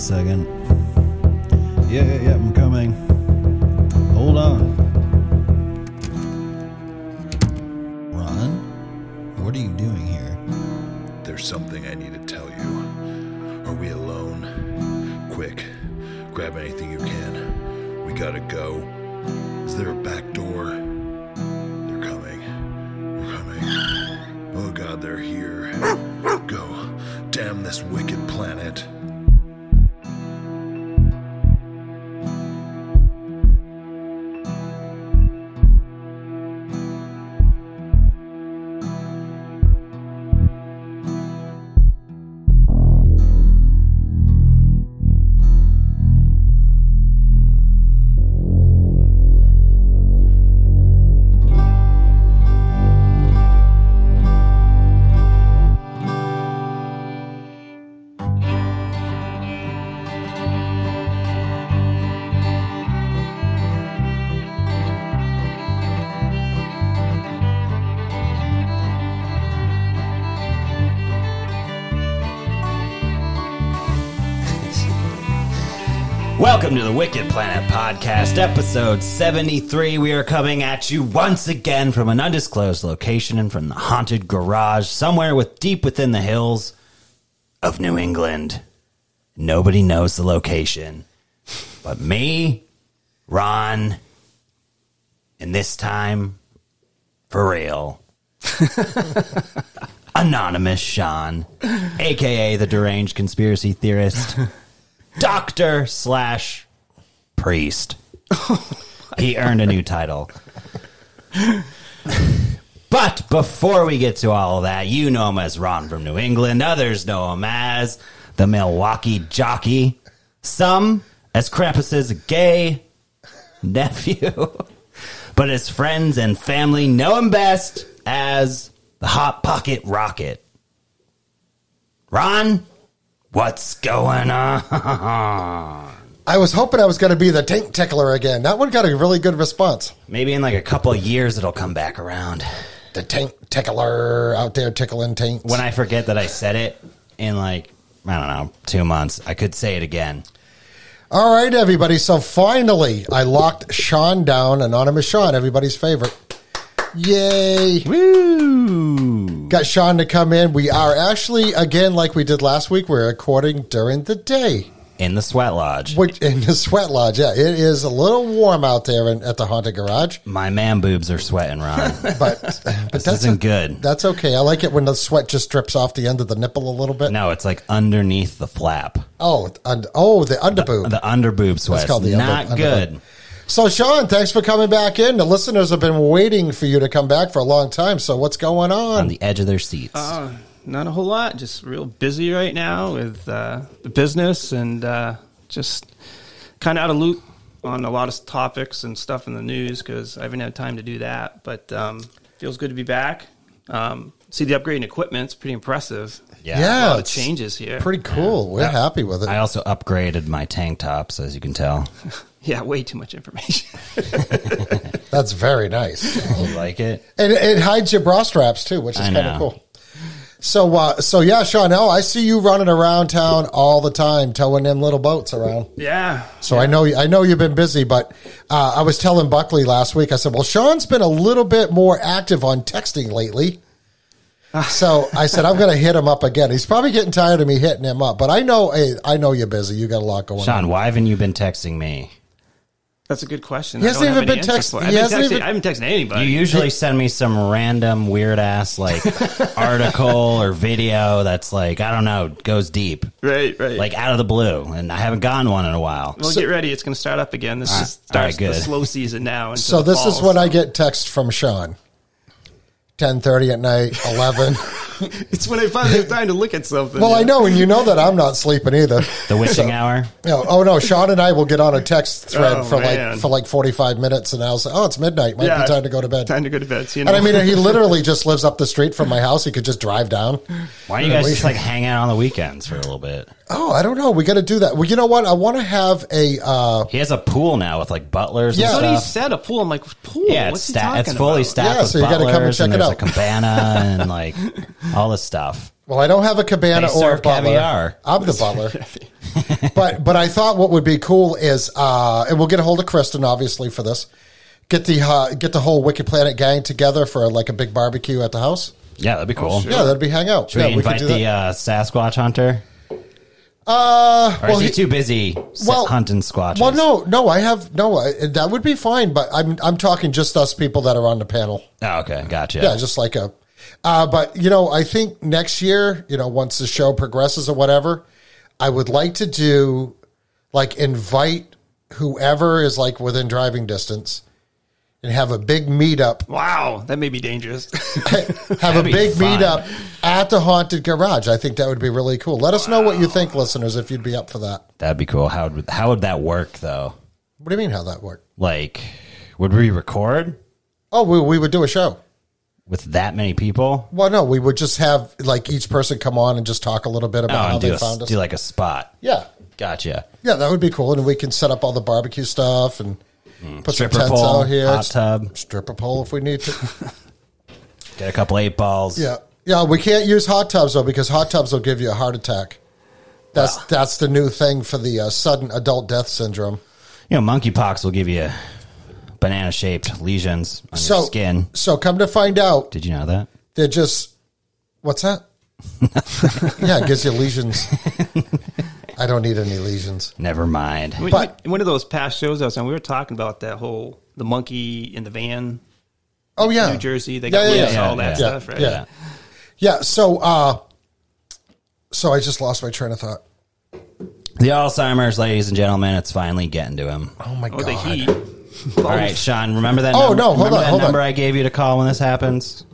second. Yeah, yeah, yeah, I'm coming. Hold on. Ron? What are you doing here? There's something I need to tell you. Are we alone? Quick, grab anything you can. We gotta go. Is there a back Wicked Planet Podcast, episode 73. We are coming at you once again from an undisclosed location and from the haunted garage somewhere with deep within the hills of New England. Nobody knows the location but me, Ron, and this time, for real, Anonymous Sean, aka the deranged conspiracy theorist. doctor slash priest. Oh he earned a new title. But before we get to all of that, you know him as Ron from New England. Others know him as the Milwaukee Jockey. Some as Krampus's gay nephew. but his friends and family know him best as the Hot Pocket Rocket. Ron, what's going on? I was hoping I was going to be the tank tickler again. That one got a really good response. Maybe in like a couple of years it'll come back around. The tank tickler out there tickling tanks. When I forget that I said it in like, I don't know, two months, I could say it again. All right, everybody. So finally, I locked Sean down, Anonymous Sean, everybody's favorite. Yay. Woo! Got Sean to come in. We are actually, again, like we did last week, we're recording during the day. In the sweat lodge. Which in the sweat lodge, yeah, it is a little warm out there in, at the haunted garage, My man boobs are sweating, Ron. but but this that's isn't good. That's okay. I like it when the sweat just drips off the end of the nipple a little bit. No, it's like underneath the flap. Oh, und- oh, the underboob. The under boob sweat. called the Not under- good. underboob. So, Sean, thanks for coming back in. The listeners have been waiting for you to come back for a long time. So, what's going on? On the edge of their seats. Uh, not a whole lot. Just real busy right now with uh, the business and uh, just kind of out of loop on a lot of topics and stuff in the news because I haven't had time to do that. But um, feels good to be back. Um, see the upgrading equipment; it's pretty impressive. yeah. yeah, a lot of changes here. Pretty cool. We're happy with it. I also upgraded my tank tops, as you can tell. yeah, way too much information. That's very nice. You like it? and it hides your bra straps too, which is kind of cool. So, uh, so yeah, Sean, oh, I see you running around town all the time, towing them little boats around. yeah. So I know I know you've been busy, but uh, I was telling Buckley last week. I said, "Well, Sean's been a little bit more active on texting lately." So I said, "I'm going to hit him up again." He's probably getting tired of me hitting him up, but I know, hey, I know you're busy. You got a lot going Sean, on. Sean, why haven't you been texting me? That's a good question. He I hasn't don't have even any been answers text- for it. he I hasn't haven't texted- even- I haven't texted anybody. You usually send me some random weird ass like article or video that's like I don't know goes deep, right, right. like out of the blue, and I haven't gotten one in a while. Well, get ready. It's going to start up again. This right, is starts good. the slow season now. into So the this is fall, when I get text from Sean. Ten thirty at night, eleven. It's when I finally have time to look at something. well, I know, and you know that I'm not sleeping either. The witching hour. No, oh no, Sean and I will get on a text thread Oh, for man. like for like forty five minutes, and I'll say, "Oh, it's midnight. Might Yeah. be time to go to bed." Time to go to bed. So you And know, I mean, he literally just lives up the street from my house. He could just drive down. Why don't you guys just like hang out on the weekends for a little bit? Oh, I don't know. We got to do that. Well, you know what? I want to have a. Uh, He has a pool now with like butlers Yeah. and But he said a pool. I'm like, pool? Yeah, What's it's, he sta- talking it's fully about? staffed Yeah, with so you gotta butlers come and check and it out. a cabana and like all this stuff. Well, I don't have a cabana They or a butler. caviar. I'm the butler. but but I thought what would be cool is, uh, and we'll get a hold of Kristen obviously for this. Get the uh, get the whole Wicked Planet gang together for like a big barbecue at the house. Yeah, that'd be cool. sure. Yeah, that'd be hangout. Should yeah, we we could invite do the that. uh, Sasquatch hunter? Uh, Or well, is he, he- too busy well- hunting squatches? well, no, no, I have no. I, that would be fine, but I'm I'm talking just us people that are on the panel. Oh, okay, gotcha. Yeah, just like a. Uh, but you know, I think next year, you know, once the show progresses or whatever, I would like to do like invite whoever is like within driving distance and have a big meetup. Wow, that may be dangerous. Have a big fun. meetup at the haunted garage. I think that would be really cool. Let us know what you think, listeners, if you'd be up for that. That'd be cool. How would how would that work though? What do you mean? How that work? Like, would we record Oh, we, we would do a show. with that many people? Well, no, we would just have like each person come on and just talk a little bit Oh, about how and do, they a, found us. do like a spot. yeah, Gotcha. Yeah, that would be cool, and we can set up all the barbecue stuff and put some Stripper tents pole, out here. hot tub, stripper pole if we need to. get a couple eight balls. yeah, yeah. We can't use hot tubs though because hot tubs will give you a heart attack. That's that's the new thing for the uh, sudden adult death syndrome. You know, monkeypox will give you banana shaped lesions on So your skin. So come to find out, Did you know that? they're just what's that? yeah, it gives you lesions. I don't need any lesions. Never mind. We- But- we- one of those past shows I was on, we were talking about that whole the monkey in the van, Oh yeah, New Jersey. They Yeah, got yeah, loose, yeah, all that yeah. stuff, right? Yeah. Yeah. So, uh, so I just lost my train of thought. The Alzheimer's, ladies and gentlemen, it's finally getting to him. Oh my Oh, god. the heat. All right, Sean, remember that? Oh, number, no, hold remember on, that hold on. number I gave you to call when this happens.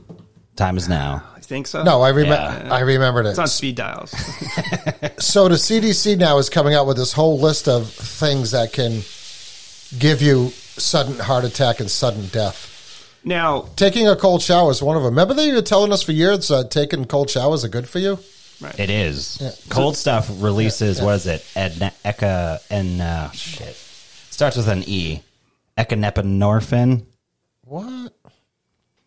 Time is now. I think so. No, I remember. Yeah. I remembered it's on speed dials. So the CDC now is coming out with this whole list of things that can give you sudden heart attack and sudden death. now, Taking a cold shower is one of them. Remember they were telling us for years that taking cold showers are good for you. It is. Cold stuff releases, what is it? Edna, eka, and, uh, shit. Starts with an E. Echinephrine. What you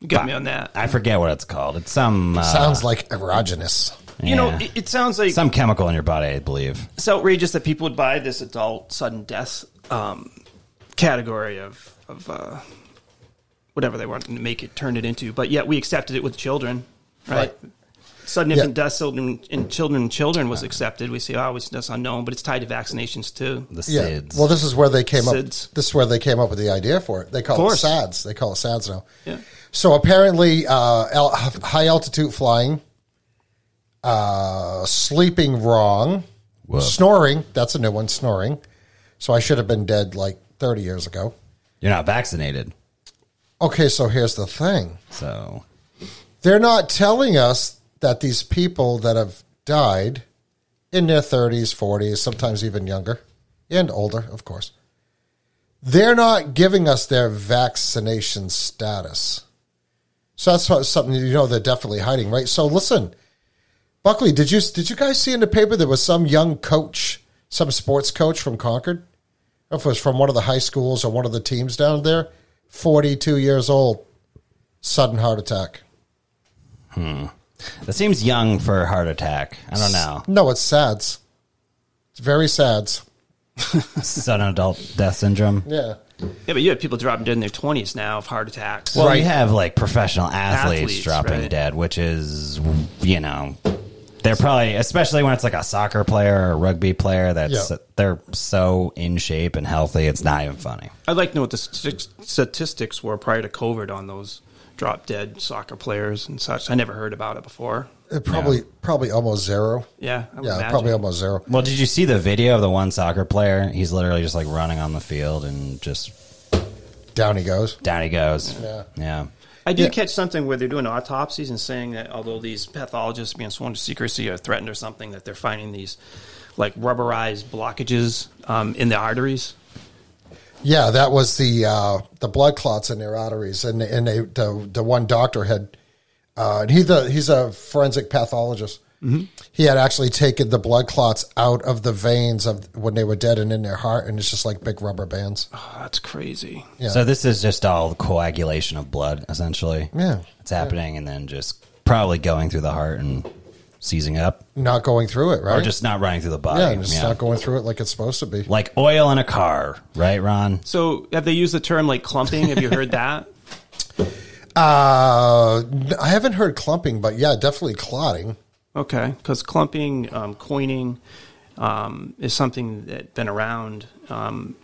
got me on that. I forget what it's called. It's some. Uh, sounds like erogenous? You know, yeah. it, it sounds like some chemical in your body, I believe. it's outrageous that people would buy this adult sudden death um, category of of uh, whatever they want to make it turn it into, but yet we accepted it with children, right? Right. Sudden Yeah. infant death children in children and children was accepted. We say, oh, it's just unknown, but it's tied to vaccinations too. The Yeah. SIDS. Well, this is where they came up. This is where they came up with the idea for it. They call it. SADS. They call it SADS now. Yeah. So apparently, uh, al- high altitude flying, uh, sleeping wrong, Whoa. snoring. That's a new one. Snoring. So I should have been dead like 30 years ago. You're not vaccinated. Okay, so here's the thing. So, They're not telling us that these people that have died in their 30s, 40s, sometimes even younger and older, of course, they're not giving us their vaccination status. So that's something you know they're definitely hiding, right? So listen, Buckley, did you did you guys see in the paper there was some young coach, some sports coach from Concord? If it was from one of the high schools or one of the teams down there, 42 years old, sudden heart attack. Hmm. That seems young for a heart attack. I don't know. No, it's SADS. It's very SADS. Sudden adult death syndrome. Yeah. Yeah, but you have people dropping dead in their twenties now of heart attacks. Well, Right. you have like professional athletes, Athletes, dropping right. dead, which is, you know, they're probably, especially when it's like a soccer player or a rugby player that's, Yeah. they're so in shape and healthy, it's not even funny. I'd like to know what the st- statistics were prior to COVID on those drop dead soccer players and such. I never heard about it before. It probably probably almost zero. Yeah, I Yeah, imagine. probably almost zero. Well, did you see the video of the one soccer player? He's literally just like running on the field and just Down he goes. down he goes. Yeah. Yeah. I did Yeah. catch something where they're doing autopsies and saying that although these pathologists being sworn to secrecy are threatened or something, that they're finding these like rubberized blockages um, in the arteries. Yeah, that was the uh, the blood clots in their arteries, and and they, the the one doctor had, uh, and he the he's a forensic pathologist. He had actually taken the blood clots out of the veins of when they were dead and in their heart, and it's just like big rubber bands. Oh, that's crazy. Yeah. So this is just all coagulation of blood, essentially. Yeah. It's happening and then just probably going through the heart and seizing up not going through it, right? or just not running through the body. yeah, just Yeah. not going through it like it's supposed to be. like oil in a car, right, Ron? So have they used the term like clumping? Have you heard that? Uh, I haven't heard clumping, but yeah, definitely clotting. Okay, because clumping, um, coining um, is something that's been around. Um,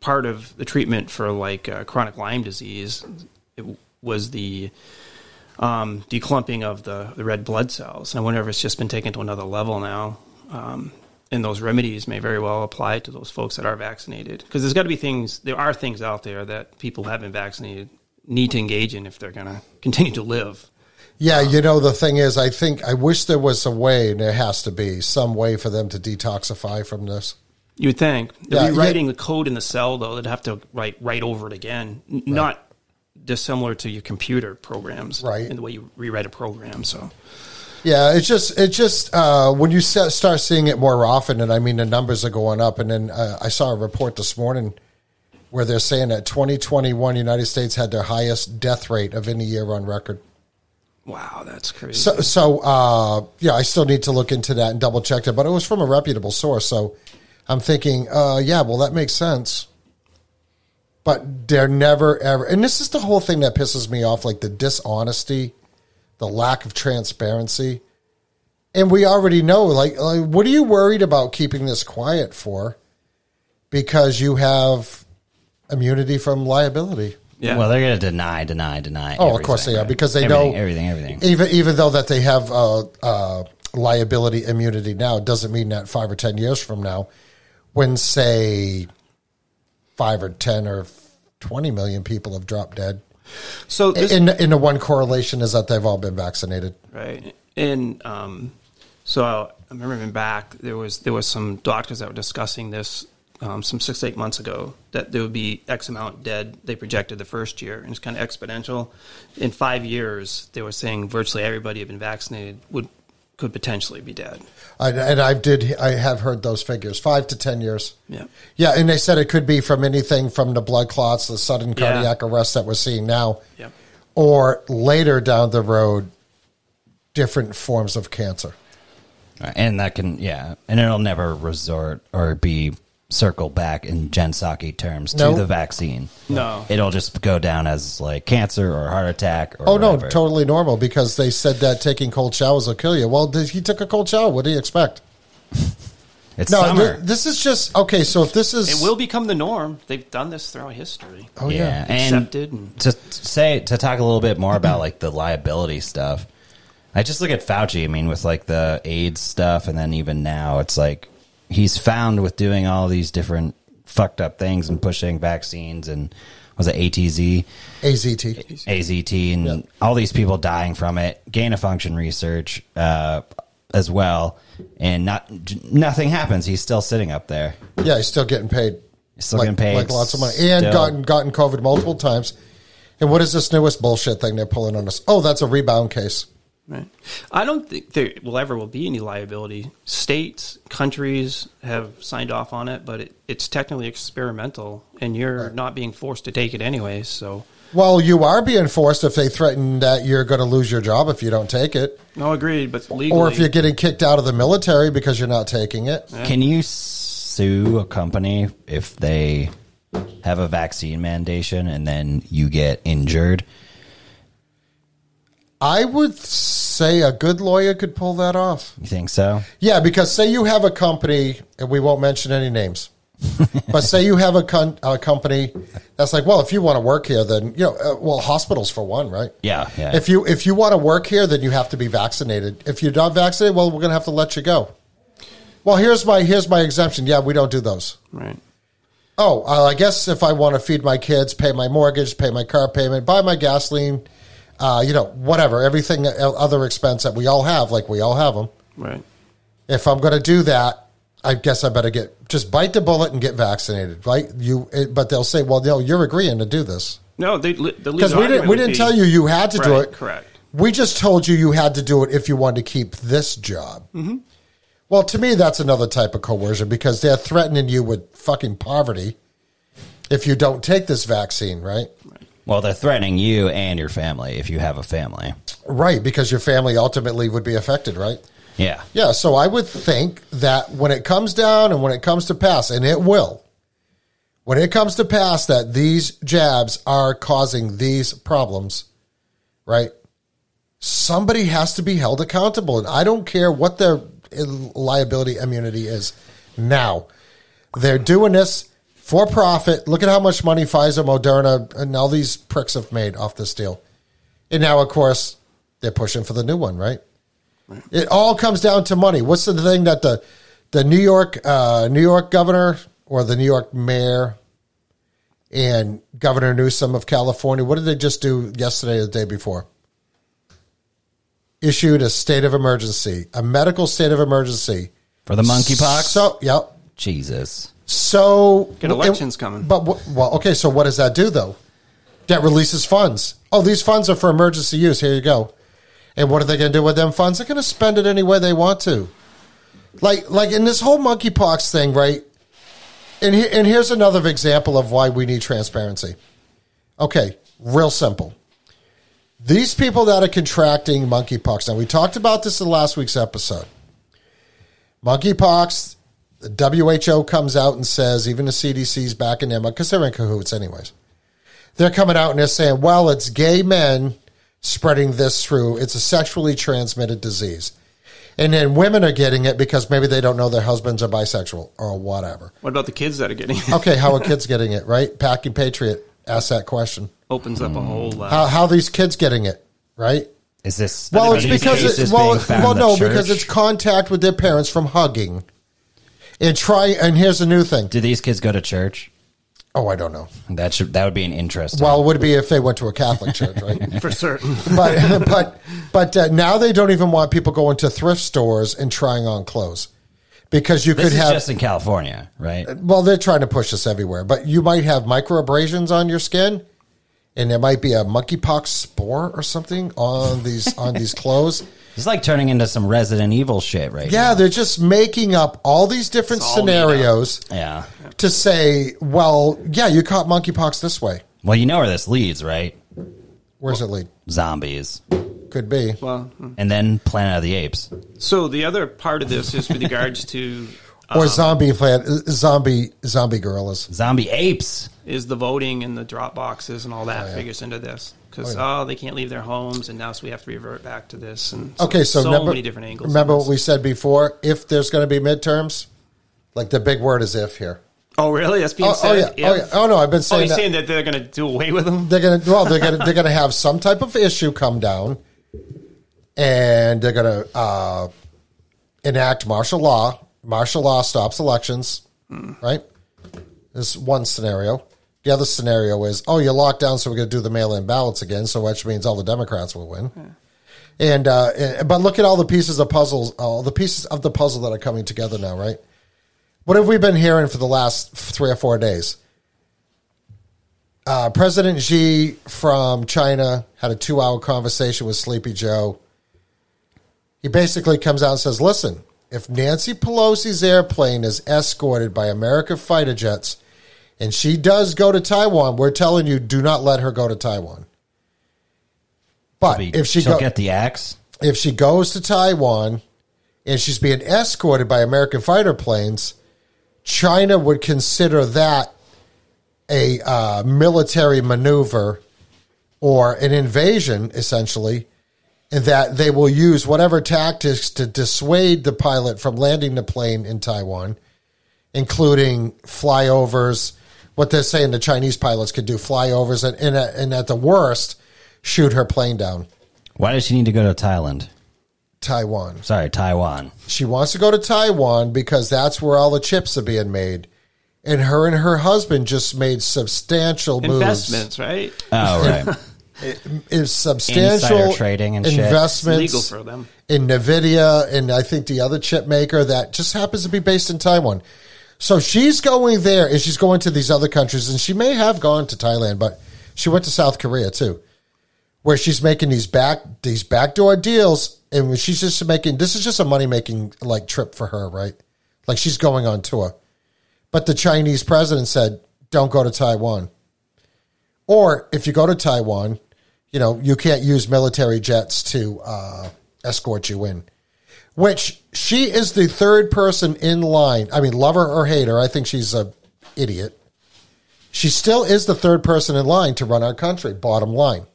part of the treatment for like uh, chronic Lyme disease it was the um, declumping of the, the red blood cells. And I wonder if it's just been taken to another level now. Um, and those remedies may very well apply to those folks that are vaccinated. Because there's got to be things, there are things out there that people who have been vaccinated need to engage in if they're going to continue to live. Yeah, you know the thing is, I think I wish there was a way, and there has to be some way for them to detoxify from this. You would think they're Yeah, rewriting the code in the cell, though. They'd have to write write over it again, N- not dissimilar to your computer programs, Right. In the way you rewrite a program. So, Yeah, it's just it's just uh, when you start seeing it more often, and I mean the numbers are going up. And then uh, I saw a report this morning where they're saying that 2021 United States had their highest death rate of any year on record. wow, that's crazy. So, so uh, yeah, I still need to look into that and double check that, but it was from a reputable source. So I'm thinking, uh, yeah, well, that makes sense. But they're never ever, and this is the whole thing that pisses me off, like the dishonesty, the lack of transparency. And we already know, like, like what are you worried about keeping this quiet for? Because you have immunity from liability. yeah, Well, they're going to deny, deny, deny. Oh, of course they are because they Everything, know everything, everything. Even even though that they have uh, uh, liability immunity now, doesn't mean that five or ten years from now, when say five or ten or twenty million people have dropped dead, so this, in in the one correlation is that they've all been vaccinated. right, and um, so I remember even back there was there was some doctors that were discussing this. Um, some six eight months ago, that there would be X amount dead. They projected the first year, and it's kind of exponential. In five years, they were saying virtually everybody had been vaccinated would could potentially be dead. I, and I did I have heard those figures five to ten years. Yeah. Yeah, and they said it could be from anything from the blood clots, the sudden Yeah. cardiac arrest that we're seeing now, Yep. or later down the road, different forms of cancer. Uh, and that can, yeah. And it'll never resort or be circled back in Jen Psaki terms No. to the vaccine. No. It'll just go down as like cancer or heart attack or Oh no, whatever. totally normal because they said that taking cold showers will kill you. Well, did- he took a cold shower. What do you expect? It's No, summer. th- this is just okay. So if this is, It will become the norm. They've done this throughout history. Oh yeah, yeah. And Accepted and- to say, to talk a little bit more about like the liability stuff, I just look at Fauci. I mean, with like the AIDS stuff, and then even now, it's like he's found with doing all these different fucked up things and pushing vaccines and was it ATZ? AZT. AZT and all these people dying from it, gain of function research uh, as well, and not nothing happens. He's still sitting up there. Yeah, he's still getting paid. He's still like, getting paid, like lots of money, and still. gotten gotten COVID multiple times. And what is this newest bullshit thing they're pulling on us? Oh, that's a rebound case. Right. I don't think there will ever will be any liability. States, countries have signed off on it, but it, it's technically experimental, and you're not being forced to take it anyway. So, Well, you are being forced if they threaten that you're going to lose your job if you don't take it, no, agreed. But legally, or if you're getting kicked out of the military because you're not taking it. Can you sue a company if they have a vaccine mandation and then you get injured? I would say a good lawyer could pull that off. You think so? Yeah, because say you have a company, and we won't mention any names, but say you have a, con- a company that's like, well, if you want to work here, then you know, uh, well, hospitals for one, right? Yeah, yeah. If you if you want to work here, then you have to be vaccinated. If you're not vaccinated, well, we're going to have to let you go. Well, here's my here's my exemption. Yeah, we don't do those. right. Oh, uh, I guess if I want to feed my kids, pay my mortgage, pay my car payment, buy my gasoline, uh, you know, whatever, everything uh, other expense that we all have, like we all have them. Right. If I'm going to do that, I guess I better get just bite the bullet and get vaccinated, right? You, it, but they'll say, well, no, you're agreeing to do this No, they, the because we didn't we didn't be- tell you you had to do it. correct. We just told you you had to do it if you wanted to keep this job. Mm-hmm. Well, to me, that's another type of coercion because they're threatening you with fucking poverty if you don't take this vaccine, right? Well, they're threatening you and your family if you have a family. Right, because your family ultimately would be affected, right? Yeah. Yeah, so I would think that when it comes down and when it comes to pass, and it will, when it comes to pass that these jabs are causing these problems, right? Somebody has to be held accountable. And I don't care what their liability immunity is now. They're doing this for profit. Look at how much money Pfizer, Moderna, and all these pricks have made off this deal. And now, of course, they're pushing for the new one, right? It all comes down to money. What's the thing that the the New York uh, New York governor or the New York mayor and Governor Newsom of California? What did they just do yesterday or the day before? Issued a state of emergency, a medical state of emergency For the monkeypox? So, yep. Jesus. So Get elections coming. But well, okay. So what does that do though? That releases funds. Oh, these funds are for emergency use. Here you go. And what are they going to do with them funds? They're going to spend it any way they want to. Like, like in this whole monkeypox thing, right? And he, and here's another example of why we need transparency. Okay, real simple. These people that are contracting monkeypox. Now we talked about this in last week's episode. Monkeypox. The WHO comes out and says, even the CDC's backing them up because they're in cahoots, anyways. They're coming out and they're saying, well, it's gay men spreading this through. It's a sexually transmitted disease. And then women are getting it because maybe they don't know their husbands are bisexual or whatever. What about the kids that are getting it? Okay, how are kids getting it, right? Packing Patriot asked that question. Opens up a whole. Uh, How, how are these kids getting it, right? Is this Well, it's because cases it, well, well, no, because it's contact with their parents from hugging. And try, and here's a new thing. Do these kids go to church? Oh, I don't know. That should that would be an interesting. Well, it would be if they went to a Catholic church, right? for certain. but but but uh, now they don't even want people going to thrift stores and trying on clothes because you this could is have. just in California, right? well, they're trying to push this everywhere, but you might have microabrasions on your skin, and there might be a monkeypox spore or something on these on these clothes. It's like turning into some Resident Evil shit, right? Yeah, they're just making up all these different It's all made up. scenarios. Yeah. to say, well, yeah, you caught monkeypox this way. Well, you know where this leads, right? Where's it lead? Zombies, Could be. well, hmm. and then Planet of the Apes. so the other part of this is with regards to Or zombie plant, zombie zombie gorillas. Zombie apes. is the voting and the drop boxes and all that yeah. figures into this because Oh, yeah. oh, they can't leave their homes and now so we have to revert back to this and so, Okay, so, so remember, many different angles. Remember what we said before? If there's going to be midterms, like the big word is if here. Oh, really? That's being Oh, oh, said. yeah, oh yeah, oh no, I've been Oh, saying you're that saying that they're going to do away with them? they're going to well, they're going to they're going to have some type of issue come down, and they're going to uh, enact martial law. Martial law stops elections, right? This is one scenario. The other scenario is, oh, you're locked down, so we're going to do the mail-in ballots again. So which means all the Democrats will win. And uh, and- but look at all the pieces of puzzles, all the pieces of the puzzle that are coming together now, right? What have we been hearing for the last three or four days? Uh, President Xi from China had a two-hour conversation with Sleepy Joe. He basically comes out and says, "Listen, if Nancy Pelosi's airplane is escorted by American fighter jets, and she does go to Taiwan, we're telling you, do not let her go to Taiwan." But Be- if she she'll go, get the axe. if she goes to Taiwan and she's being escorted by American fighter planes, China would consider that a uh, military maneuver or an invasion, essentially, and that they will use whatever tactics to dissuade the pilot from landing the plane in Taiwan, including flyovers. What they're saying the Chinese pilots could do flyovers and, and, at- and at the worst, shoot her plane down. Why does she need to go to Thailand? Taiwan. Sorry, Taiwan. She wants to go to Taiwan because that's where all the chips are being made. And her and her husband just made substantial moves. Investments, right? Oh, right. Is substantial Insider trading and shit. It's investments legal for them. in Nvidia and I think the other chip maker that just happens to be based in Taiwan. So she's going there and she's going to these other countries and she may have gone to Thailand, but she went to South Korea too, where she's making these back these backdoor deals and she's just making this is just a money making like trip for her, right? Like she's going on tour. But the Chinese president said, "Don't go to Taiwan." Or if you go to Taiwan, you know, you can't use military jets to uh, escort you in. Which she is the third person in line. I mean, love her or hate her, I think she's a idiot. She still is the third person in line to run our country, bottom line.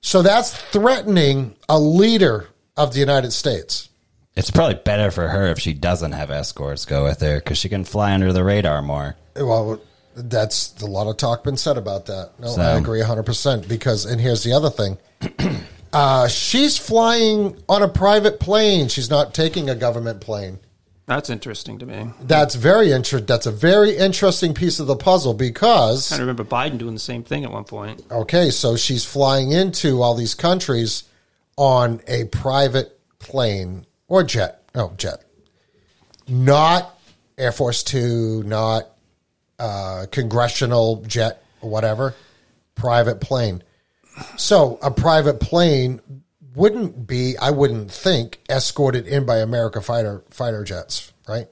So that's threatening a leader of the United States. It's probably better for her if she doesn't have escorts go with her because she can fly under the radar more. Well, that's a lot of talk been said about that. No, So- I agree 100% because, and here's the other thing. Uh, she's flying on a private plane. She's not taking a government plane. That's interesting to me. That's very interesting. That's a very interesting piece of the puzzle because I remember Biden doing the same thing at one point. Okay, so she's flying into all these countries on a private plane or jet. No, jet. Not Air Force Two, not uh, congressional jet or whatever. Private plane. So a private plane wouldn't be, I wouldn't think, escorted in by America fighter fighter jets, right?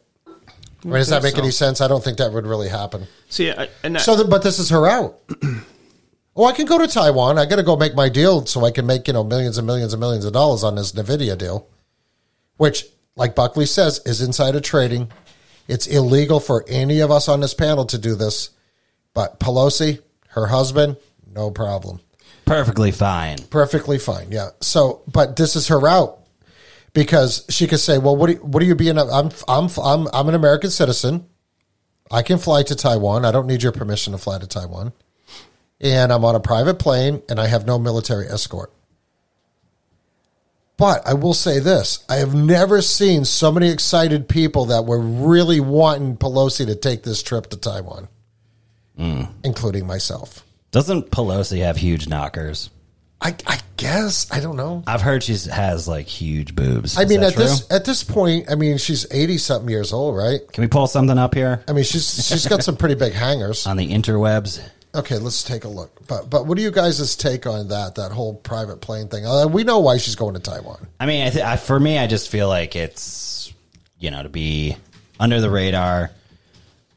Or does that make any sense? I don't think that would really happen. See, I, and that, So, the, but this is her out. oh, I can go to Taiwan. I got to go make my deal so I can make you know millions and millions and millions of dollars on this Nvidia deal, which, like Buckley says, is insider trading. It's illegal for any of us on this panel to do this, but Pelosi, her husband, no problem, Perfectly fine. perfectly fine. Yeah. So, but this is her out because she could say, "Well, what? Are, what are you being? I'm I'm I'm I'm an American citizen." I can fly to Taiwan. I don't need your permission to fly to Taiwan. And I'm on a private plane and I have no military escort. But I will say this I have never seen so many excited people that were really wanting Pelosi to take this trip to Taiwan, mm. including myself. Doesn't Pelosi have huge knockers? I, I guess. I don't know. I've heard she has like huge boobs. I Is mean, that at true? this at this point, I mean, she's eighty something years old, right? Can we pull something up here I mean, she's she's got some pretty big hangers. on the interwebs? Okay, let's take a look. But but what do you guys' take on that that whole private plane thing? Uh, we know why she's going to Taiwan. I mean, I th- I, for me, I just feel like it's you know to be under the radar.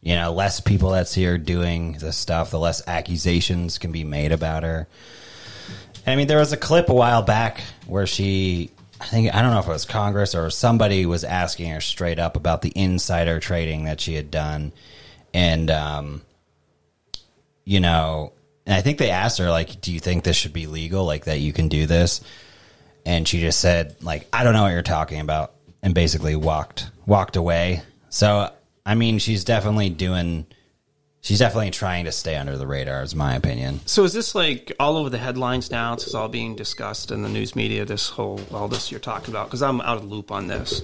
You know, less people that's here doing this stuff, the less accusations can be made about her. I mean, there was a clip a while back where she, I think, I don't know if it was Congress or somebody was asking her straight up about the insider trading that she had done. And, um, you know, and I think they asked her, like, do you think this should be legal? Like, that you can do this? And she just said, like, I don't know what you're talking about. And basically walked, walked away. So, I mean, she's definitely doing, she's definitely trying to stay under the radar, is my opinion. so is this like all over the headlines now? It's all being discussed in the news media. This whole all this you're talking about because I'm out of the loop on this.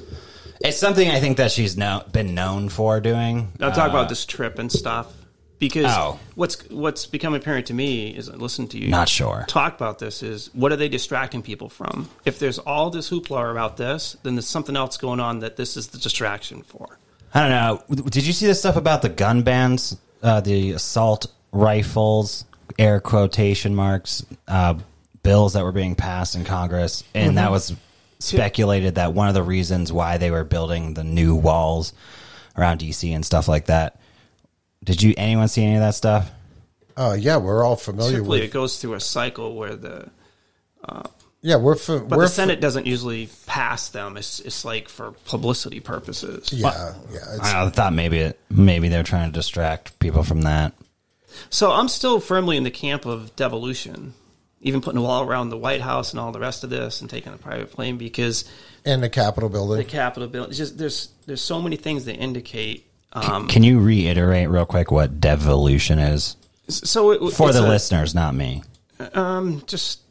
It's something I think that she's no, been known for doing. I'm talking about uh, this trip and stuff because Oh. what's what's become apparent to me is listen to you Not sure. talk about this is what are they distracting people from? If there's all this hoopla about this, then there's something else going on that this is the distraction for. I don't know. Did you see the stuff about the gun bans, uh, the assault rifles, air quotation marks, uh, bills that were being passed in Congress? And that was speculated that one of the reasons why they were building the new walls around DC and stuff like that. Did you anyone see any of that stuff? Uh, yeah, we're all familiar Simply, with. it goes through a cycle where the Yeah, we're fa- but we're the fa- Senate doesn't usually pass them. It's it's like for publicity purposes. yeah, yeah. I, don't know, I thought maybe it, maybe they're trying to distract people from that. So I'm still firmly in the camp of devolution, even putting a wall around the White House and all the rest of this, and taking a private plane because in the Capitol building. the Capitol building. Just there's there's so many things that indicate. Um, Can you reiterate real quick what devolution is so it, for the a- listeners, not me? Um, just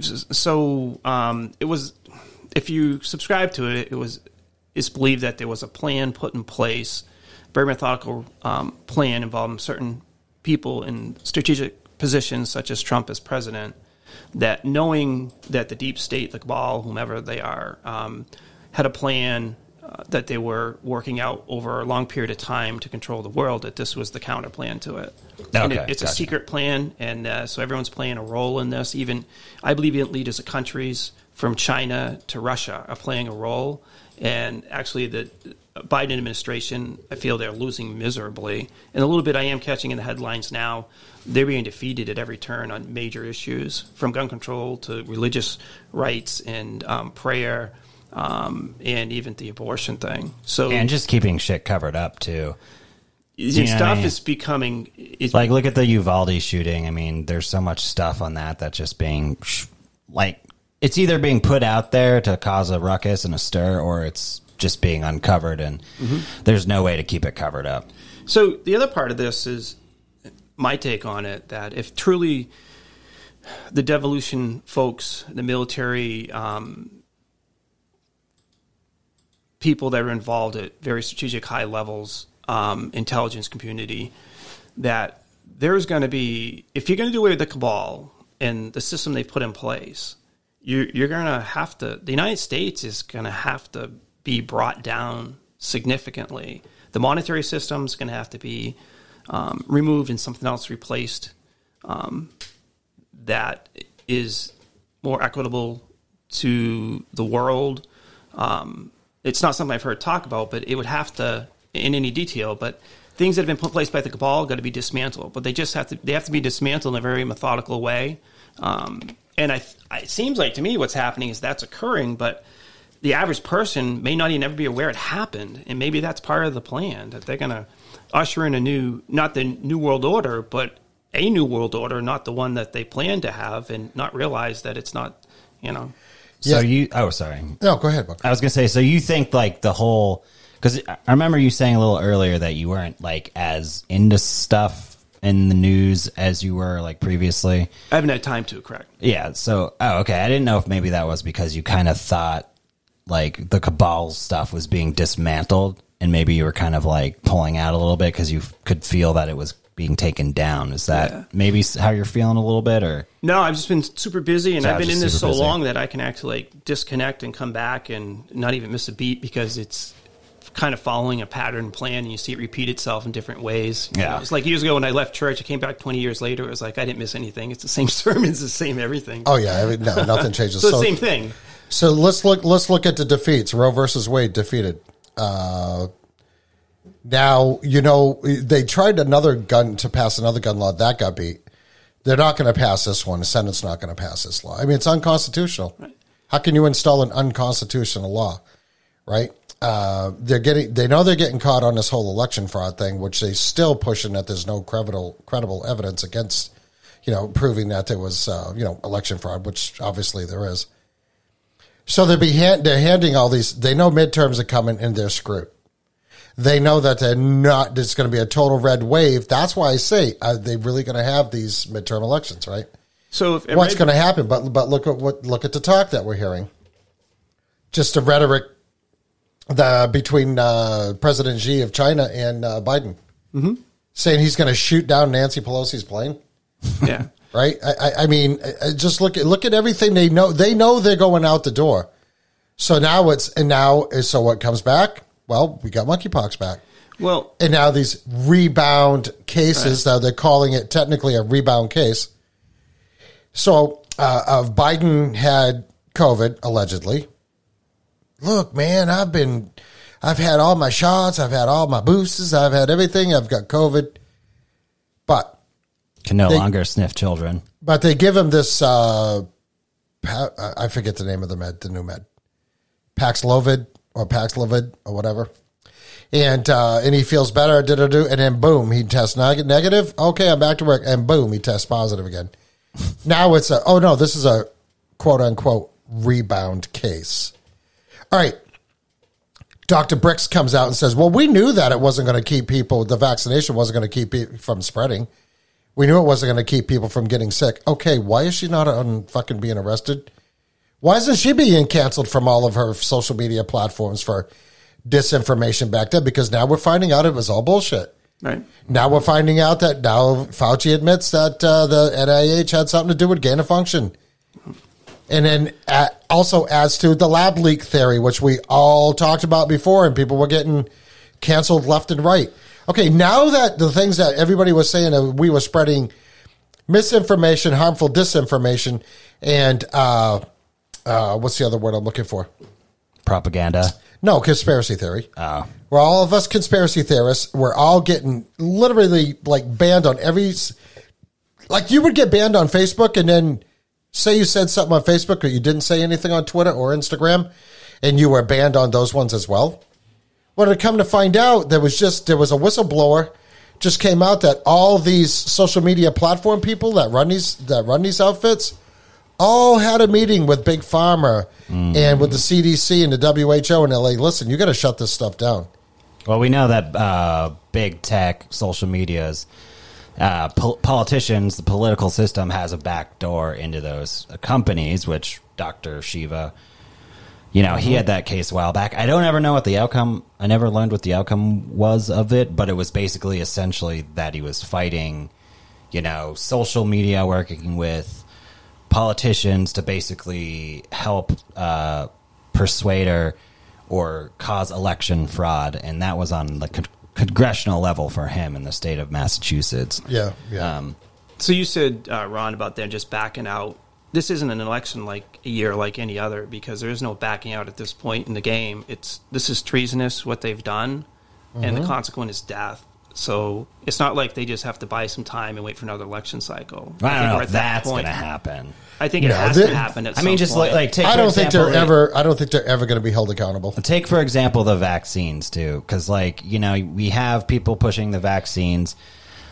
so um, it was. If you subscribe to it, it was. It's believed that there was a plan put in place, very methodical um, plan involving certain people in strategic positions, such as Trump as president. That knowing that the deep state, the cabal, whomever they are, um, had a plan uh, that they were working out over a long period of time to control the world. That this was the counter plan to it. And Okay, it- it's a secret plan, and uh, so everyone's playing a role in this. Even I believe even leaders of countries from China to Russia are playing a role, And actually, the Biden administration, I feel they're losing miserably. And a little bit I am catching in the headlines now. They're being defeated at every turn on major issues, from gun control to religious rights and um, prayer, um, and even the abortion thing. So and just keeping shit covered up too. What I stuff mean? is becoming it's Like, look at the Uvalde shooting. I mean, there's so much stuff on that that's just being like it's either being put out there to cause a ruckus and a stir, or it's just being uncovered, and there's no way to keep it covered up. So the other part of this is my take on it that if truly the devolution folks, the military um, people that are involved at very strategic high levels, um, intelligence community, that there's going to be if you're going to do away with the cabal and the system they've put in place, you're, you're going to have to. The United States is going to have to be brought down significantly. The monetary system is going to have to be um, removed and something else replaced um, that is more equitable to the world. Um, it's not something I've heard talk about, but it would have to, in any detail, but things that have been put in place by the cabal got to be dismantled. But they just have to, they have to be dismantled in a very methodical way. Um, and I, I, it seems like to me what's happening is that's occurring, but the average person may not even ever be aware it happened, and maybe that's part of the plan that they're going to usher in a new, not the new world order, but a new world order, not the one that they plan to have, and not realize that it's not, you know. So Yeah. you, oh, sorry, No, go ahead, Buck. I was gonna say. So you think like the whole? Because I remember you saying a little earlier that you weren't like as into stuff in the news as you were like previously. I haven't had time to, correct? Yeah. So, oh, okay. I didn't know if maybe that was because you kind of thought like the cabal stuff was being dismantled, and maybe you were kind of like pulling out a little bit because you f- could feel that it was being taken down. Is that Yeah. maybe how you're feeling a little bit, or No, I've just been super busy, and I've been in this so busy. long that I can actually like disconnect and come back and not even miss a beat because it's kind of following a pattern plan, and you see it repeat itself in different ways. You Yeah. know, it's like years ago when I left church, I came back twenty years later. It was like I didn't miss anything. It's the same sermons, the same everything. Oh yeah, I mean, no, nothing changes. so, the same thing. So let's look. Let's look at the defeats. Roe versus Wade defeated. Uh, now you know they tried another gun to pass another gun law that got beat. They're not going to pass this one. The Senate's not going to pass this law. I mean, it's unconstitutional. How can you install an unconstitutional law? Right? Uh, they're getting. They know they're getting caught on this whole election fraud thing, which they still pushing that there's no credible credible evidence against. You know, proving that there was uh, you know election fraud, which obviously there is. So they'll be hand, they're handing all these. They know midterms are coming and they're screwed. They know that they're not. It's going to be a total red wave. That's why I say are they really going to have these midterm elections, right? So if What's going to happen? But but look at what look at the talk that we're hearing. Just a rhetoric, the between uh, President Xi of China and uh, Biden, mm-hmm. saying he's going to shoot down Nancy Pelosi's plane yeah. right? I, I, I mean, I- I just look at look at everything they know. They know they're going out the door. So now it's and now so what comes back? Well, we got monkeypox back, Well, and now these rebound cases. Now they're calling it technically a rebound case. So uh, of Biden had COVID allegedly. Look, man, I've been, I've had all my shots, I've had all my boosters, I've had everything. I've got COVID, but can no They- longer sniff children? but they give him this, uh, I forget the name of the med, the new med, Paxlovid or Paxlovid or whatever. And uh, and he feels better, da, da, and then boom, he tests neg- negative. Okay, I'm back to work, and boom, he tests positive again. now it's a oh no, this is a quote unquote rebound case. All right. Dr. Birx comes out and says, Well, we knew that it wasn't going to keep people, the vaccination wasn't going to keep people from spreading. We knew it wasn't going to keep people from getting sick. Okay, why is she not on fucking being arrested? Why isn't she being canceled from all of her social media platforms for disinformation back then? Because now we're finding out it was all bullshit. right. Now we're finding out that now Fauci admits that uh, the NIH had something to do with gain of function. And then uh, also adds to the lab leak theory, which we all talked about before, and people were getting canceled left and right. Okay, now that the things that everybody was saying that we were spreading misinformation, harmful disinformation, and uh, uh, what's the other word I'm looking for? Propaganda. No, conspiracy theory. Oh. We're all of us conspiracy theorists. We're all getting literally like banned on every. Like you would get banned on Facebook, and then say you said something on Facebook, or you didn't say anything on Twitter or Instagram, and you were banned on those ones as well. Well, to come to find out, there was just there was a whistleblower just came out that all these social media platform people that run these that run these outfits all had a meeting with Big Pharma and with the CDC and the WHO, and they're "Listen, you got to shut this stuff down." Well, we know that uh, big tech, social medias, uh, pol- politicians, the political system has a back door into those companies, which Dr. Shiva, you know, he had that case a while back. I don't ever know what the outcome, I never learned what the outcome was of it, but it was basically essentially that he was fighting, you know, social media, working with politicians to basically help uh, persuade her or cause election fraud, and that was on the congressional level for him in the state of Massachusetts. Yeah, yeah. Um, So you said, uh, Ron, about them just backing out. This isn't an election like a year like any other because there is no backing out at this point in the game. It's this is treasonous what they've done, and Mm-hmm. the consequence is death. So it's not like they just have to buy some time and wait for another election cycle. I don't think know we're if at that that's going to happen. I think it No, has they- to happen. At I mean, just point. like, like take. I don't think they're example, ever. I don't think they're ever going to be held accountable. Take for example the vaccines too, because like you know we have people pushing the vaccines.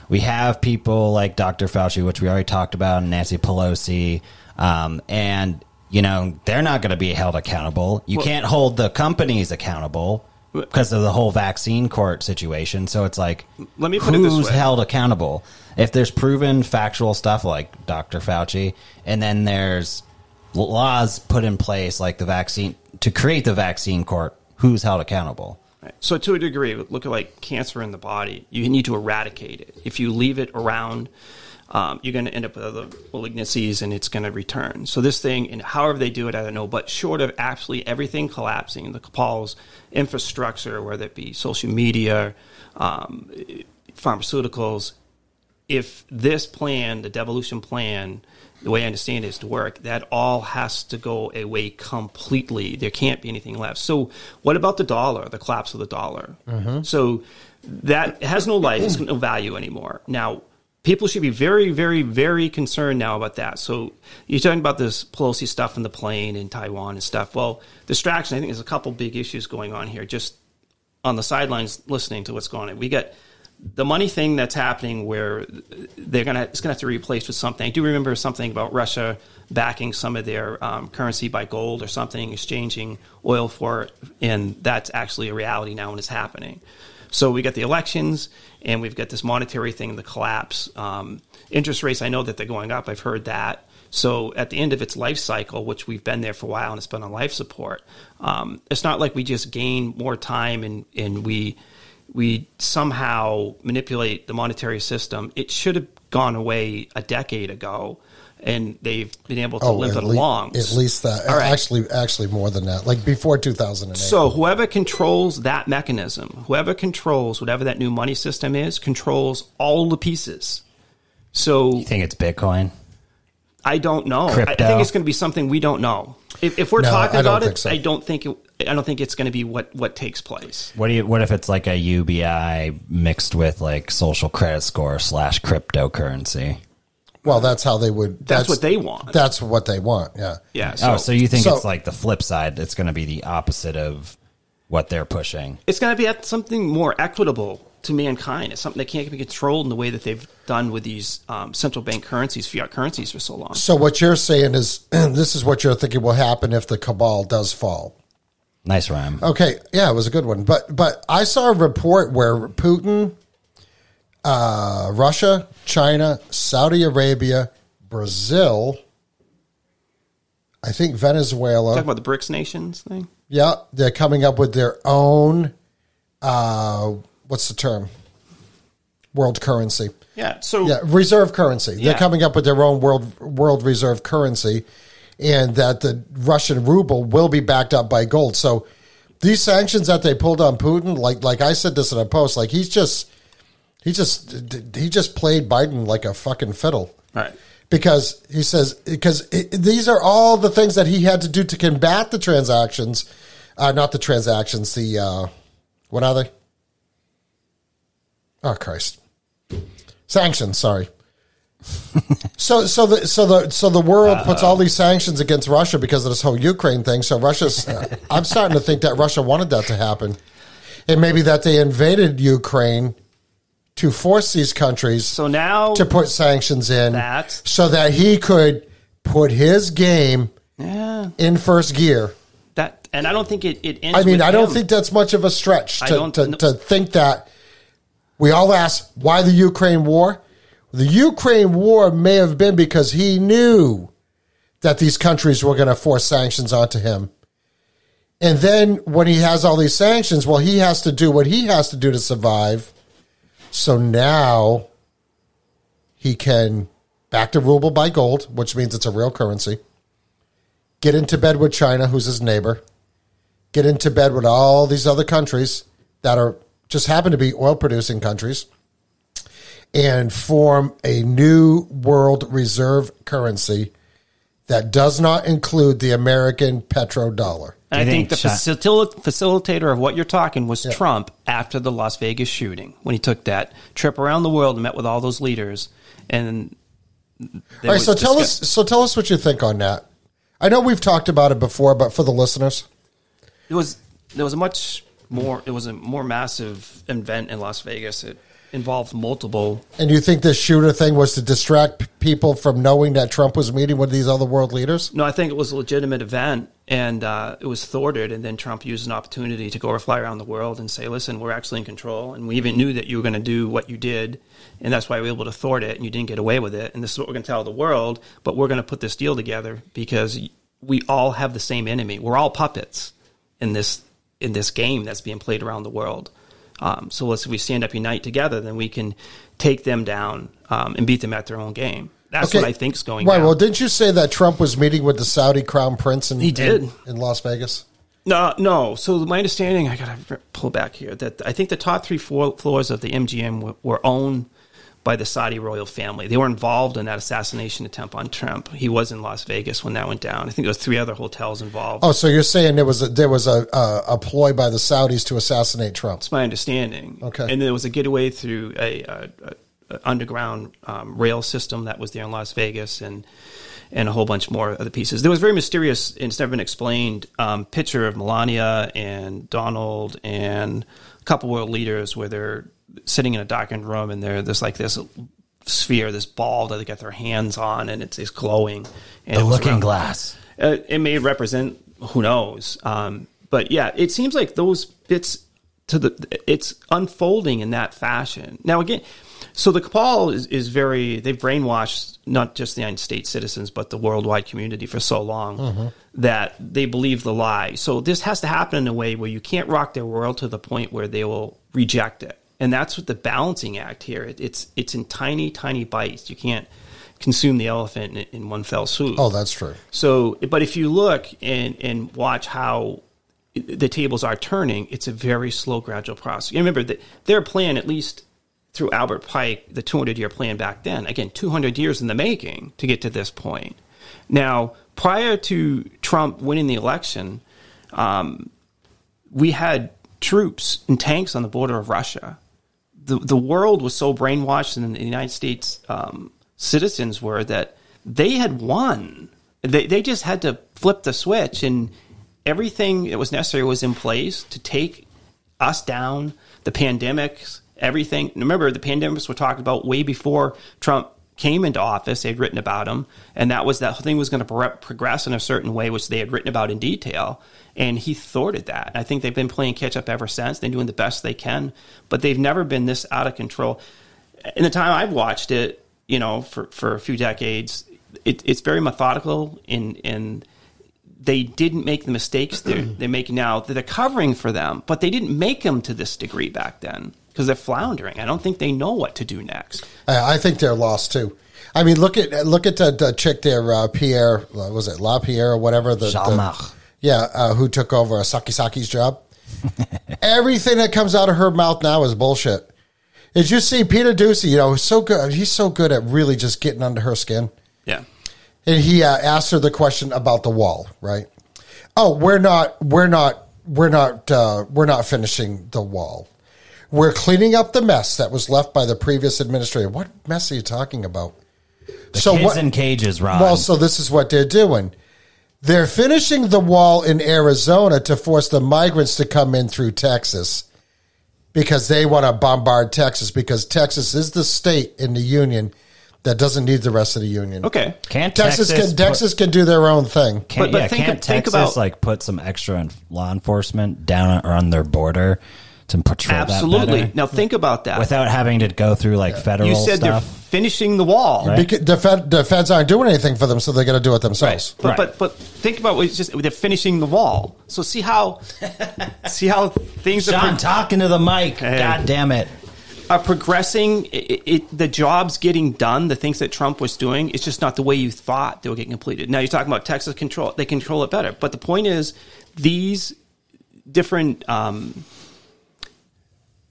We have people like Dr. Fauci, which we already talked about, and Nancy Pelosi, um, and you know they're not going to be held accountable. You Well- can't hold the companies accountable because of the whole vaccine court situation. So it's like, Let me put it this who's way. held accountable? If there's proven factual stuff like Dr. Fauci, and then there's laws put in place like the vaccine to create the vaccine court, who's held accountable? Right. So to a degree, look at like cancer in the body. You need to eradicate it. If you leave it around, um, you're going to end up with other malignancies, and it's going to return. So this thing, and however they do it, I don't know. But short of absolutely everything collapsing, the Cabal's infrastructure, whether it be social media, um, pharmaceuticals, if this plan, the devolution plan, the way I understand it is to work, that all has to go away completely. There can't be anything left. So, what about the dollar, the collapse of the dollar? So, that has no life, it's no value anymore. Now, people should be very, very, very concerned now about that. So, you're talking about this Pelosi stuff in the plane in Taiwan and stuff. Well, distraction, I think there's a couple big issues going on here. Just on the sidelines listening to what's going on. We got the money thing that's happening where they're gonna it's gonna have to be replaced with something. I do remember something about Russia backing some of their um, currency by gold or something, exchanging oil for it, and that's actually a reality now and it's happening. So we got the elections and we've got this monetary thing, the collapse. Um, interest rates, I know that they're going up. I've heard that. So at the end of its life cycle, which we've been there for a while and it's been on life support, um, it's not like we just gain more time and, and we we somehow manipulate the monetary system. It should have gone away a decade ago, and they've been able to limp Oh, at, it lea- along. at least that. All right. Actually, actually more than that. Like before 2008. So whoever controls that mechanism, whoever controls whatever that new money system is, controls all the pieces. So You think it's Bitcoin? I don't know. I- I think it's going to be something we don't know. If, if we're No, talking I about it, so. I don't think it, I don't think it's going to be what what takes place. What do you? What if it's like a UBI mixed with like social credit score slash cryptocurrency? Well, that's how they would. That's, what they want. That's what they want. Yeah. yeah. So, oh, so you think so- it's like the flip side? It's going to be the opposite of what they're pushing. it's going to be at something more equitable to mankind. It's something that can't be controlled in the way that they've done with these um, central bank currencies, fiat currencies, for so long. So what you're saying is this is what you're thinking will happen if the cabal does fall. Nice rhyme. Okay, yeah, it was a good one. But but I saw a report where Putin, uh, Russia, China, Saudi Arabia, Brazil, I think Venezuela. Talking about the BRICS nations thing. Yeah, they're coming up with their own. Uh, what's the term? World currency. Yeah. So Yeah, reserve currency. They're coming up with their own world world reserve currency, and that the Russian ruble will be backed up by gold. So these sanctions that they pulled on Putin, like like I said this in a post, like he's just he just he just played Biden like a fucking fiddle right. because he says because it, these are all the things that he had to do to combat the transactions Uh, not the transactions. The uh, what are they? Oh Christ! Sanctions. Sorry. so so the so the so the world puts all these sanctions against Russia because of this whole Ukraine thing. So Russia's. I'm starting to think that Russia wanted that to happen, and maybe that they invaded Ukraine to force these countries So now, to put sanctions in That's- so that he could put his game yeah, in first gear. that, and I don't think it, it ends. I mean, I don't him. think that's much of a stretch to, to, no. to think that we all ask why the Ukraine war. The Ukraine war may have been because he knew that these countries were going to force sanctions onto him. And then when he has all these sanctions, well, he has to do what he has to do to survive. So now he can back to ruble by gold, which means it's a real currency. Get into bed with China, who's his neighbor. Get into bed with all these other countries that are just happen to be oil producing countries and form a new world reserve currency that does not include the American petrodollar. And I Do think the facil- facilitator of what you're talking was Yeah. Trump after the Las Vegas shooting when he took that trip around the world and met with all those leaders. And they All right, would so tell discuss- us so tell us what you think on that. I know we've talked about it before, but for the listeners, It was there was a much more it was a more massive event in Las Vegas. It involved multiple. and you think this shooter thing was to distract people from knowing that Trump was meeting with these other world leaders? No, I think it was a legitimate event, and uh, it was thwarted. And then Trump used an opportunity to go fly around the world and say, "Listen, we're actually in control, and we even knew that you were going to do what you did, and that's why we were able to thwart it, and you didn't get away with it. And this is what we're going to tell the world. But we're going to put this deal together because we all have the same enemy. We're all puppets in this in this game that's being played around the world. Um, so let's if we stand up, unite together, then we can take them down um, and beat them at their own game. That's what I think is going. On. Right. down. Well, didn't you say that Trump was meeting with the Saudi crown prince in, He did. in, in Las Vegas? No, no. So my understanding, I gotta pull back here. That I think the top three floor, floors of the MGM were, were owned by the Saudi royal family. They were involved in that assassination attempt on Trump. He was in Las Vegas when that went down. I think there was three other hotels involved. Oh, so you're saying there was a, there was a, a a ploy by the Saudis to assassinate Trump? That's my understanding. Okay. And there was a getaway through a, a, a, underground um, rail system that was there in Las Vegas, and and a whole bunch more other pieces. There was a very mysterious, and it's never been explained, um, picture of Melania and Donald and a couple world leaders where they're sitting in a darkened room, and they're there's like this sphere, this ball that they get their hands on, and it's, it's glowing. And The it looking around- glass. uh, it may represent who knows. Um, but yeah, it seems like those bits to the it's unfolding in that fashion. Now again, so the cabal is, is very they've brainwashed not just the United States citizens but the worldwide community for so long that they believe the lie. So this has to happen in a way where you can't rock their world to the point where they will reject it. And that's what the balancing act here. It, it's it's in tiny tiny bites. You can't consume the elephant in, in one fell swoop. Oh, that's true. So, but if you look and and watch how the tables are turning, it's a very slow, gradual process. You remember that their plan, at least through Albert Pike, the 200 year plan back then, again, 200 years in the making to get to this point. Now, prior to Trump winning the election, um, we had troops and tanks on the border of Russia. The, the world was so brainwashed, and the United States um, citizens were that they had won. They, they just had to flip the switch, and everything that was necessary was in place to take us down. The pandemics, everything. Remember, the pandemics were talked about way before Trump came into office. They'd written about him, and that was that thing was going to pro- progress in a certain way, which they had written about in detail. And he thwarted that. I think they've been playing catch up ever since. They're doing the best they can, but they've never been this out of control. In the time I've watched it, you know, for, for a few decades, it, it's very methodical in in they didn't make the mistakes they're, they're making now. They're covering for them, but they didn't make them to this degree back then because they're floundering. I don't think they know what to do next. I, I think they're lost too. I mean, look at look at the, the chick there, uh, Pierre. uh, Was it La Pierre or whatever? The, the yeah, uh, who took over uh, Psaki Psaki's job? Everything that comes out of her mouth now is bullshit. As you see Peter Doocy? You know, so good. He's so good at really just getting under her skin. Yeah. and he uh, asked her the question about the wall, right? Oh, we're not we're not we're not uh, we're not finishing the wall. We're cleaning up the mess that was left by the previous administrator. What mess are you talking about? The kids in cages, Ron. Well, so this is what they're doing. They're finishing the wall in Arizona to force the migrants to come in through Texas because they want to bombard Texas because Texas is the state in the union that doesn't need the rest of the union. Okay. can't Texas, Texas, can Texas can do their own thing. Can't, But- but yeah, think- can't think Texas about- like put some extra law enforcement down or on their border to patrol that Absolutely. better Now think about that. without having to go through like federal you said stuff? they're finishing the wall. Right. Beca- the, fed, the feds aren't doing anything for them, so they got to do it themselves. But, Right. but but think about what it's just they're finishing the wall. So see how see how things are, John pro- talking to the mic. Hey. God damn it. are progressing. It, it, the jobs getting done, the things that Trump was doing, it's just not the way you thought they were getting completed. Now you're talking about Texas control; they control it better. But the point is, these different um,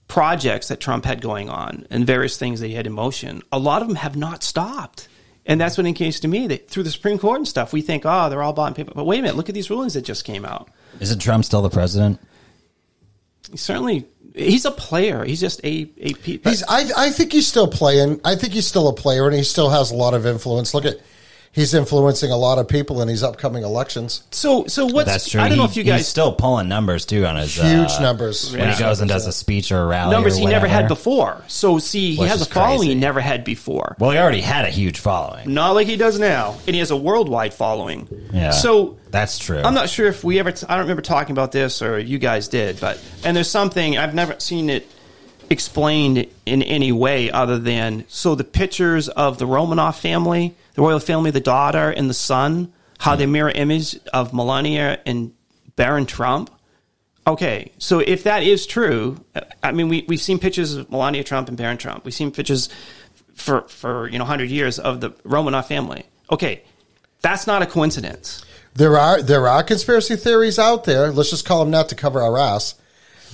projects that Trump had going on and various things that he had in motion, a lot of them have not stopped. And that's what indicates to me that through the Supreme Court and stuff, we think, oh, they're all bought and paid. But wait a minute, look at these rulings that just came out. Isn't Trump still the president? He's certainly he's a player. He's just a a pe- He's, I, I think he's still playing. I think he's still a player, and he still has a lot of influence. Look at, he's influencing a lot of people in these upcoming elections. so so what's That's true. I don't know if you he's guys still pulling numbers too on his Huge uh, numbers. when he goes and does a speech or a rally. numbers or he never had before. So see, he Which has a is following crazy. he never had before. Well, he already had a huge following. Not like he does now, and he has a worldwide following. Yeah. So that's true. I'm not sure if we ever. T- I don't remember talking about this or you guys did, but and there's something I've never seen it explained in any way other than so the pictures of the Romanov family, the royal family, the daughter and the son, how they mirror image of Melania and Barron Trump. Okay, so if that is true, uh, I mean, we we've seen pictures of Melania Trump and Barron Trump. We've seen pictures for for you know hundred years of the Romanov family. Okay, that's not a coincidence. There are there are conspiracy theories out there. Let's just call them that to cover our ass.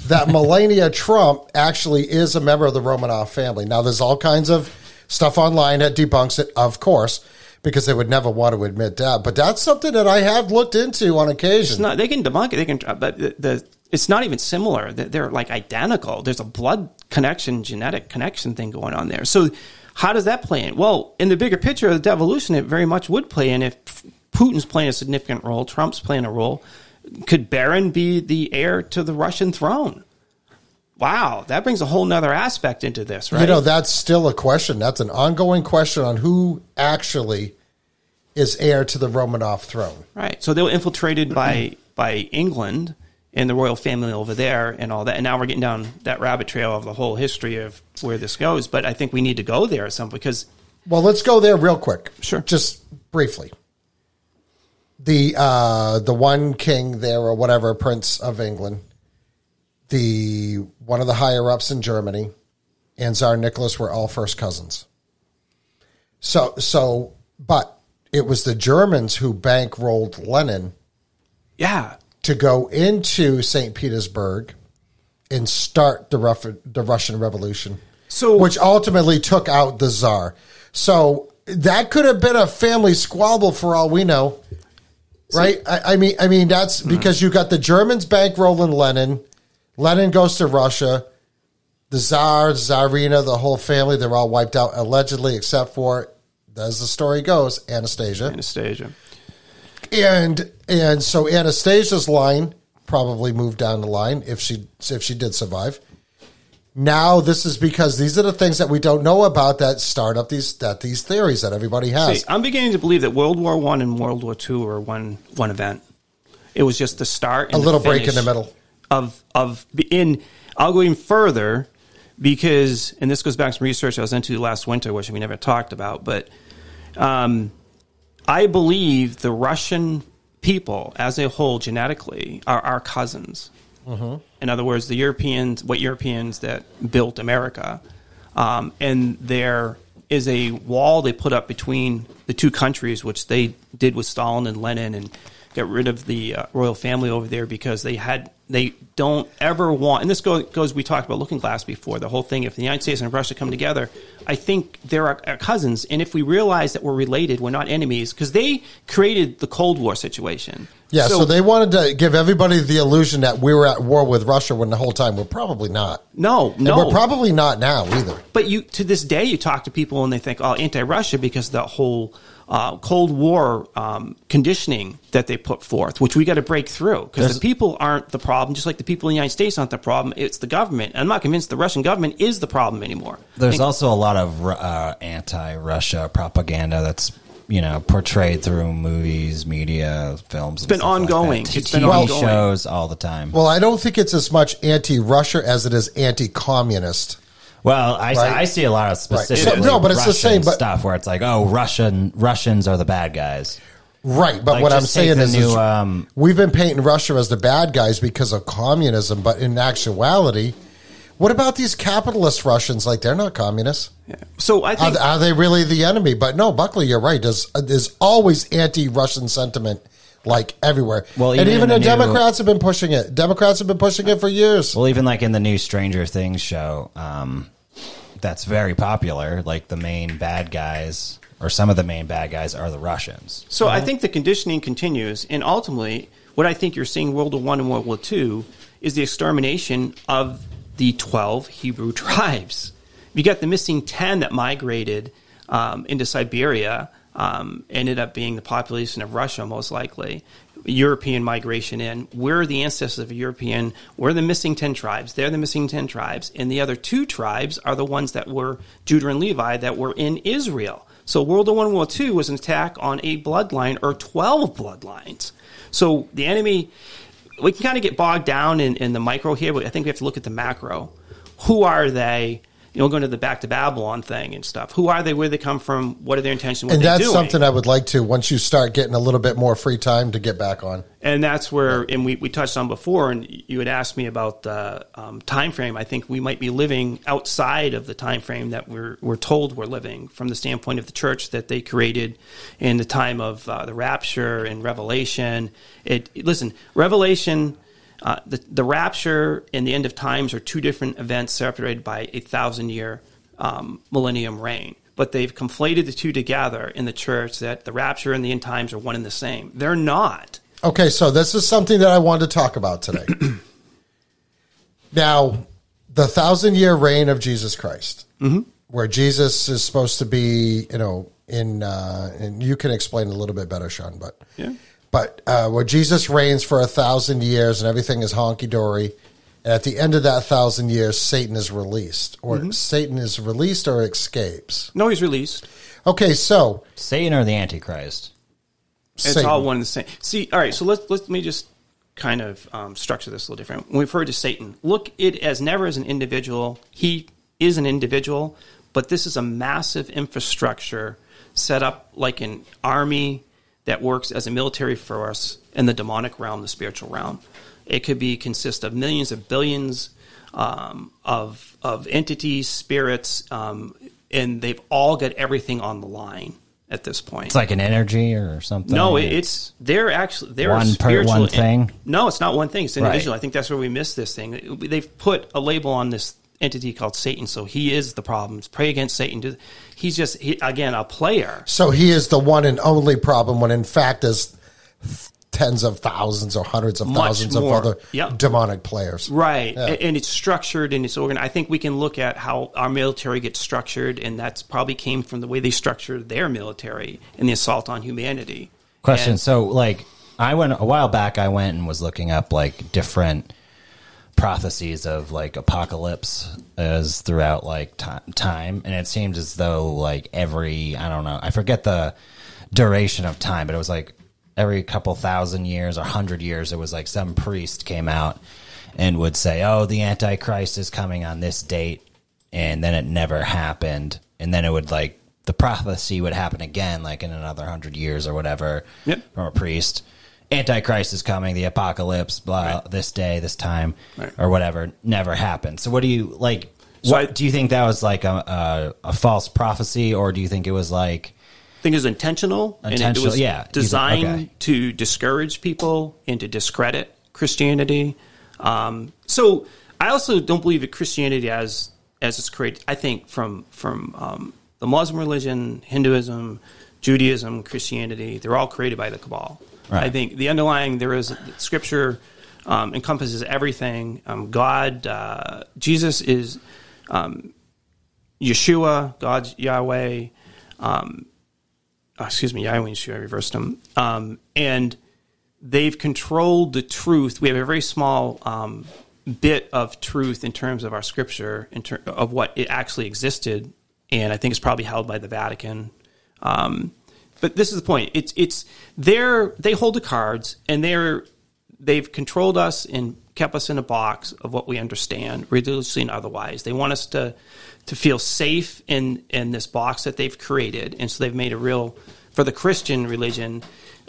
That Melania Trump actually is a member of the Romanov family. Now, there's all kinds of stuff online that debunks it, of course, because they would never want to admit that. But that's something that I have looked into on occasion. Not. They can debunk it. They can, uh, but the, the it's not even similar. They're, they're like identical. There's a blood connection, genetic connection thing going on there. So, how does that play in? Well, in the bigger picture of the devolution, it very much would play in if Putin's playing a significant role, Trump's playing a role. Could Barron be the heir to the Russian throne? Wow, that brings a whole nother aspect into this, right? You know, that's still a question. That's an ongoing question on who actually is heir to the Romanov throne. Right. So they were infiltrated by by England and the royal family over there and all that. And now we're getting down that rabbit trail of the whole history of where this goes. But I think we need to go there at some because Well, let's go there real quick. Sure. Just briefly. The uh the one king there or whatever prince of England, the one of the higher ups in Germany and Tsar Nicholas were all first cousins. So so but it was the Germans who bankrolled Lenin yeah, to go into St. Petersburg and start the, Ruff- the Russian Revolution, So- which ultimately took out the Tsar. So that could have been a family squabble for all we know, right? I, I mean, I mean that's because you got the Germans bankrolling Lenin. Lenin goes to Russia. The Tsar, Tsarina, the whole family, they're all wiped out allegedly, except for, as the story goes, Anastasia Anastasia. and and so Anastasia's line probably moved down the line if she if she did survive. Now this is because these are the things that we don't know about that start up these that these theories that everybody has. See, I'm beginning to believe that World War One and World War Two are one one event. It was just the start, and A little break in the middle. Of of in. I'll go even further because, and this goes back to some research I was into last winter, which we never talked about, but um, I believe the Russian people, as a whole, genetically, are our cousins. In other words, the Europeans, what Europeans that built America, um, and there is a wall they put up between the two countries, which they did with Stalin and Lenin, and got rid of the uh, royal family over there because they had they don't ever want, and this go, goes, we talked about looking glass before, the whole thing. If the United States and Russia come together, I think they're our, our cousins. And if we realize that we're related, we're not enemies, because they created the Cold War situation. Yeah, so, they wanted to give everybody the illusion that we were at war with Russia when the whole time we're probably not. No, And no. we're probably not now either. But you, to this day, you talk to people and they think, oh, anti-Russia because the whole uh, Cold War um, conditioning that they put forth, which we got to break through because the people aren't the problem, just like the people in the United States aren't the problem. It's the government. And I'm not convinced the Russian government is the problem anymore. There's also a lot of uh, anti-Russia propaganda that's you know portrayed through movies, media, films. It's been ongoing. Like It's TV been ongoing. shows all the time. Well, Well, I don't think it's as much anti-Russia as it is anti-communist. I, Right. I see a lot of specific So- no, but it's the same, but- stuff where it's like, oh, Russian Russians are the bad guys. Right, but Like, what I'm saying the is, new, is um, we've been painting Russia as the bad guys because of communism, but in actuality, what about these capitalist Russians? Like they're not communists. Yeah. So I Are, think are they really the enemy? But no, Buckley, you're right. There's there's always anti-Russian sentiment like everywhere. Well, and even even the, the new- Democrats have been pushing it. Democrats have been pushing it for years. Well, even like in the new Stranger Things show, um, that's very popular. Like the main bad guys, or some of the main bad guys, are the Russians. So I think the conditioning continues, and ultimately, what I think you're seeing World War One and World War Two is the extermination of the twelve Hebrew tribes. You got the missing ten that migrated um, into Siberia, um, ended up being the population of Russia, most likely. European migration in. We're the ancestors of European. We're the missing 10 tribes. They're the missing 10 tribes. And the other two tribes are the ones that were Judah and Levi that were in Israel. So World War I, World War II was an attack on a bloodline or 12 bloodlines. So the enemy, we can kind of get bogged down in, in the micro here, but I think we have to look at the macro. Who are they? You know, going to the back to Babylon thing and stuff. Who are they? Where they come from? What are their intentions? And that's doing? something I would like to once you start getting a little bit more free time to get back on. and that's where and we, we touched on before and you had asked me about the um, time frame i think we might be living outside of the time frame that we're, we're told we're living from the standpoint of the church that they created in the time of uh, the rapture and revelation it listen revelation uh, the, the rapture and the end of times are two different events separated by a thousand year um, millennium reign but they've conflated the two together in the church that the rapture and the end times are one and the same they're not Okay, so this is something that I wanted to talk about today. now, the thousand year reign of Jesus Christ, where Jesus is supposed to be, you know, in, uh, and you can explain a little bit better, Sean, but, Yeah. But uh, where Jesus reigns for a thousand years and everything is honky dory. And at the end of that thousand years, Satan is released, or Satan is released or escapes. No, he's released. Okay, so Satan or the Antichrist? It's Satan. all one and the same. See, all right. So let's let me just kind of um, structure this a little different. When we refer to Satan, look it as never as an individual. He is an individual, but this is a massive infrastructure set up like an army that works as a military force in the demonic realm, the spiritual realm. It could be consist of millions of billions um, of of entities, spirits, um, and they've all got everything on the line at this point. It's like an energy or something. No, it, it's they're actually they're One a per- spiritual one thing? No, it's not one thing. It's individual. Right. I think that's where we miss this thing. They've put a label on this entity called Satan, so he is the problem. Pray against Satan. He's just he, again a player. So he is the one and only problem when in fact there's tens of thousands or hundreds of Much thousands more. of other Yep. demonic players. Right, Yeah. And it's structured and it's organized. I think we can look at how our military gets structured, and that's probably came from the way they structured their military and the assault on humanity. Question. And- so, like, I went a while back. I went and was looking up like different prophecies of like apocalypse as throughout like ti time, and it seemed as though like every I don't know, I forget the duration of time, but it was like every couple thousand years or hundred years, it was like some priest came out and would say, "Oh, the Antichrist is coming on this date," and then it never happened, and then it would like the prophecy would happen again, like in another hundred years or whatever, Yep. from a priest. Antichrist is coming, the apocalypse, blah, this day, this time, Right. or whatever, never happened. So, what do you like? So what I- do you think that was like a, a a false prophecy, or do you think it was like I think it was intentional, and it Intentional, was yeah. You think- designed okay. to discourage people and to discredit Christianity. Um, so I also don't believe that Christianity as as it's created. I think from from um, the Muslim religion, Hinduism, Judaism, Christianity, they're all created by the Cabal. Right. I think the underlying there is Scripture um, encompasses everything. Um, God, uh, Jesus is um, Yeshua, God's Yahweh. Oh, excuse me, Yahweh and Yeshua, I reversed them. Um, and they've controlled the truth. We have a very small um, bit of truth in terms of our scripture, in ter- of what it actually existed, and I think it's probably held by the Vatican. Um, but this is the point. It's it's they're they hold the cards, and they're they've controlled us and kept us in a box of what we understand, religiously and otherwise. They want us to to feel safe in in this box that they've created, and so they've made a real for the Christian religion.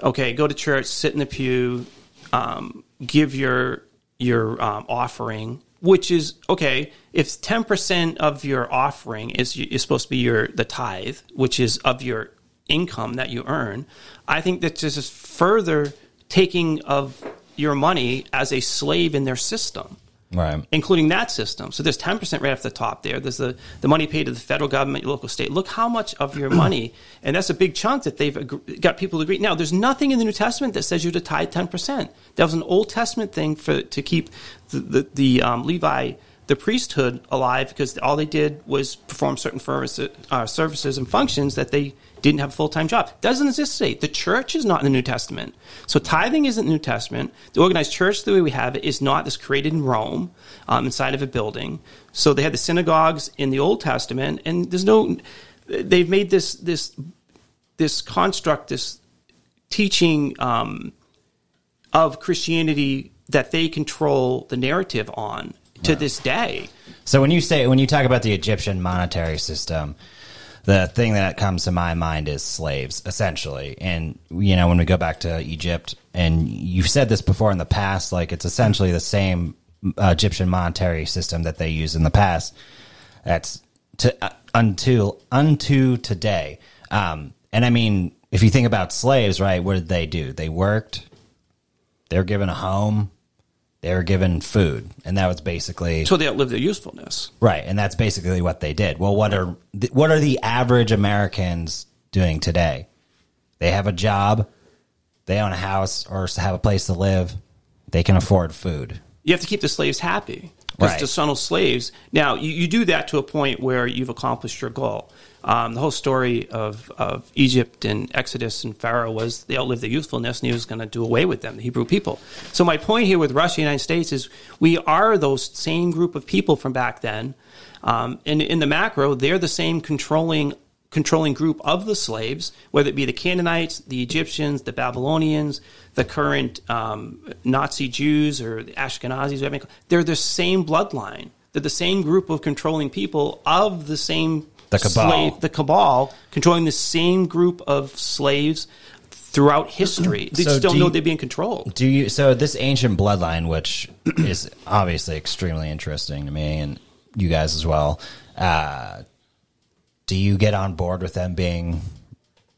Okay, go to church, sit in the pew, um, give your your um, offering, which is okay. If ten percent of your offering is is supposed to be your the tithe, which is of your income that you earn, I think that this is further taking of your money as a slave in their system Right. including that system. So there's 10% right off the top there. There's the, the money paid to the federal government, your local state. Look how much of your money, and that's a big chunk that they've ag- got people to agree. Now, there's nothing in the New Testament that says you're to tithe 10%. That was an Old Testament thing for to keep the, the, the um, Levi, the priesthood alive because all they did was perform certain uh, services and functions that they didn't have a full time job. Doesn't exist today. The church is not in the New Testament. So tithing isn't the New Testament. The organized church, the way we have it, is not this created in Rome um, inside of a building. So they had the synagogues in the Old Testament, and there's no. They've made this this this construct, this teaching um, of Christianity that they control the narrative on to this day. So when you say when you talk about the Egyptian monetary system, the thing that comes to my mind is slaves, essentially. And you know, when we go back to Egypt, and you've said this before in the past, like it's essentially the same uh, Egyptian monetary system that they used in the past. That's to uh, until unto today. Um, and I mean, if you think about slaves, right? What did they do? They worked. They were given a home. They were given food, and that was basically So they outlived their usefulness. Right, and that's basically what they did. Well, what are th- what are the average Americans doing today? They have a job, they own a house or have a place to live, they can afford food. you have to keep the slaves happy because Right. to slaves. Now you, you do that to a point where you've accomplished your goal. Um, the whole story of, of Egypt and Exodus and Pharaoh was they outlived their youthfulness and he was going to do away with them, the Hebrew people. So my point here with Russia and United States is we are those same group of people from back then. Um, and in the macro, they're the same controlling controlling group of the slaves, whether it be the Canaanites, the Egyptians, the Babylonians, the current um, Nazi Jews or the Ashkenazis, whatever they're the same bloodline. They're the same group of controlling people of the same The cabal. slave, the cabal, controlling the same group of slaves throughout history. They So just don't do know they're being controlled. Do you so this ancient bloodline which is obviously extremely interesting to me and you guys as well. Uh, do you get on board with them being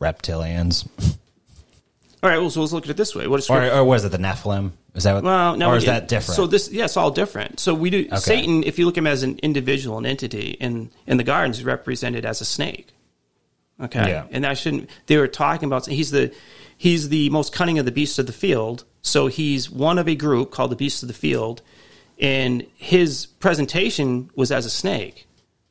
reptilians? All right, well, so let's look at it this way. What is Or, or was it the Nephilim? Is that what, Well, now or is that different? So this, yeah, it's all different. So we do Satan. If you look at him as an individual, an entity in in the gardens, is represented as a snake. Okay, Yeah. and I shouldn't. They were talking about he's the he's the most cunning of the beasts of the field. So he's one of a group called the beasts of the field, and his presentation was as a snake,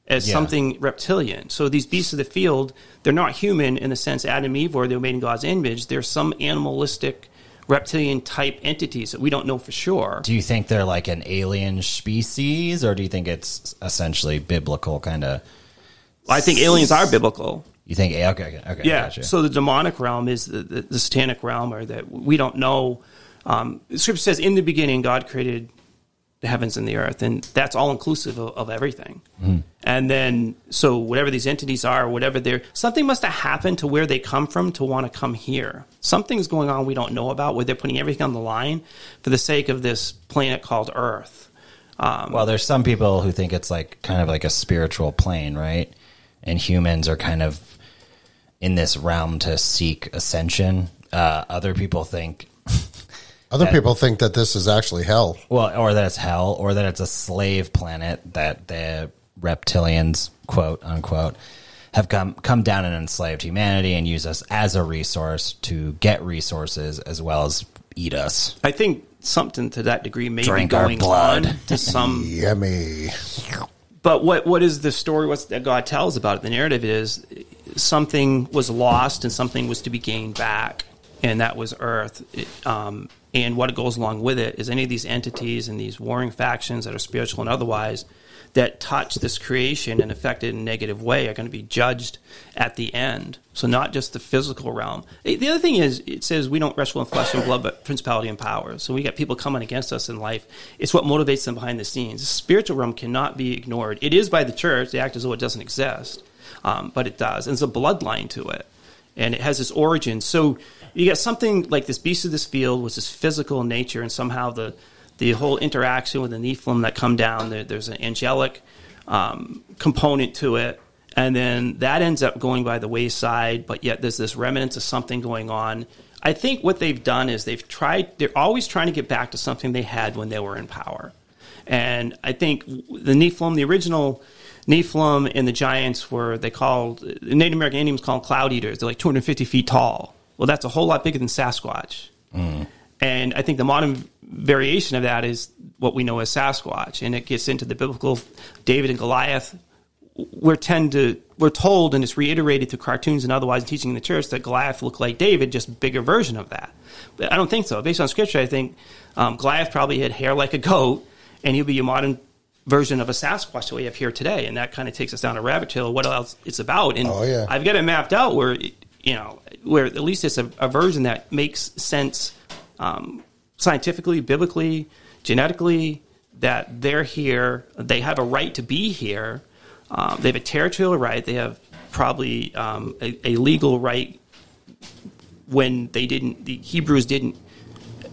as Yeah. something reptilian. So these beasts of the field, they're not human in the sense Adam and Eve were. They were made in God's image. They're some animalistic reptilian type entities that we don't know for sure. do you think they're like an alien species, or do you think it's essentially biblical kind of? I think aliens are biblical. You think okay, okay, okay, Yeah. gotcha. So the demonic realm is the, the, the satanic realm, or that we don't know. Um, scripture says, "In the beginning, God created the heavens and the earth," and that's all inclusive of, of everything. Mm-hmm. And then, so whatever these entities are, whatever they're, something must have happened to where they come from to want to come here. Something's going on we don't know about, where they're putting everything on the line for the sake of this planet called Earth. Um, Well, there's some people who think it's like kind of like a spiritual plane, right? And humans are kind of in this realm to seek ascension. Uh, other people think Other that- people think that this is actually hell. well, or that it's hell, or that it's a slave planet that the reptilians, quote unquote, have come come down and enslaved humanity and use us as a resource to get resources as well as eat us. I think something to that degree may Drink be going blood. on to some Yummy. but what what is the story? What's that God tells about it? The narrative is something was lost and something was to be gained back, and that was Earth. It, um, and what goes along with it is any of these entities and these warring factions that are spiritual and otherwise that touch this creation and affect it in a negative way are going to be judged at the end. So not just the physical realm. The other thing is it says we don't wrestle in flesh and blood, but principality and power. So we got people coming against us in life. It's what motivates them behind the scenes. The spiritual realm cannot be ignored. It is by the church. They act as though it doesn't exist, um, but it does. And there's a bloodline to it, and it has its origin. So you got something like this beast of this field was this physical nature, and somehow the the whole interaction with the Nephilim that come down. There, there's an angelic um, component to it, and then that ends up going by the wayside. But yet there's this remnants of something going on. I think what they've done is they've tried. They're always trying to get back to something they had when they were in power, and I think the Nephilim, the original. Nephilim and the giants were they called Native American Indians called cloud eaters. They're like 250 feet tall. Well, that's a whole lot bigger than Sasquatch. And I think the modern variation of that is what we know as Sasquatch, and it gets into the biblical David and Goliath. We're tend to we're told, and it's reiterated through cartoons and otherwise teaching in the church that Goliath looked like David, just bigger version of that. But I don't think so. Based on scripture, I think um, Goliath probably had hair like a goat, and he'll be a modern version of a Sasquatch that we have here today, and that kind of takes us down a rabbit trail of what else it's about. And Oh, yeah. I've got it mapped out where you know where at least it's a, a version that makes sense um, scientifically, biblically, genetically, that they're here. They have a right to be here. Um, they have a territorial right. They have probably um, a, a legal right when they didn't. The Hebrews didn't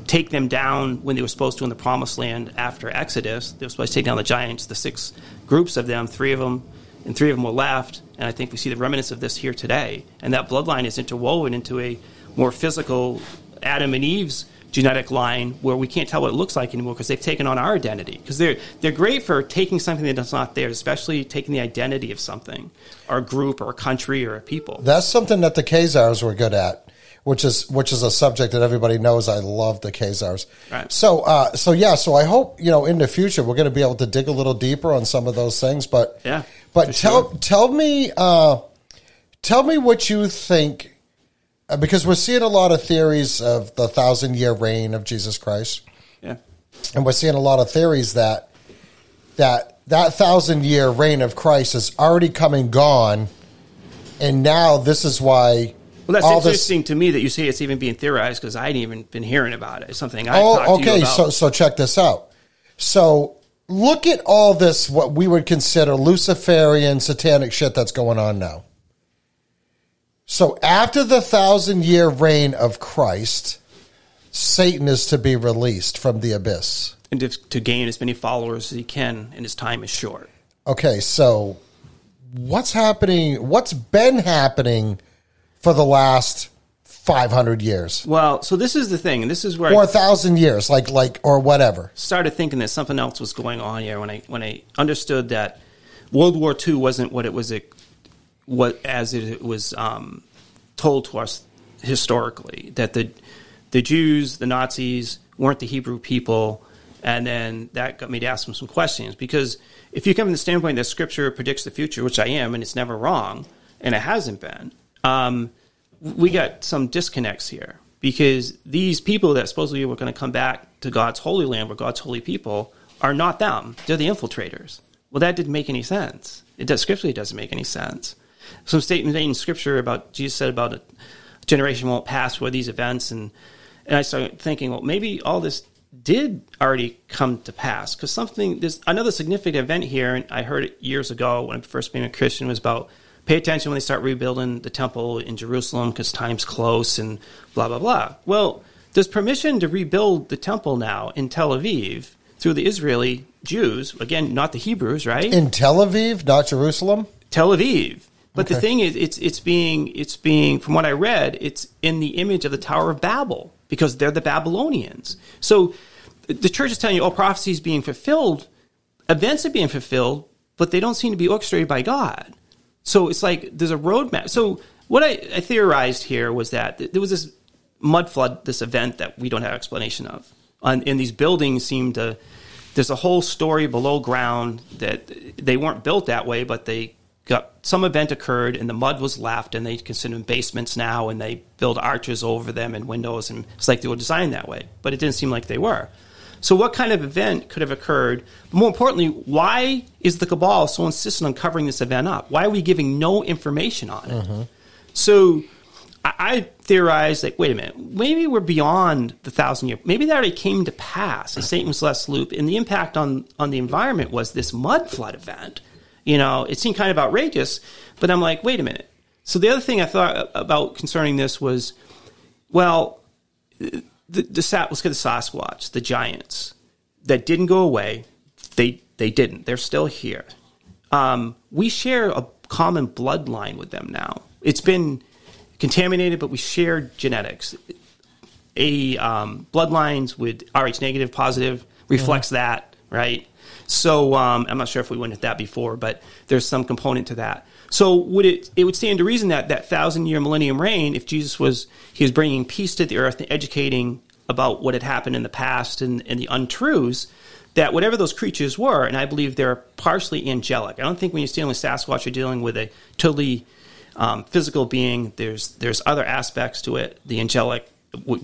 take them down when they were supposed to in the promised land after Exodus. They were supposed to take down the giants, the six groups of them, three of them, and three of them were left. And I think we see the remnants of this here today. And that bloodline is interwoven into a more physical Adam and Eve's genetic line where we can't tell what it looks like anymore because they've taken on our identity. Because they're, they're great for taking something that's not theirs, especially taking the identity of something, or a group, or a country, or a people. That's something that the Khazars were good at, which is which is a subject that everybody knows. I love the Khazars. Right. So, uh, so yeah. So I hope you know in the future we're going to be able to dig a little deeper on some of those things. But Yeah, but tell sure. tell me uh, tell me what you think Uh, because we're seeing a lot of theories of the thousand year reign of Jesus Christ yeah. and we're seeing a lot of theories that that that thousand year reign of Christ is already come and gone, and now this is why. Well, that's all this- interesting to me that you say it's even being theorized because I hadn't even been hearing about it. It's something I oh, talked Oh, okay. So so check this out. So look at all this what we would consider Luciferian satanic shit that's going on now. So after the thousand year reign of Christ, Satan is to be released from the abyss. and to, to gain as many followers as he can, and his time is short. Okay, so what's happening? What's been happening for the last five hundred years Well, so this is the thing, and this is where or a thousand years, like like or whatever? started thinking that something else was going on here when I when I understood that World War II wasn't what it was what as it was um, told to us historically that the the Jews, the Nazis weren't the Hebrew people, and then that got me to ask them some questions because if you come from the standpoint that Scripture predicts the future, which I am, and it's never wrong, and it hasn't been. Um, we got some disconnects here because these people that supposedly were going to come back to God's holy land, or God's holy people, are not them. They're the infiltrators. Well, that didn't make any sense. It does scripturally doesn't make any sense. Some statement in scripture about Jesus said about a generation won't pass for these events, and and I started thinking, well, maybe all this did already come to pass because something there's another significant event here, and I heard it years ago when I first became a Christian was about pay attention when they start rebuilding the temple in Jerusalem because time's close and blah blah blah. Well, there's permission to rebuild the temple now in Tel Aviv through the Israeli Jews, again, not the Hebrews, right? In Tel Aviv, not Jerusalem. Tel Aviv. But the thing is, it's it's being it's being from what I read, it's in the image of the Tower of Babel because they're the Babylonians. So the church is telling you, oh, prophecy is being fulfilled, events are being fulfilled, but they don't seem to be orchestrated by God. So it's like there's a roadmap. So what I, I theorized here was that there was this mud flood, this event that we don't have explanation of, and, and these buildings seem to. There's a whole story below ground that they weren't built that way, but they got some event occurred and the mud was left, and they consider them basements now, and they build arches over them and windows, and it's like they were designed that way, but it didn't seem like they were. So, what kind of event could have occurred? More importantly, why is the cabal so insistent on covering this event up? Why are we giving no information on it? Mm-hmm. So, I, I theorized, like, wait a minute, maybe we're beyond the thousand year. Maybe that already came to pass, and Satan was less loop, and the impact on on the environment was this mud flood event. You know, it seemed kind of outrageous, but I'm like, wait a minute. So the other thing I thought about concerning this was, well, the, the Sa- let's get the Sasquatch, the giants that didn't go away. They they didn't. They're still here. Um, we share a common bloodline with them now. It's been contaminated, but we share genetics. A um, bloodlines with Rh negative, positive reflects that, right? So um, I'm not sure if we went at that before, but there's some component to that. So would it it would stand to reason that that thousand year millennium reign, if Jesus was he was bringing peace to the earth and educating about what had happened in the past and, and the untruths, that whatever those creatures were, and I believe they're partially angelic. I don't think when you're dealing with Sasquatch, you're dealing with a totally um, physical being. There's there's other aspects to it. The angelic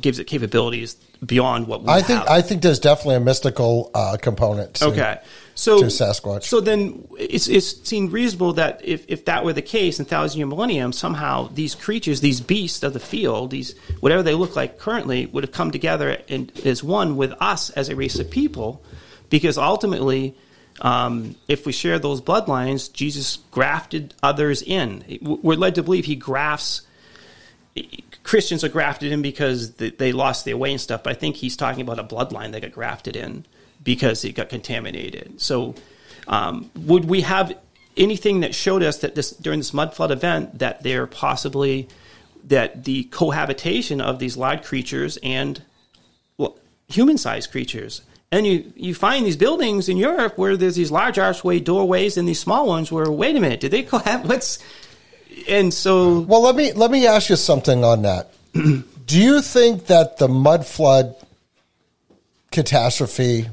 gives it capabilities beyond what we I think have. I think there's definitely a mystical uh, component. To, Okay. So to Sasquatch. So then it's it seemed reasonable that if, if that were the case in thousand year millennium, somehow these creatures, these beasts of the field, these whatever they look like currently, would have come together and as one with us as a race of people, because ultimately. Um, if we share those bloodlines, Jesus grafted others in. We're led to believe he grafts Christians are grafted in because they, lost their way and stuff, but I think he's talking about a bloodline that got grafted in because it got contaminated. So, um, would we have anything that showed us that this during this mud flood event that there possibly that the cohabitation of these large creatures and well, human-sized creatures? And you, you find these buildings in Europe where there's these large archway doorways and these small ones where wait a minute, did they cohabit? What's and so Well, let me let me ask you something on that. Do you think that the mud flood catastrophe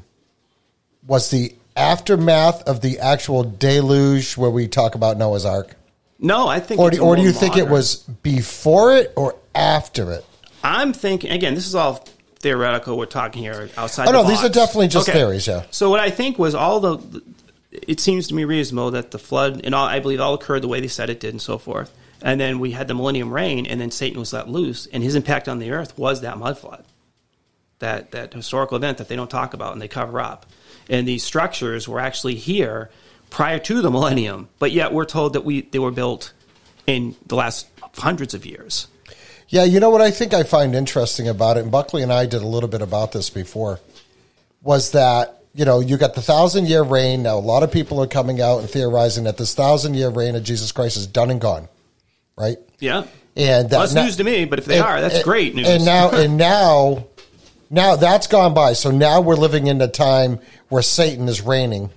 was the aftermath of the actual deluge where we talk about Noah's Ark? no, I think Or do, or do you think it was before it or after it? I'm thinking again. This is all theoretical. We're talking here outside. Oh, the no, these are definitely just theories, yeah. So what I think was all the. It seems to me reasonable that the flood and all I believe all occurred the way they said it did and so forth. And then we had the millennium reign, and then Satan was let loose, and his impact on the earth was that mud flood, that that historical event that they don't talk about and they cover up. And these structures were actually here prior to the millennium, but yet we're told that we they were built in the last hundreds of years. Yeah, you know what I think I find interesting about it, and Buckley and I did a little bit about this before, was that you know you got the thousand year reign. Now a lot of people are coming out and theorizing that this thousand year reign of Jesus Christ is done and gone, right? Yeah. And that That's now- news to me, but if they and- are, that's and- great news. And now, and now, now that's gone by. So now we're living in a time where Satan is reigning,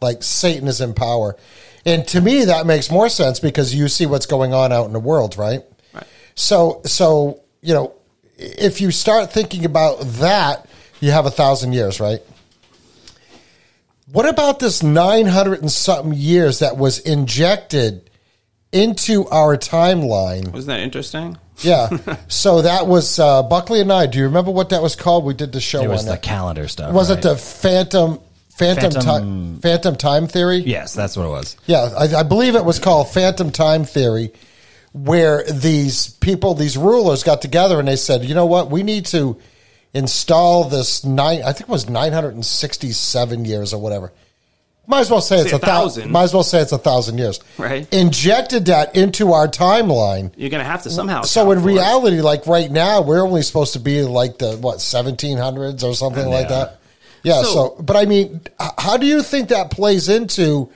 like Satan is in power. And to me, that makes more sense because you see what's going on out in the world, right? Right. So, so you know, if you start thinking about that, you have a thousand years, right? What about this nine hundred and something years that was injected into our timeline? Wasn't that interesting? Yeah. so that was uh, Buckley and I. Do you remember what that was called? We did the show It was on the that. calendar stuff. was right? it the Phantom Phantom Phantom- time Phantom time theory? Yes, that's what it was. Yeah, I, I believe it was called Phantom Time Theory, where these people, these rulers, got together and they said, "You know what? We need to install this nine. I think it was nine hundred and sixty-seven years or whatever. Might as well say, it's Say a a thousand. thousand. Might as well say it's a thousand years. Right. Injected that into our timeline. You're going to have to somehow. So in for it. reality, like right now, we're only supposed to be like the what seventeen hundreds or something like that. Yeah. So, So- but I mean, how do you think that plays into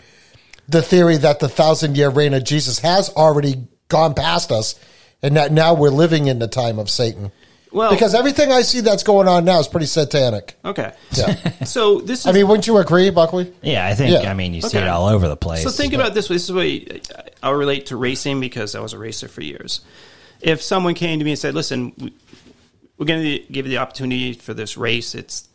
the theory that the thousand year reign of Jesus has already gone past us, and that now we're living in the time of Satan? Well- because everything I see that's going on now is pretty satanic. Okay. Yeah. So this is I mean, wouldn't you agree, Buckley? Yeah, I think. Yeah. I mean, you see Okay. it all over the place. So think about this. This is way I'll relate to racing because I was a racer for years. If someone came to me and said, "Listen, we- we're going to give you the opportunity for this race. It's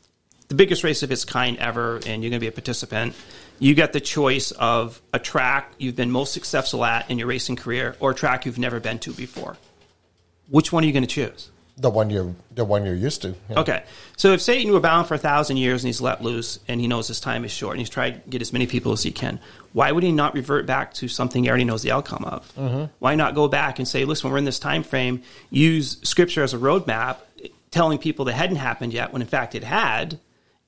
the biggest race of its kind ever, and you're going to be a participant. You got the choice of a track you've been most successful at in your racing career, or a track you've never been to before. Which one are you going to choose?" The one you're the one you're used to. Yeah. Okay. So if Satan were bound for a thousand years and he's let loose and he knows his time is short and he's tried to get as many people as he can, why would he not revert back to something he already knows the outcome of? Mm-hmm. Why not go back and say, listen, we're in this time frame, use scripture as a roadmap, telling people that hadn't happened yet when in fact it had,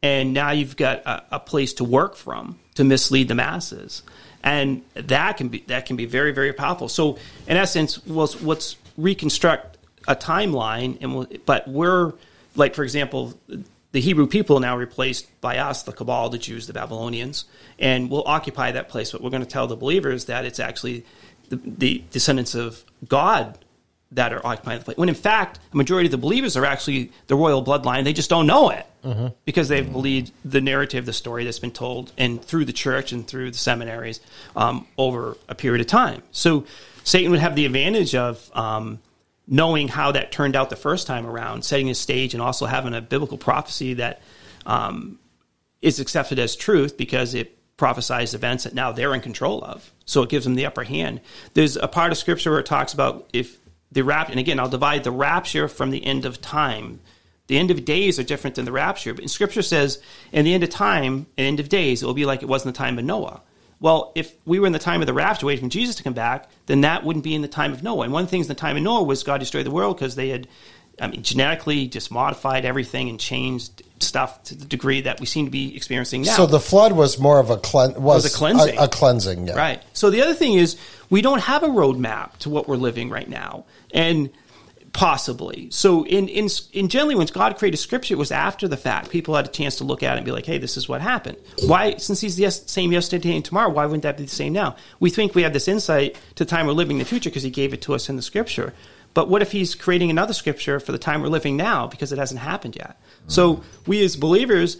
and now you've got a, a place to work from to mislead the masses. And that can be that can be very very powerful. So in essence, let's reconstruct a timeline, and we'll, but we're like, for example, the Hebrew people now replaced by us, the Cabal, the Jews, the Babylonians, and we'll occupy that place. But we're going to tell the believers that it's actually the, the descendants of God that are occupying the place. When in fact, a majority of the believers are actually the royal bloodline. They just don't know it because they've believed the narrative, the story that's been told, and through the church and through the seminaries um, over a period of time. So Satan would have the advantage of um, knowing how that turned out the first time around, setting a stage, and also having a biblical prophecy that um, is accepted as truth because it prophesies events that now they're in control of. So it gives them the upper hand. There's a part of scripture where it talks about if the rapture, and again, I'll divide the rapture from the end of time. The end of days are different than the rapture, but in scripture says, in the end of time, and end of days, it will be like it was in the time of Noah. Well, if we were in the time of the rapture, waiting for Jesus to come back, then that wouldn't be in the time of Noah. And one of the things in the time of Noah was God destroyed the world because they had I mean, genetically just modified everything and changed stuff to the degree that we seem to be experiencing now. So the flood was more of a clean was, a cleansing. A, a cleansing, yeah. Right. So the other thing is we don't have a roadmap to what we're living right now, and possibly. So in in in generally, when God created Scripture, it was after the fact. People had a chance to look at it and be like, "Hey, this is what happened." Why, since He's the same yesterday and tomorrow, why wouldn't that be the same now? We think we have this insight to time we're living in the future because He gave it to us in the Scripture. But what if He's creating another Scripture for the time we're living now because it hasn't happened yet? So we as believers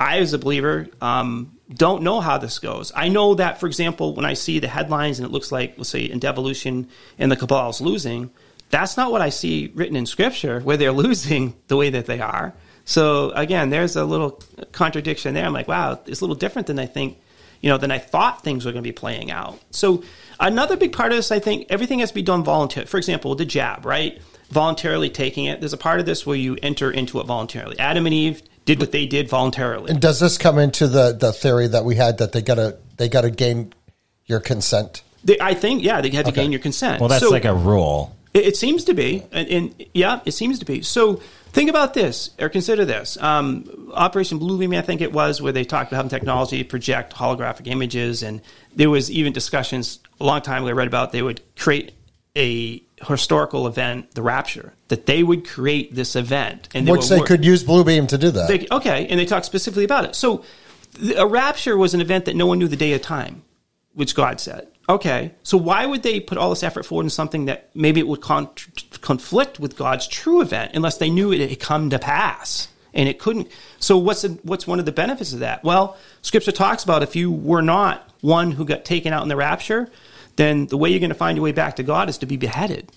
I, as a believer, um, don't know how this goes. I know that, for example, when I see the headlines and it looks like, let's say, in devolution and the cabal is losing, that's not what I see written in Scripture, where they're losing the way that they are. So again, there's a little contradiction there. I'm like, wow, it's a little different than I think, you know, than I thought things were going to be playing out. So another big part of this, I think, everything has to be done voluntarily. For example, the jab, right? Voluntarily taking it. There's a part of this where you enter into it voluntarily. Adam and Eve did what they did voluntarily. And does this come into the, the theory that we had that they gotta they gotta gain your consent? They, I think, yeah, they had to Okay. gain your consent. well, that's So- like a rule. It, seems to be, and, and yeah, it seems to be. So think about this, or consider this: um, Operation Bluebeam, I think it was, where they talked about having technology project holographic images, and there was even discussions a long time ago. I read about they would create a historical event, the Rapture, that they would create this event, and Which were they wor- could use Bluebeam to do that. they, okay, and they talked specifically about it. So, a rapture was an event that no one knew the day or time, which God said. Okay, so why would they put all this effort forward in something that maybe it would con- conflict with God's true event unless they knew it had come to pass? And it couldn't. So, what's the, what's one of the benefits of that? Well, Scripture talks about if you were not one who got taken out in the rapture, then the way you're going to find your way back to God is to be beheaded.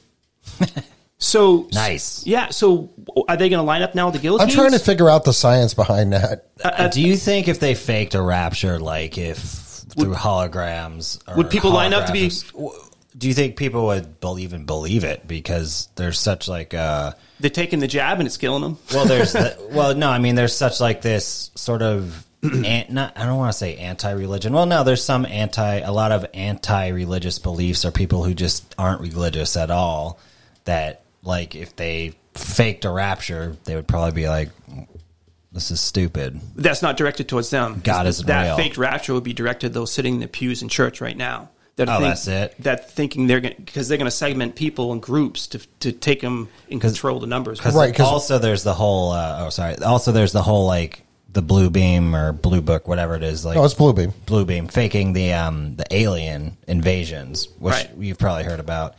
So Nice. yeah. So are they going to line up now with the I'm trying to figure out the science behind that. Uh, do you think if they faked a rapture, like if through holograms, or Would people line up to be- Do you think people would even believe it? Because there's such like uh They're taking the jab and it's killing them. well there's the, well no I mean there's such like this sort of an, not I don't want to say anti-religion. Well no there's some anti a lot of anti-religious beliefs or people who just aren't religious at all that like if they faked a rapture they would probably be like this is stupid That's not directed towards them. God isn't that real. faked rapture would be directed to those sitting in the pews in church right now. That Oh, that's it? That thinking they're going because they're going to segment people in groups to to take them and control the numbers. Because Right, 'cause- also there's the whole. Uh, oh, sorry. Also, there's the whole like the blue beam or blue book, whatever it is. Like Oh, it's blue beam. blue beam faking the um the alien invasions, which Right. you've probably heard about.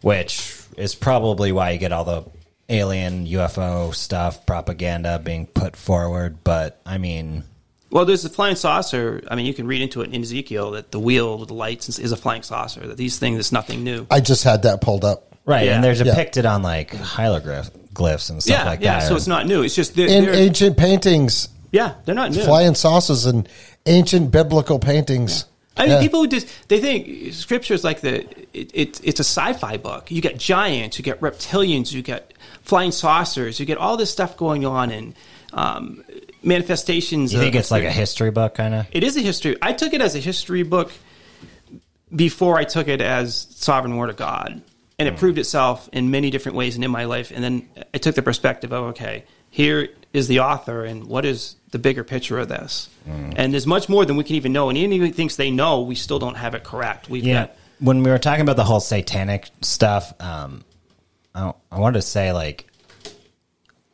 Which is probably why you get all the alien UFO stuff, propaganda being put forward, but I mean, Well, there's the flying saucer. I mean, you can read into it in Ezekiel that the wheel with the lights is a flying saucer. That these things is nothing new. I just had that pulled up. right? Yeah. And they're Yeah. depicted on like hieroglyphs and stuff yeah, like yeah. that. Yeah, so it's not new. It's just they're, In they're- ancient paintings, yeah, they're not new. flying saucers and ancient biblical paintings. I mean, Yeah. people who just they think scripture is like the it, it, it's a sci-fi book. You get giants, you get reptilians, you get flying saucers, you get all this stuff going on and um, manifestations. You think it's like a history book, kind of? It is a history. I took it as a history book before I took it as sovereign word of God, and it proved itself in many different ways and in my life. And then I took the perspective of okay, here is the author, and what is the bigger picture of this? And there's much more than we can even know. And anyone who thinks they know, we still don't have it correct. We've Yeah. got When we were talking about the whole satanic stuff, um, I, I wanted to say like,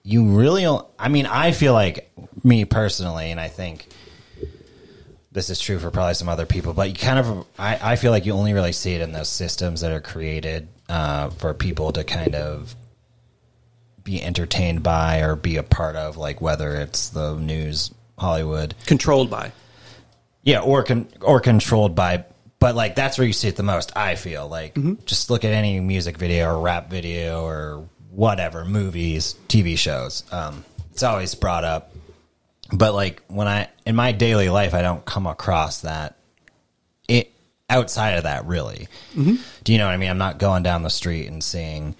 you really, I mean, I feel like me personally, and I think this is true for probably some other people, but you kind of, I, I feel like you only really see it in those systems that are created uh, for people to kind of be entertained by or be a part of, like whether it's the news, Hollywood, controlled by. yeah, or con- or controlled by. But like that's where you see it the most. I feel like just look at any music video or rap video or whatever movies, TV shows. Um, it's always brought up. But like when I in my daily life, I don't come across that. It outside of that, really. Do you know what I mean? I'm not going down the street and seeing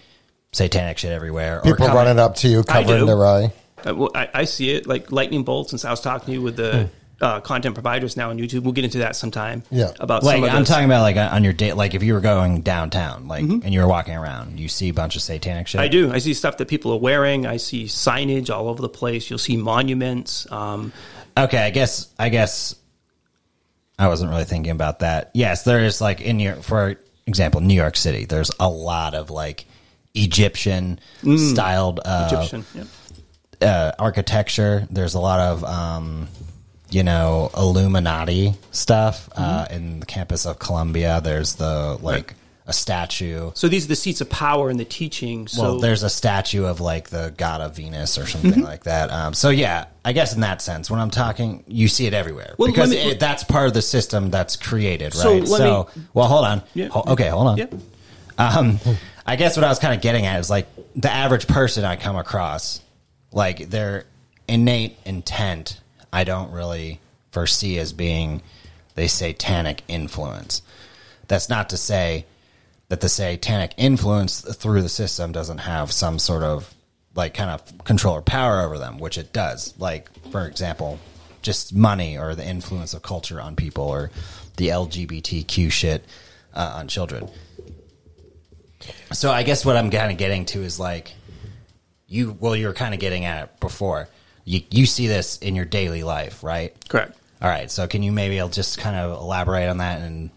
satanic shit everywhere. People coming- running up to you, covering their eye. Uh, well, I, I see it like lightning bolts. Since I was talking to you with the uh, content providers now on YouTube, we'll get into that sometime. Yeah. about like some of I'm talking about like on your date, like if you were going downtown, like and you were walking around, you see a bunch of satanic shit. I do. I see stuff that people are wearing. I see signage all over the place. You'll see monuments. Um, Okay, I guess I guess I wasn't really thinking about that. Yes, there is like in your for example, New York City. There's a lot of like Egyptian styled uh, Egyptian. Yep. uh, architecture. There's a lot of um, you know Illuminati stuff uh, in the campus of Columbia. There's the like a statue. So these are the seats of power and the teaching. So Well, there's a statue of like the god of Venus or something Mm-hmm. like that. Um, so yeah, I guess in that sense, when I'm talking, you see it everywhere Well, because me- it, that's part of the system that's created, So right? let So, me- well, hold on. Yeah. Ho- okay, hold on. yeah. Um, I guess what I was kind of getting at is like the average person I come across, like their innate intent, I don't really foresee as being the satanic influence. That's not to say that the satanic influence through the system doesn't have some sort of like kind of control or power over them, which it does. Like, for example, just money or the influence of culture on people or the LGBTQ shit uh, on children. So I guess what I'm kind of getting to is like you. Well, you were kind of getting at it before. You you see this in your daily life, right? Correct. All right. So can you maybe I'll just kind of elaborate on that and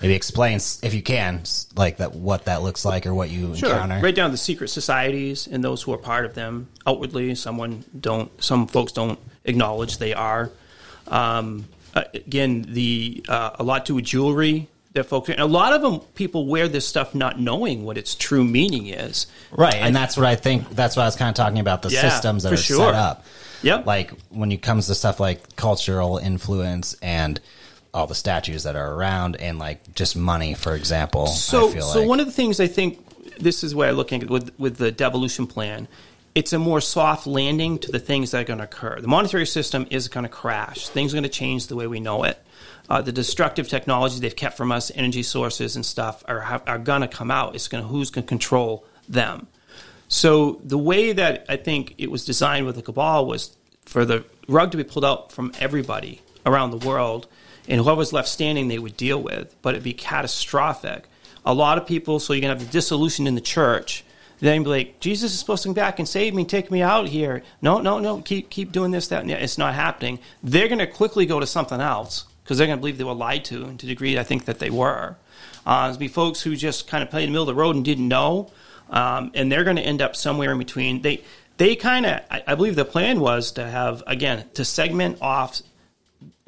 maybe explain, if you can, like that what that looks like or what you Sure. encounter? Right down the secret societies and those who are part of them outwardly. Someone don't. Some folks don't acknowledge they are. Um, uh, again, the uh, a lot to with jewelry that folks. And a lot of them people wear this stuff not knowing what its true meaning is. Right, and that's what I think. That's what I was kind of talking about the Yeah, systems that are sure. set up. Yep. Like when it comes to stuff like cultural influence and all the statues that are around, and like just money, for example. So, I feel so like. one of the things I think this is where I look at with with the devolution plan. It's a more soft landing to the things that are going to occur. The monetary system is going to crash. Things are going to change the way we know it. Uh, the destructive technology they've kept from us, energy sources and stuff, are are going to come out. It's going to who's going to control them. So the way that I think it was designed with the cabal was for the rug to be pulled out from everybody around the world, and whoever's left standing, they would deal with. But it'd be catastrophic. A lot of people, so you're gonna have the dissolution in the church. Then be like, Jesus is supposed to come back and save me, take me out here. No, no, no, keep keep doing this, that, and. It's not happening. They're gonna quickly go to something else because they're gonna believe they were lied to, and to the degree I think that they were. Uh, be folks who just kind of played in the middle of the road and didn't know um, and they're going to end up somewhere in between. They they kind of I, I believe the plan was to have again to segment off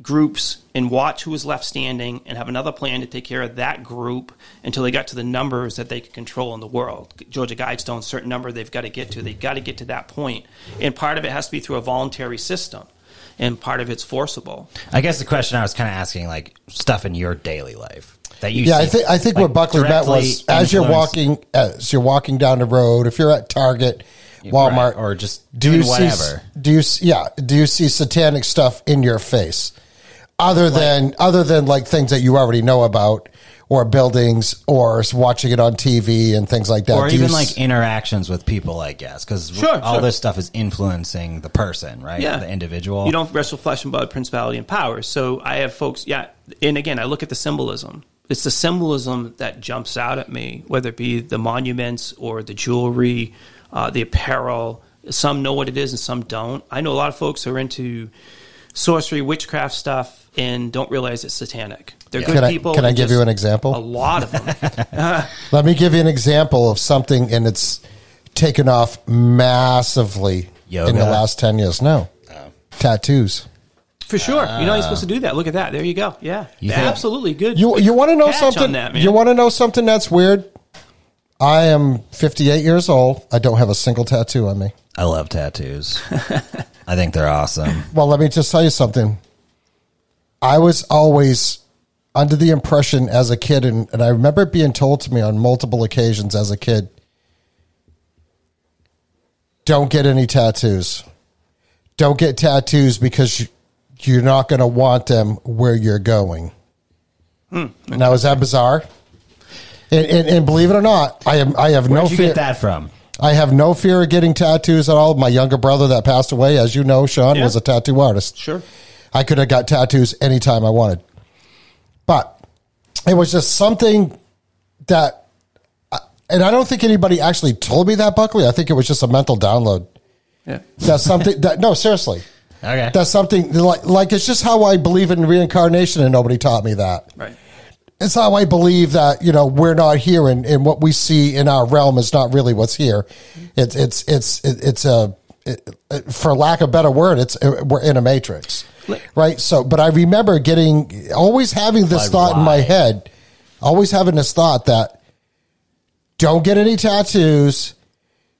groups and watch who was left standing and have another plan to take care of that group until they got to the numbers that they could control in the world. Georgia Guidestone, certain number they've got to get to. They've got to get to that point. And part of it has to be through a voluntary system. And part of it's forcible. I guess the question I was kind of asking, like stuff in your daily life that you. Yeah, I think I think like, what Buckley meant directly was as you're walking as you're walking down the road, if you're at Target, Walmart, Right, or just do you whatever. see do you yeah do you see satanic stuff in your face other than other than like things that you already know about or buildings or watching it on TV and things like that or Do you even s- like interactions with people, I guess, because Sure, all sure. this stuff is influencing the person, right? yeah. the individual. You don't wrestle flesh and blood, principality and power. So I have folks, yeah. And again, I look at the symbolism. It's the symbolism that jumps out at me, whether it be the monuments or the jewelry, uh, the apparel. Some know what it is and some don't. I know a lot of folks who are into sorcery, witchcraft stuff, and don't realize it's satanic. They're good Can I- people. can I give you an example? A lot of them. let me give you an example of something and it's taken off massively Yoga? in the last 10 years no oh. tattoos For sure. You're not even supposed to do that. Look at that. There you go. Yeah. You think- Absolutely good. You you want to know something? that, you want to know something that's weird? I am 58 years old. I don't have a single tattoo on me. I love tattoos. I think they're awesome. Well, let me just tell you something. I was always under the impression as a kid, and, and I remember it being told to me on multiple occasions as a kid don't get any tattoos. Don't get tattoos because you- you're not going to want them where you're going. Hmm. now, is that bizarre? And, and, and believe it or not, I am. I have Where'd no you fear. get that from? I have no fear of getting tattoos at all. My younger brother that passed away, as you know, Sean, Yeah. was a tattoo artist. Sure. I could have got tattoos anytime I wanted. But it was just something that, uh, and I don't think anybody actually told me that, Buckley. I think it was just a mental download. Yeah. That's something that, no, seriously. Okay. That's something like, like it's just how I believe in reincarnation, and nobody taught me that. Right. It's how I believe that you know we're not here, and, and what we see in our realm is not really what's here. It's it's it's it- it's a it, it- for lack of a better word, it's we're in a matrix, right? So, but I remember getting always having this But thought in my why? head, always having this thought that don't get any tattoos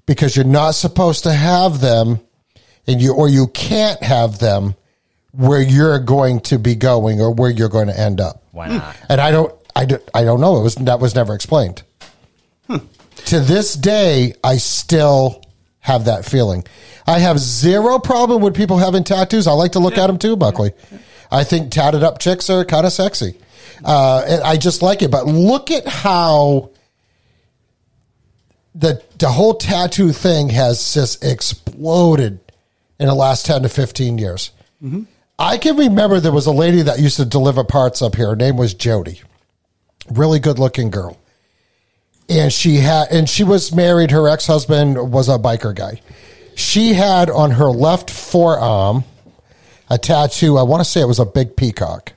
because you're not supposed to have them, and you or you can't have them where you're going to be going or where you're going to end up Why hmm. not? and I don't, I don't, I don't know. It was that was never explained. Hmm. To this day, I still have that feeling. I have zero problem with people having tattoos. I like to look at them too, Buckley. I think tatted up chicks are kind of sexy. Uh, and I just like it. But look at how the the whole tattoo thing has just exploded in the last 10 to 15 years. I can remember there was a lady that used to deliver parts up here. Her name was Jody. Really good looking girl. And she had and she was married, her ex-husband was a biker guy. She had on her left forearm a tattoo. I want to say it was a big peacock.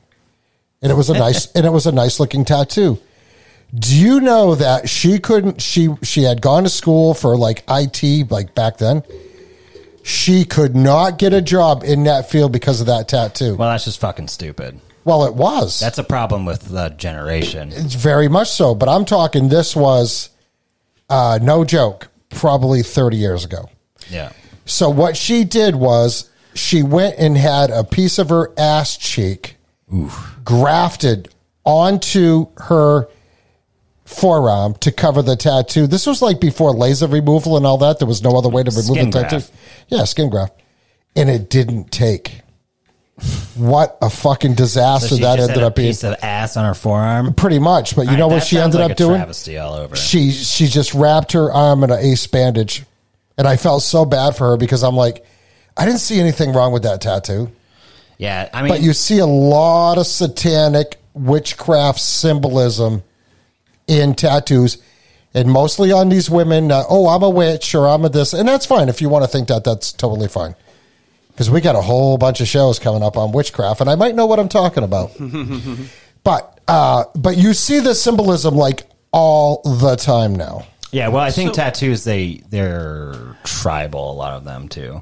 And it was a nice and it was a nice looking tattoo. Do you know that she couldn't she she had gone to school for like IT like back then? She could not get a job in that field because of that tattoo. Well, that's just fucking stupid. Well, it was. That's a problem with the generation. It's very much so. But I'm talking. This was uh, no joke. Probably 30 years ago. Yeah. So what she did was she went and had a piece of her ass cheek grafted onto her forearm to cover the tattoo. This was like before laser removal and all that. There was no other way to remove Skin the tattoo. graft. Yeah, skin graft. And it didn't take. What a fucking So disaster she that ended up being. piece of ass on her forearm. Pretty much. But you know All right, what she ended like up doing? Travesty all over. she she just wrapped her arm in an ace bandage and i felt so bad for her because i'm like i didn't see anything wrong with that tattoo yeah, I mean, but you see a lot of satanic witchcraft symbolism in tattoos and mostly on these women uh, oh i'm a witch or i'm a this and that's fine if you want to think that that's totally fine because we got a whole bunch of shows coming up on witchcraft and i might know what i'm talking about but uh but you see the symbolism like all the time now yeah. Well, I think So- tattoos they they're tribal. A lot of them too,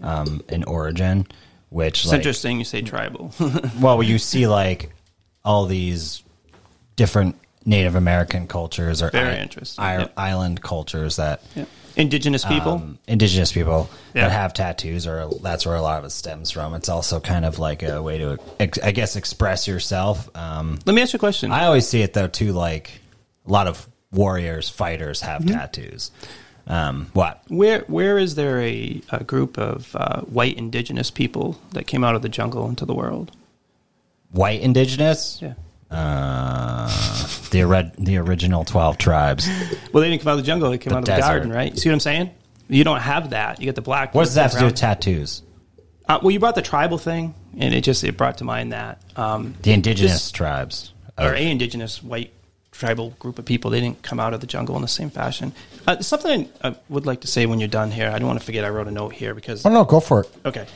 um, in origin. which It's like, interesting you say tribal. well, you see like all these different Native American cultures or Very i- interesting, i- yeah. island cultures that Yeah. Indigenous people. um, indigenous people Yeah. that have tattoos, or that's where a lot of it stems from. It's also kind of like a way to, I guess, express yourself. Um, Let me ask you a question. I always see it though too, like a lot of warriors, fighters have Mm-hmm. tattoos. Um, what? where where is there a, a group of uh, white indigenous people that came out of the jungle into the world? White indigenous? Yeah. Uh, the ori- the original twelve tribes. Well, they didn't come out of the jungle; they came The out of desert. the garden, right? You see what I'm saying? You don't have that. You get the black. What does that have to do with tattoos? Uh, well, you brought the tribal thing, and it just it brought to mind that um, The indigenous Just- tribes. or a indigenous white tribal group of people. They didn't come out of the jungle in the same fashion. Uh, something I would like to say when you're done here. I don't want to forget. I wrote a note here because Oh no, go for it. okay,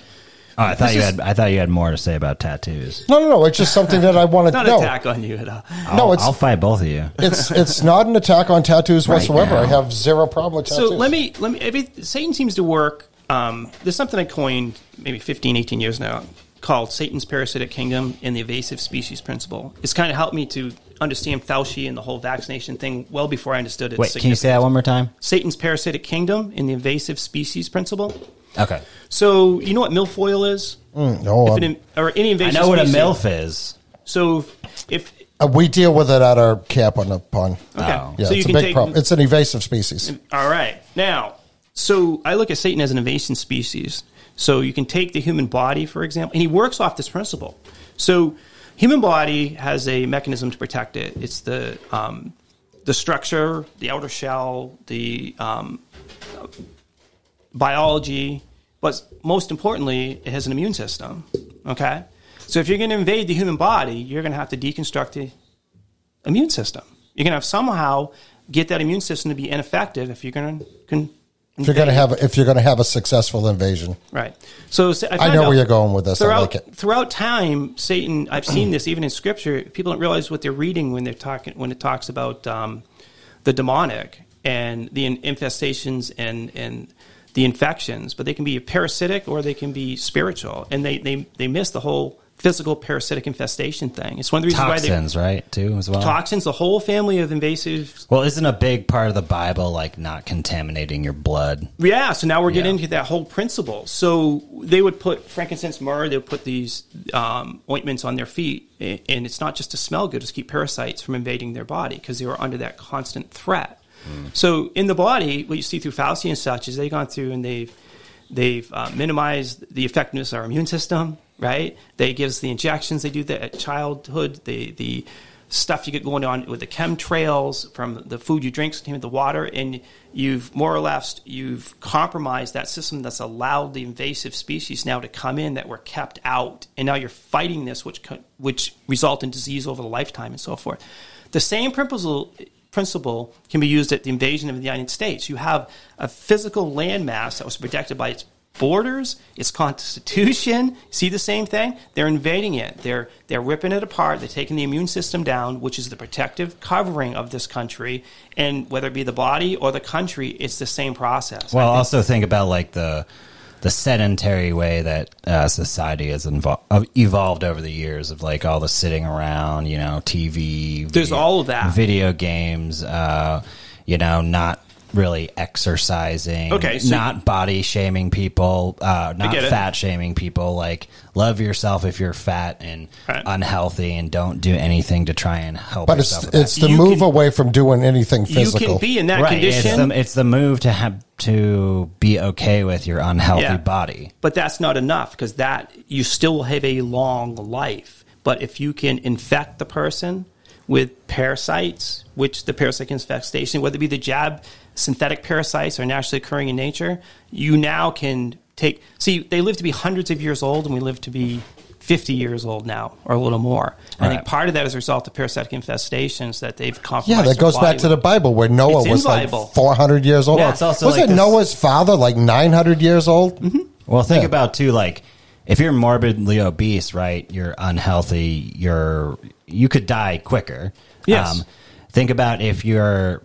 oh, I thought you is- had. I thought you had more to say about tattoos. No, no, no. It's just something that I want to not know. an attack on you at all. No, I'll, it's I'll fight both of you. it's it's not an attack on tattoos whatsoever. now. I have zero problem with tattoos. So let me let me. Every, Satan seems to work. Um, there's something I coined maybe 15, 18 years now called Satan's parasitic kingdom and the evasive species principle. It's kind of helped me to understand Fauci and the whole vaccination thing well before I understood it. Wait, can you say that one more time? Satan's parasitic kingdom and the invasive species principle. Okay. So you know what milfoil is? no, If um, an or any invasion I invasive. know what a species. MILF is. So if uh, we deal with it at our camp on the pond. okay, Oh. Yeah, so you it's a can big take problem. It's an invasive species. All right. Now, so I look at Satan as an invasive species. So you can take the human body, for example, and he works off this principle. So human body has a mechanism to protect it. It's the um, the structure, the outer shell, the um, biology, but most importantly, it has an immune system. Okay, so if you're going to invade the human body, you're going to have to deconstruct the immune system. You're going to have somehow get that immune system to be ineffective if you're going to. Con- If you're gonna have if you're gonna have a successful invasion, Right. So I, I know out where you're going with this. I Throughout, like it. throughout time, Satan. I've seen this even in Scripture. People don't realize what they're reading when they're talking when it talks about um, the demonic and the infestations and and the infections. But they can be parasitic or they can be spiritual, and they they they miss the whole physical parasitic infestation thing. It's one of the reasons why they. Toxins, right? Too as well. toxins. The whole family of invasive well, isn't a big part of the Bible like not contaminating your blood? Yeah, so now we're getting Yeah. into that whole principle. So they would put frankincense, myrrh, they would put these um, ointments on their feet, and it's not just to smell good, it's to keep parasites from invading their body because they were under that constant threat. So in the body, what you see through Fauci and such is they've gone through and they've they've uh, minimized the effectiveness of our immune system. Right? They give us the injections. They do that at childhood. The the stuff you get going on with the chemtrails from the food you drink, the water, and you've more or less you've compromised that system that's allowed the invasive species now to come in that were kept out, and now you're fighting this, which which result in disease over the lifetime and so forth. The same principle principle can be used at the invasion of the United States. You have a physical landmass that was protected by its borders, its constitution. See the same thing? They're invading it. They're they're ripping it apart. They're taking the immune system down, which is the protective covering of this country. And whether it be the body or the country, it's the same process. Well, think- also think about like the the sedentary way that uh, society has invo- uh, evolved over the years of like all the sitting around, you know, TV. There's video- all of that. Video games, uh, you know, not really exercising. Okay, so- not body shaming people, uh, not fat shaming people. Like, love yourself if you're fat and Right. unhealthy, and don't do anything to try and help But it's yourself. with it's the You move can- away from doing anything physical. you can be in that right. It's condition. the, it's the move to have to be okay with your unhealthy Yeah. body. But that's not enough because that you still have a long life. But if you can infect the person with parasites, which the parasite infestation, whether it be the jab synthetic parasites are naturally occurring in nature, you now can take. See, they live to be hundreds of years old, and we live to be 50 years old now, or a little more. I think part of that is a result of parasitic infestations that they've compromised. yeah, that goes body back to the. Bible where Noah It's was like Bible. 400 years old. Well, it's also was like it this- Noah's father like 900 years old? Well, think Yeah. about too, like if you're morbidly obese, right? You're unhealthy. You're you could die quicker. Um, Yes. think about if you're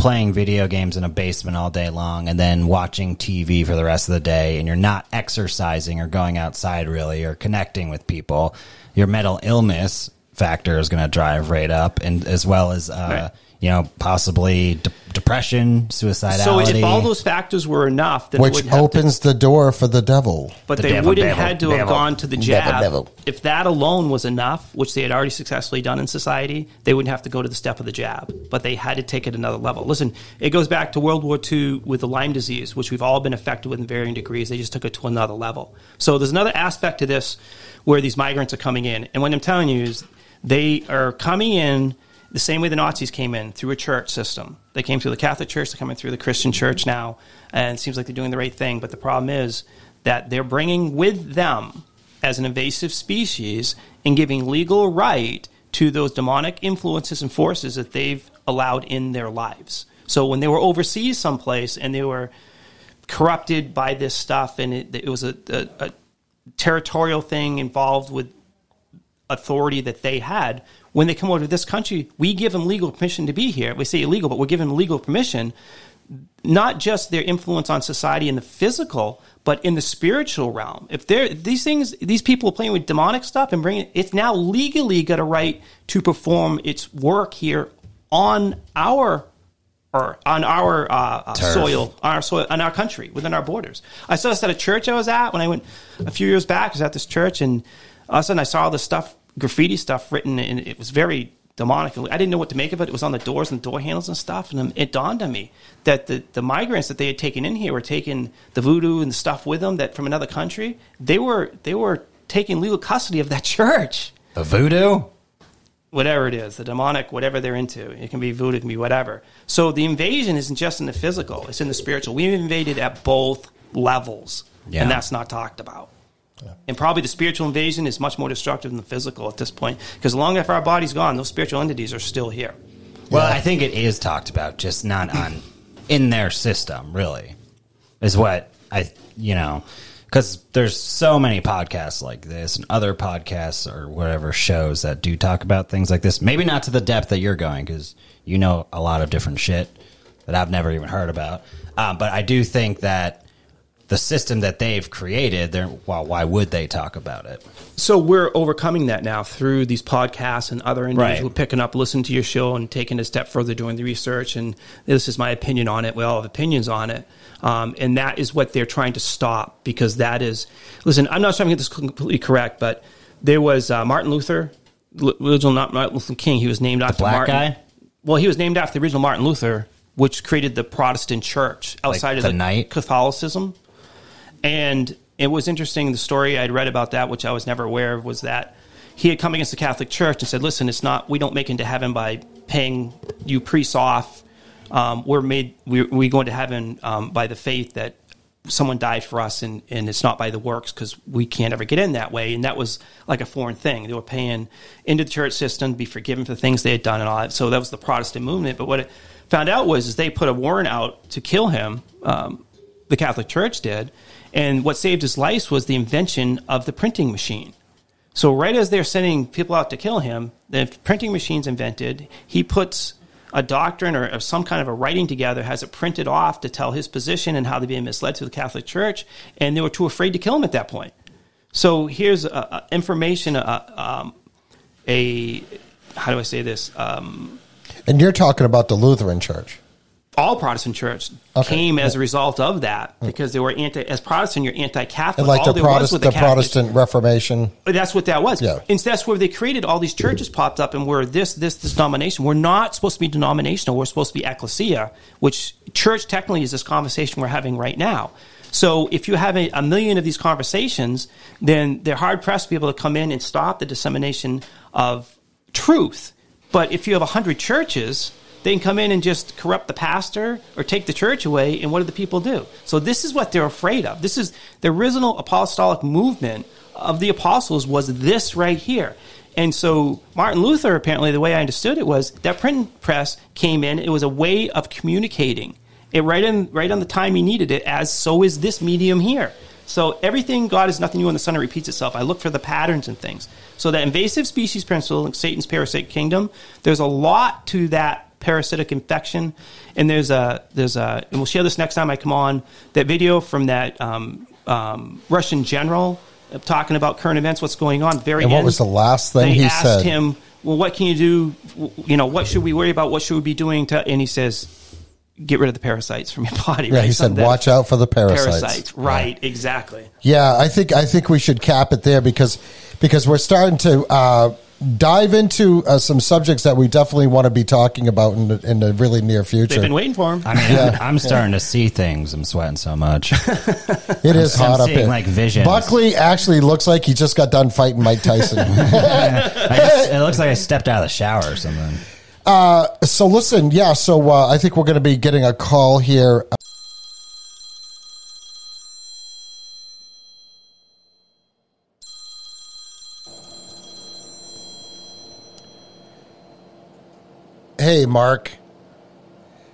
playing video games in a basement all day long and then watching TV for the rest of the day and you're not exercising or going outside really or connecting with people, your mental illness factor is going to drive right up and as well as uh, Right. You know possibly de- depression, suicidality. So if all those factors were enough, then Which wouldn't have to- opens the door for the devil. but The they devil, wouldn't devil, had to have gone to the Devil, jab. devil. If that alone was enough, which they had already successfully done in society, they wouldn't have to go to the step of the jab. But they had to take it another level. Listen, it goes back to World War II with the Lyme disease, which we've all been affected with in varying degrees. They just took it to another level. So there's another aspect to this where these migrants are coming in, and what I'm telling you is they are coming in the same way the Nazis came in through a church system. They came through the Catholic Church, they're coming through the Christian Church now, and it seems like they're doing the right thing. But the problem is that they're bringing with them as an invasive species and giving legal right to those demonic influences and forces that they've allowed in their lives. So when they were overseas someplace and they were corrupted by this stuff, and it, it was a, a, a territorial thing involved with authority that they had. When they come over to this country, we give them legal permission to be here. We say illegal, but we're giving them legal permission. Not just their influence on society in the physical, but in the spiritual realm. If they're these things, these people are playing with demonic stuff and bringing it's now legally got a right to perform its work here on our or on our uh, uh, soil, on our soil, on our country, within our borders. I saw this at a church I was at when I went a few years back. I was at this church, and all of a sudden I saw all this stuff, graffiti stuff written, and it was very demonic. I didn't know what to make of it. It was on the doors and door handles and stuff, and it dawned on me that the, the migrants that they had taken in here were taking the voodoo and the stuff with them that from another country. They were they were taking legal custody of that church the voodoo. whatever it is, the demonic, whatever they're into. It can be voodoo, it can be whatever. So the invasion isn't just in the physical, it's in the spiritual. We've invaded at both levels, Yeah. and that's not talked about. And probably the spiritual invasion is much more destructive than the physical at this point, because long after our body's gone, those spiritual entities are still here. Well, I think it is talked about, just not on in their system. Really, is what I you know because there's so many podcasts like this and other podcasts or whatever shows that do talk about things like this. Maybe not to the depth that you're going because you know a lot of different shit that I've never even heard about. Um, but I do think that the system that they've created, they're well, why would they talk about it? So we're overcoming that now through these podcasts and other individuals Right. picking up, listening to your show, and taking a step further, doing the research. And this is my opinion on it. We all have opinions on it, um, and that is what they're trying to stop because that is. Listen, I'm not sure I'm going to get this completely correct, but there was uh, Martin Luther, original not Martin Luther King. He was named after black Martin. guy? Well, he was named after the original Martin Luther, which created the Protestant Church outside of the the? Catholicism. And it was interesting. The story I'd read about that, which I was never aware of, was that he had come against the Catholic Church and said, "Listen, it's not. We don't make into heaven by paying you priests off. Um, we're made. We we go into heaven um, by the faith that someone died for us, and and it's not by the works because we can't ever get in that way. And that was like a foreign thing. They were paying into the church system to be forgiven for the things they had done and all that. So that was the Protestant movement. But what it found out was is they put a warrant out to kill him. Um, the Catholic Church did. And what saved his life was the invention of the printing machine. So right as they're sending people out to kill him, the printing machine's invented. He puts a doctrine or, some kind of a writing together, has it printed off to tell his position and how they're being misled to the Catholic Church, and they were too afraid to kill him at that point. So here's uh, uh, information, uh, um, a how do I say this? Um, And you're talking about the Lutheran Church. All Protestant church Okay, came as yeah. a result of that because they were anti. As Protestant, you're anti-Catholic. And like All the, Protest, with the Catholics- Protestant Reformation. That's what that was. Yeah. And that's where they created all these churches mm. popped up and we're this, this, this denomination. We're not supposed to be denominational. We're supposed to be ecclesia, which church technically is this conversation we're having right now. So if you have a, a million of these conversations, then they're hard pressed to be able to come in and stop the dissemination of truth. But if you have a hundred churches, they can come in and just corrupt the pastor or take the church away. And what do the people do? So this is what they're afraid of. This is the original apostolic movement of the apostles was this right here. And so Martin Luther, apparently, the way I understood it was that print press came in. It was a way of communicating it right in right on the time he needed it. As so is this medium here. So everything God is nothing new in the sun it repeats itself. I look for the patterns and things. So that invasive species principle, Satan's parasitic kingdom, there's a lot to that parasitic infection. And there's a there's a and we'll share this next time I come on that video from that um, um, Russian general talking about current events, what's going on. Very And what end, was the last thing they he asked said? him, "Well, what can you do? You know, what should we worry about? What should we be doing?" To, and he says, "Get rid of the parasites from your body." Yeah, right? he said, Something "Watch out for the parasites." Parasites, right? Exactly. Yeah, I think I think we should cap it there because because we're starting to uh, dive into uh, some subjects that we definitely want to be talking about in the, in the really near future. They've been waiting for him. I mean, I'm starting to see things. I'm sweating so much. It is I'm hot up seeing, here. like, visions. Buckley actually looks like he just got done fighting Mike Tyson. I just, it looks like I stepped out of the shower or something. so listen, yeah. So uh, I think we're going to be getting a call here. Hey, Mark.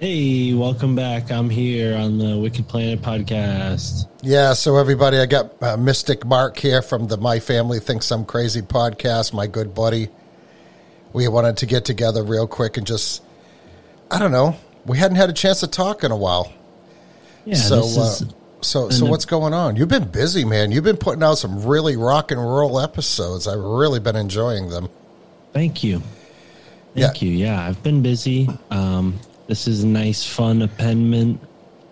Hey, welcome back. I'm here on the Wicked Planet podcast. Yeah, so everybody, I got uh, Mystic Mark here from the My Family Thinks I'm Crazy podcast, my good buddy. We wanted to get together real quick and just, I don't know, we hadn't had a chance to talk in a while. Yeah, so, uh, so, so what's going on? You've been busy, man. You've been putting out some really rock and roll episodes. I've really been enjoying them. thank you. Thank you. Yeah, I've been busy. Um, this is a nice, fun appendment,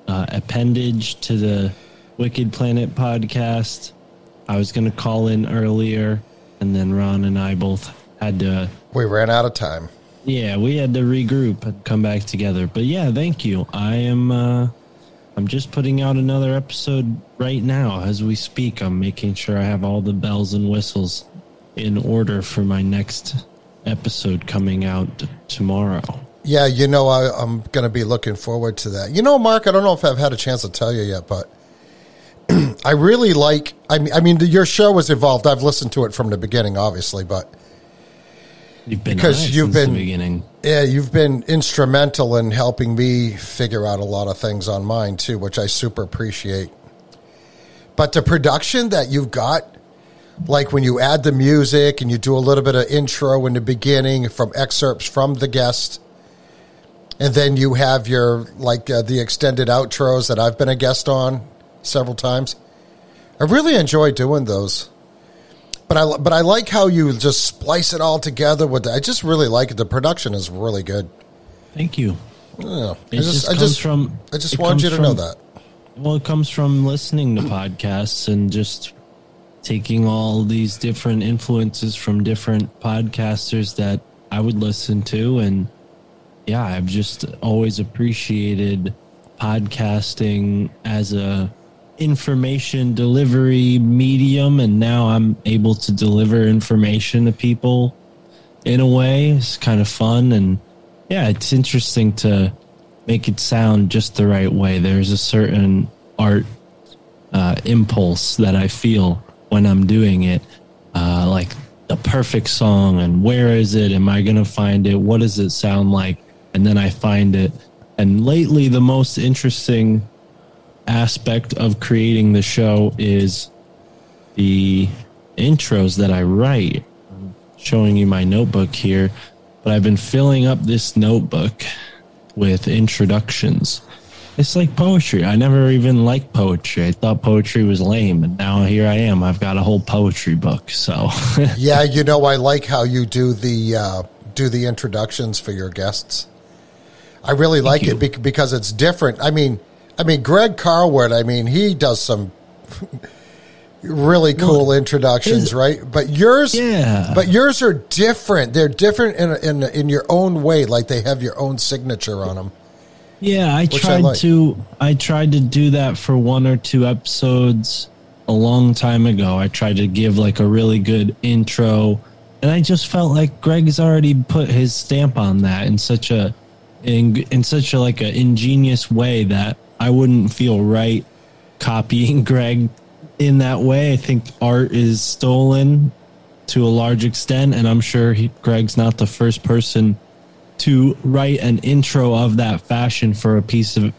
uh, appendage to the Wicked Planet podcast. I was going to call in earlier, and then Ron and I both had to We ran out of time. Yeah, we had to regroup and come back together. But yeah, thank you. I am uh I'm just putting out another episode right now as we speak. I'm making sure I have all the bells and whistles in order for my next episode coming out tomorrow. Yeah, you know, I, I'm going to be looking forward to that. You know, Mark, I don't know if I've had a chance to tell you yet, but I really like. I mean, I mean, your show was evolved. I've listened to it from the beginning, obviously, but You've been Because you've since been- the beginning. yeah, you've been instrumental in helping me figure out a lot of things on mine too, which I super appreciate. But the production that you've got, like when you add the music and you do a little bit of intro in the beginning from excerpts from the guest, and then you have your like uh, the extended outros that I've been a guest on several times. I really enjoy doing those. But I but I like how you just splice it all together with. The, I just really like it. The production is really good. Thank you. Yeah, I just, just I just from I just it wanted you to know that. Well, it comes from listening to podcasts and just taking all these different influences from different podcasters that I would listen to. And yeah, I've just always appreciated podcasting as a information delivery medium. And now I'm able to deliver information to people in a way. It's kind of fun. And yeah, it's interesting to make it sound just the right way. There's a certain art uh, impulse that I feel when I'm doing it, uh, like the perfect song and where is it? Am I going to find it? What does it sound like? And then I find it. And lately, the most interesting aspect of creating the show is the intros that I write. I'm showing you my notebook here, but I've been filling up this notebook with introductions. It's like poetry. I never even liked poetry. I thought poetry was lame, and now here I am. I've got a whole poetry book. So, Yeah, you know, I like how you do the uh, do the introductions for your guests. I really like you. it bec- because it's different. I mean, I mean, Greg Carlwood. I mean, he does some really cool introductions, his- right? But yours, Yeah. but yours are different. They're different in in in your own way. Like they have your own signature on them. Yeah, I I tried like. to. I tried to do that for one or two episodes a long time ago. I tried to give like a really good intro, and I just felt like Greg's already put his stamp on that in such a in in such a like an ingenious way that I wouldn't feel right copying Greg in that way. I think art is stolen to a large extent, and I'm sure he, Greg's not the first person to write an intro of that fashion for a piece of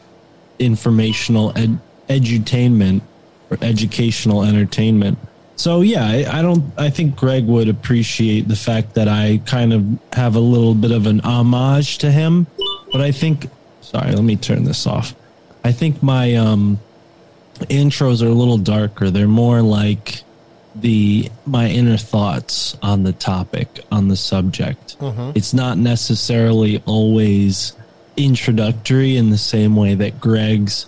informational ed- edutainment or educational entertainment. So yeah, I, I don't. I think Greg would appreciate the fact that I kind of have a little bit of an homage to him But I think, sorry, let me turn this off. I think my um, intros are a little darker. They're more like the my inner thoughts on the topic, on the subject. It's not necessarily always introductory in the same way that Greg's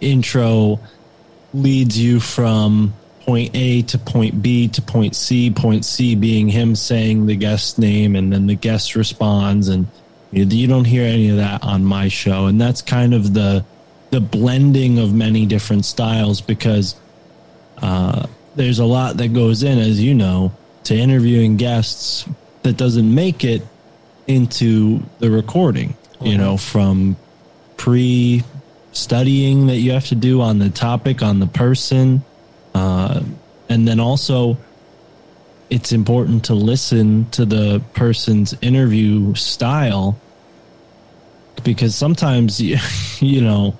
intro leads you from point A to point B to point C, point C being him saying the guest name and then the guest responds and you, you don't hear any of that on my show and that's kind of the the blending of many different styles because uh, there's a lot that goes in as you know to interviewing guests that doesn't make it into the recording you know from pre studying that you have to do on the topic on the person uh, and then also it's important to listen to the person's interview style because sometimes you, you know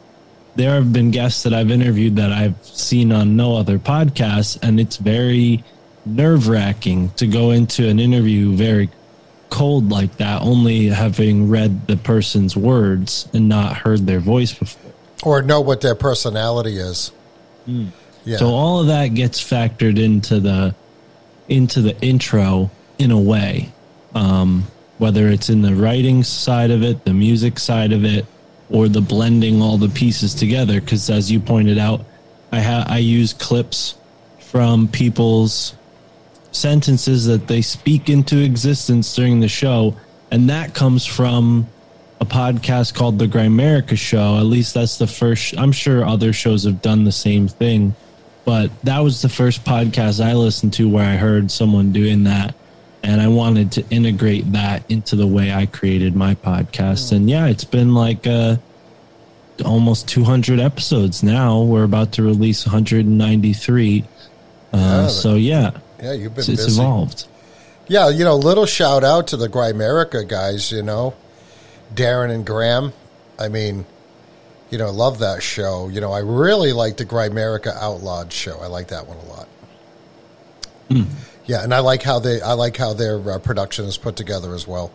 there have been guests that I've interviewed that I've seen on no other podcasts and it's very nerve-wracking to go into an interview very cold like that only having read the person's words and not heard their voice before or know what their personality is. Hmm. Yeah. So all of that gets factored into the into the intro in a way, um, whether it's in the writing side of it, the music side of it, or the blending all the pieces together. Because as you pointed out, I ha- I use clips from people's sentences that they speak into existence during the show, and that comes from a podcast called The Grimerica Show. At least that's the first. I'm sure other shows have done the same thing, but that was the first podcast I listened to where I heard someone doing that, and I wanted to integrate that into the way I created my podcast. And yeah, it's been like uh, almost 200 episodes now. We're about to release 193. Uh, Yeah, so yeah, yeah, you've been it's, it's evolved. Yeah, you know, little shout out to the Grimerica guys, you know, Darren and Graham. I mean, you know, love that show. You know, I really like the Grimerica Outlawed show. I like that one a lot. Yeah, and I like how they I like how their uh, production is put together as well.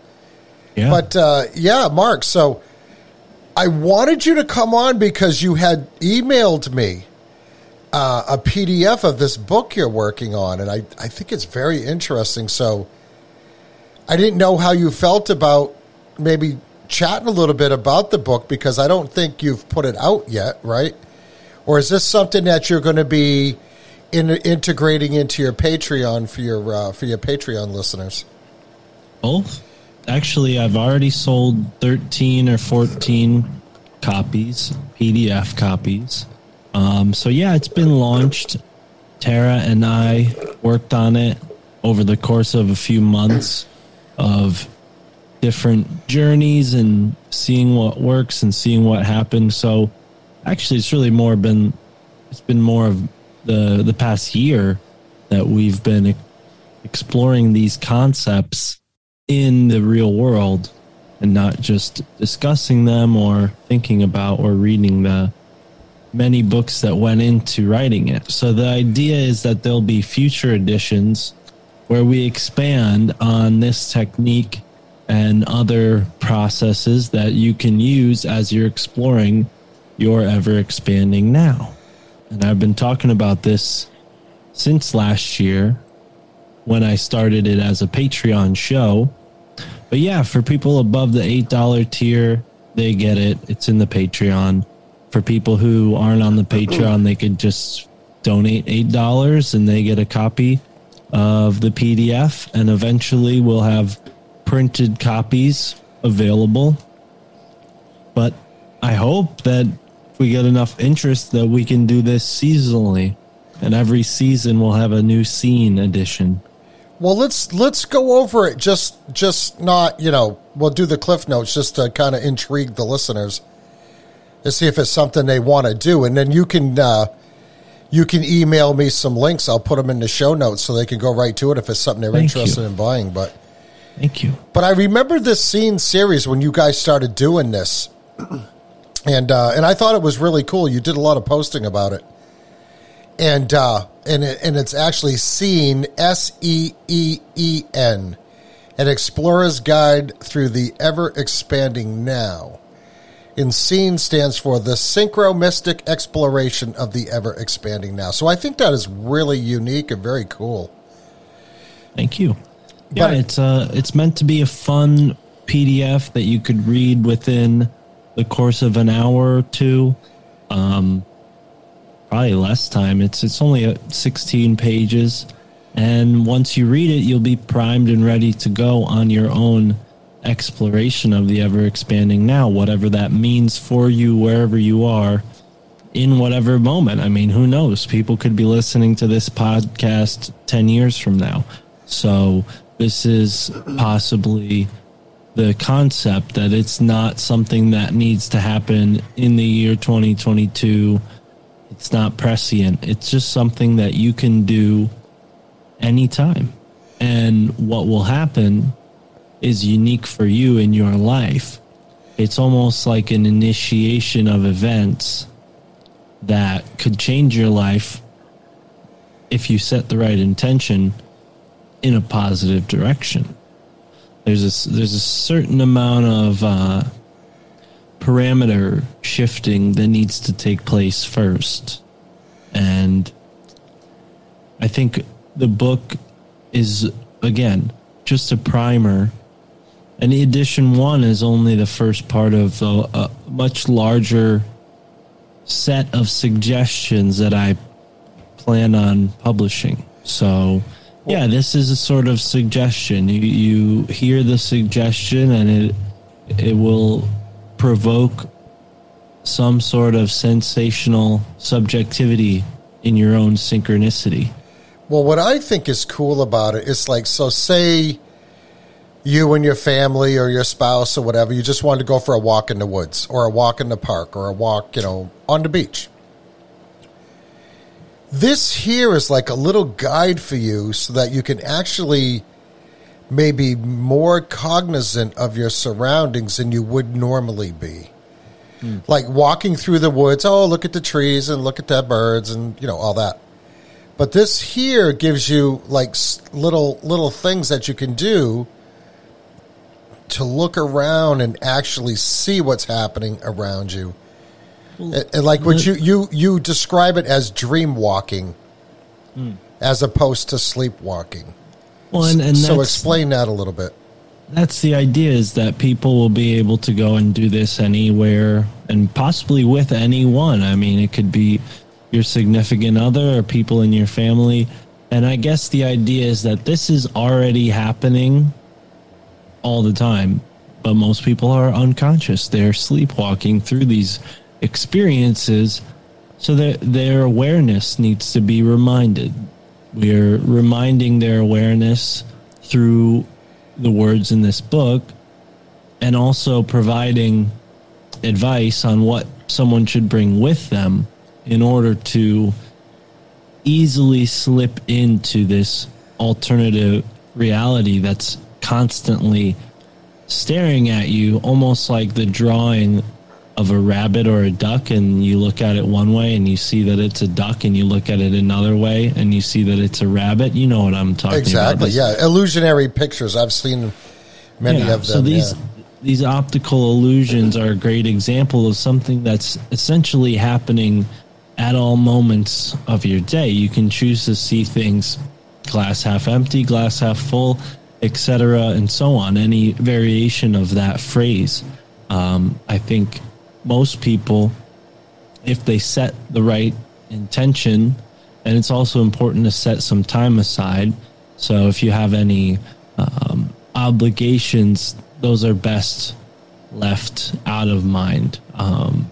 Yeah, But uh, yeah, Mark. So I wanted you to come on because you had emailed me uh, a PDF of this book you're working on, and I I think it's very interesting. So I didn't know how you felt about maybe chatting a little bit about the book because I don't think you've put it out yet, right? Or is this something that you're going to be in, integrating into your Patreon for your uh, for your Patreon listeners? Both. Actually, I've already sold 13 or 14 copies, PDF copies. Um, so, yeah, it's been launched. Tara and I worked on it over the course of a few months of different journeys and seeing what works and seeing what happened. So, actually, it's really more been it's been more of the the past year that we've been exploring these concepts in the real world and not just discussing them or thinking about or reading the many books that went into writing it. So the idea is that there'll be future editions where we expand on this technique and other processes that you can use as you're exploring your ever expanding now. And I've been talking about this since last year when I started it as a Patreon show. But yeah, for people above the $8 tier, they get it. It's in the Patreon. For people who aren't on the Patreon, they could just donate $8 and they get a copy of the PDF. And eventually we'll have printed copies available. But I hope that if we get enough interest that we can do this seasonally. And every season we'll have a new SEEEN edition. Well, let's let's go over it. Just just not you know we'll do the cliff notes just to kind of intrigue the listeners to see if it's something they want to do, and then you can uh, you can email me some links. I'll put them in the show notes so they can go right to it if it's something they're Thank interested you. in buying. But Thank you. but I remember this SEEEN series when you guys started doing this, and uh, and I thought it was really cool. You did a lot of posting about it, and uh, and it, and it's actually seen S E E E N, an explorer's guide through the ever expanding now. in SEEEN stands for the Synchro Mystic Exploration of the Ever Expanding Now. So I think that is really unique and very cool. Thank you. Yeah, But- it's uh it's meant to be a fun PDF that you could read within the course of an hour or two. Um probably less time. It's it's only uh, 16 pages and once you read it you'll be primed and ready to go on your own exploration of the ever expanding now, whatever that means for you wherever you are in whatever moment. I mean, who knows? People could be listening to this podcast 10 years from now. So, this is possibly the concept that it's not something that needs to happen in the year 2022. It's not prescient. It's just something that you can do anytime. And what will happen is unique for you in your life. It's almost like an initiation of events that could change your life if you set the right intention in a positive direction. There's a there's a certain amount of uh, parameter shifting that needs to take place first, and I think the book is again just a primer. And edition one is only the first part of a, a much larger set of suggestions that I plan on publishing. So, yeah, this is a sort of suggestion. You, you hear the suggestion, and it it will provoke some sort of sensational subjectivity in your own synchronicity. Well, what I think is cool about it is like, so say you and your family or your spouse or whatever, you just wanted to go for a walk in the woods or a walk in the park or a walk, you know, on the beach. This here is like a little guide for you so that you can actually maybe more cognizant of your surroundings than you would normally be. Hmm. Like walking through the woods, oh, look at the trees and look at the birds and, you know, all that. But this here gives you like little little things that you can do to look around and actually see what's happening around you. And, and like what you you you describe it as dream walking hmm. as opposed to sleepwalking. Well, and, and so explain that a little bit. that's the idea is that people will be able to go and do this anywhere and possibly with anyone. I mean, it could be your significant other or people in your family. And I guess the idea is that this is already happening all the time, but most people are unconscious. They're sleepwalking through these experiences. So that their awareness needs to be reminded. We're reminding their awareness through the words in this book and also providing advice on what someone should bring with them in order to easily slip into this alternative reality that's constantly staring at you almost like the drawing of a rabbit or a duck and you look at it one way and you see that it's a duck and you look at it another way and you see that it's a rabbit you know what i'm talking about Exactly. Yeah, illusionary pictures. I've seen many yeah, of them. So these yeah. these optical illusions are a great example of something that's essentially happening at all moments of your day. You can choose to see things glass half empty, glass half full, etc., and so on. Any variation of that phrase. Um, I think most people, if they set the right intention, and it's also important to set some time aside. So if you have any um, obligations, those are best left out of mind. Um,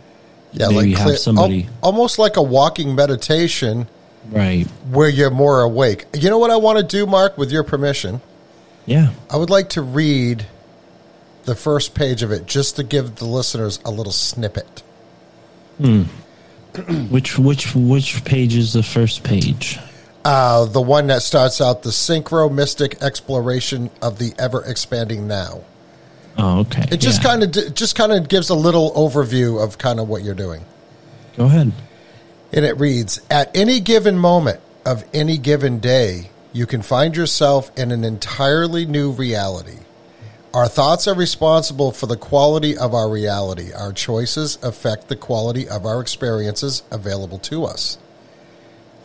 yeah, like have somebody- almost like a walking meditation right. where you're more awake. You know what I want to do, Mark, with your permission? Yeah. I would like to read the first page of it just to give the listeners a little snippet. Which which which page is the first page? Uh, the one that starts out the synchro mystic exploration of the ever expanding now. Oh, okay. It just Yeah. kind of just kind of gives a little overview of kind of what you're doing. go ahead. And it reads At any given moment of any given day, you can find yourself in an entirely new reality, Our thoughts are responsible for the quality of our reality. Our choices affect the quality of our experiences available to us.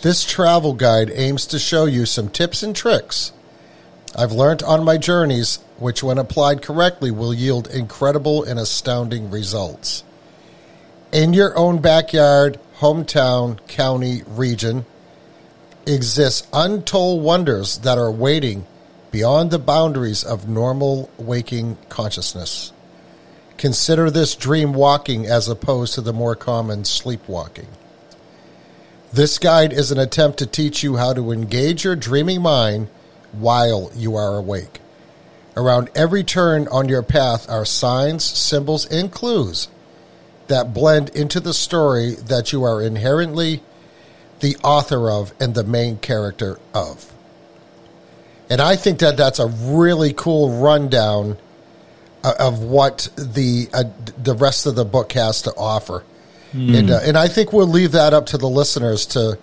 This travel guide aims to show you some tips and tricks I've learned on my journeys, which, when applied correctly, will yield incredible and astounding results. In your own backyard, hometown, county, region, exists untold wonders that are waiting beyond the boundaries of normal waking consciousness. Consider this dream walking as opposed to the more common sleepwalking. This guide is an attempt to teach you how to engage your dreaming mind while you are awake. Around every turn on your path are signs, symbols, and clues that blend into the story that you are inherently the author of and the main character of. And I think that that's a really cool rundown of what the uh, the rest of the book has to offer. Mm. And uh, and I think we'll leave that up to the listeners to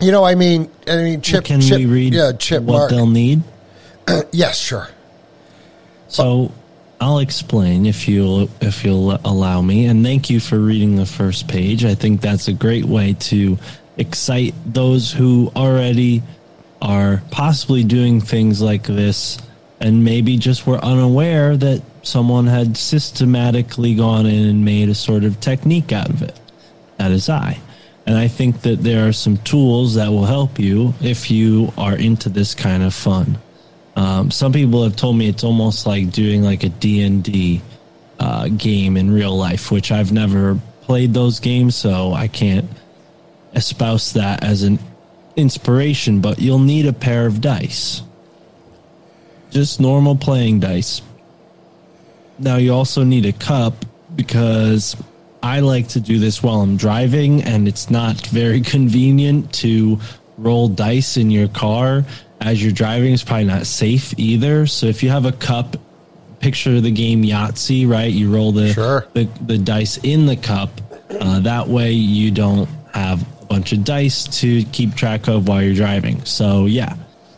you know, I mean, I mean, Chip. Can Chip, we read yeah, Chip what Mark. they'll need? yes, sure. So I'll explain if you'll if you'll allow me. And thank you for reading the first page. I think that's a great way to excite those who already are possibly doing things like this and maybe just were unaware that someone had systematically gone in and made a sort of technique out of it. That is I. And I think that there are some tools that will help you if you are into this kind of fun. Um, some people have told me it's almost like doing like a D&D uh, game in real life, which I've never played those games, so I can't espouse that as an inspiration, but you'll need a pair of dice. Just normal playing dice. Now you also need a cup because I like to do this while I'm driving, and it's not very convenient to roll dice in your car as you're driving. It's probably not safe either. So if you have a cup, picture the game Yahtzee, right? You roll the sure. the, the dice in the cup. Uh, that way you don't have a bunch of dice to keep track of while you're driving. So yeah,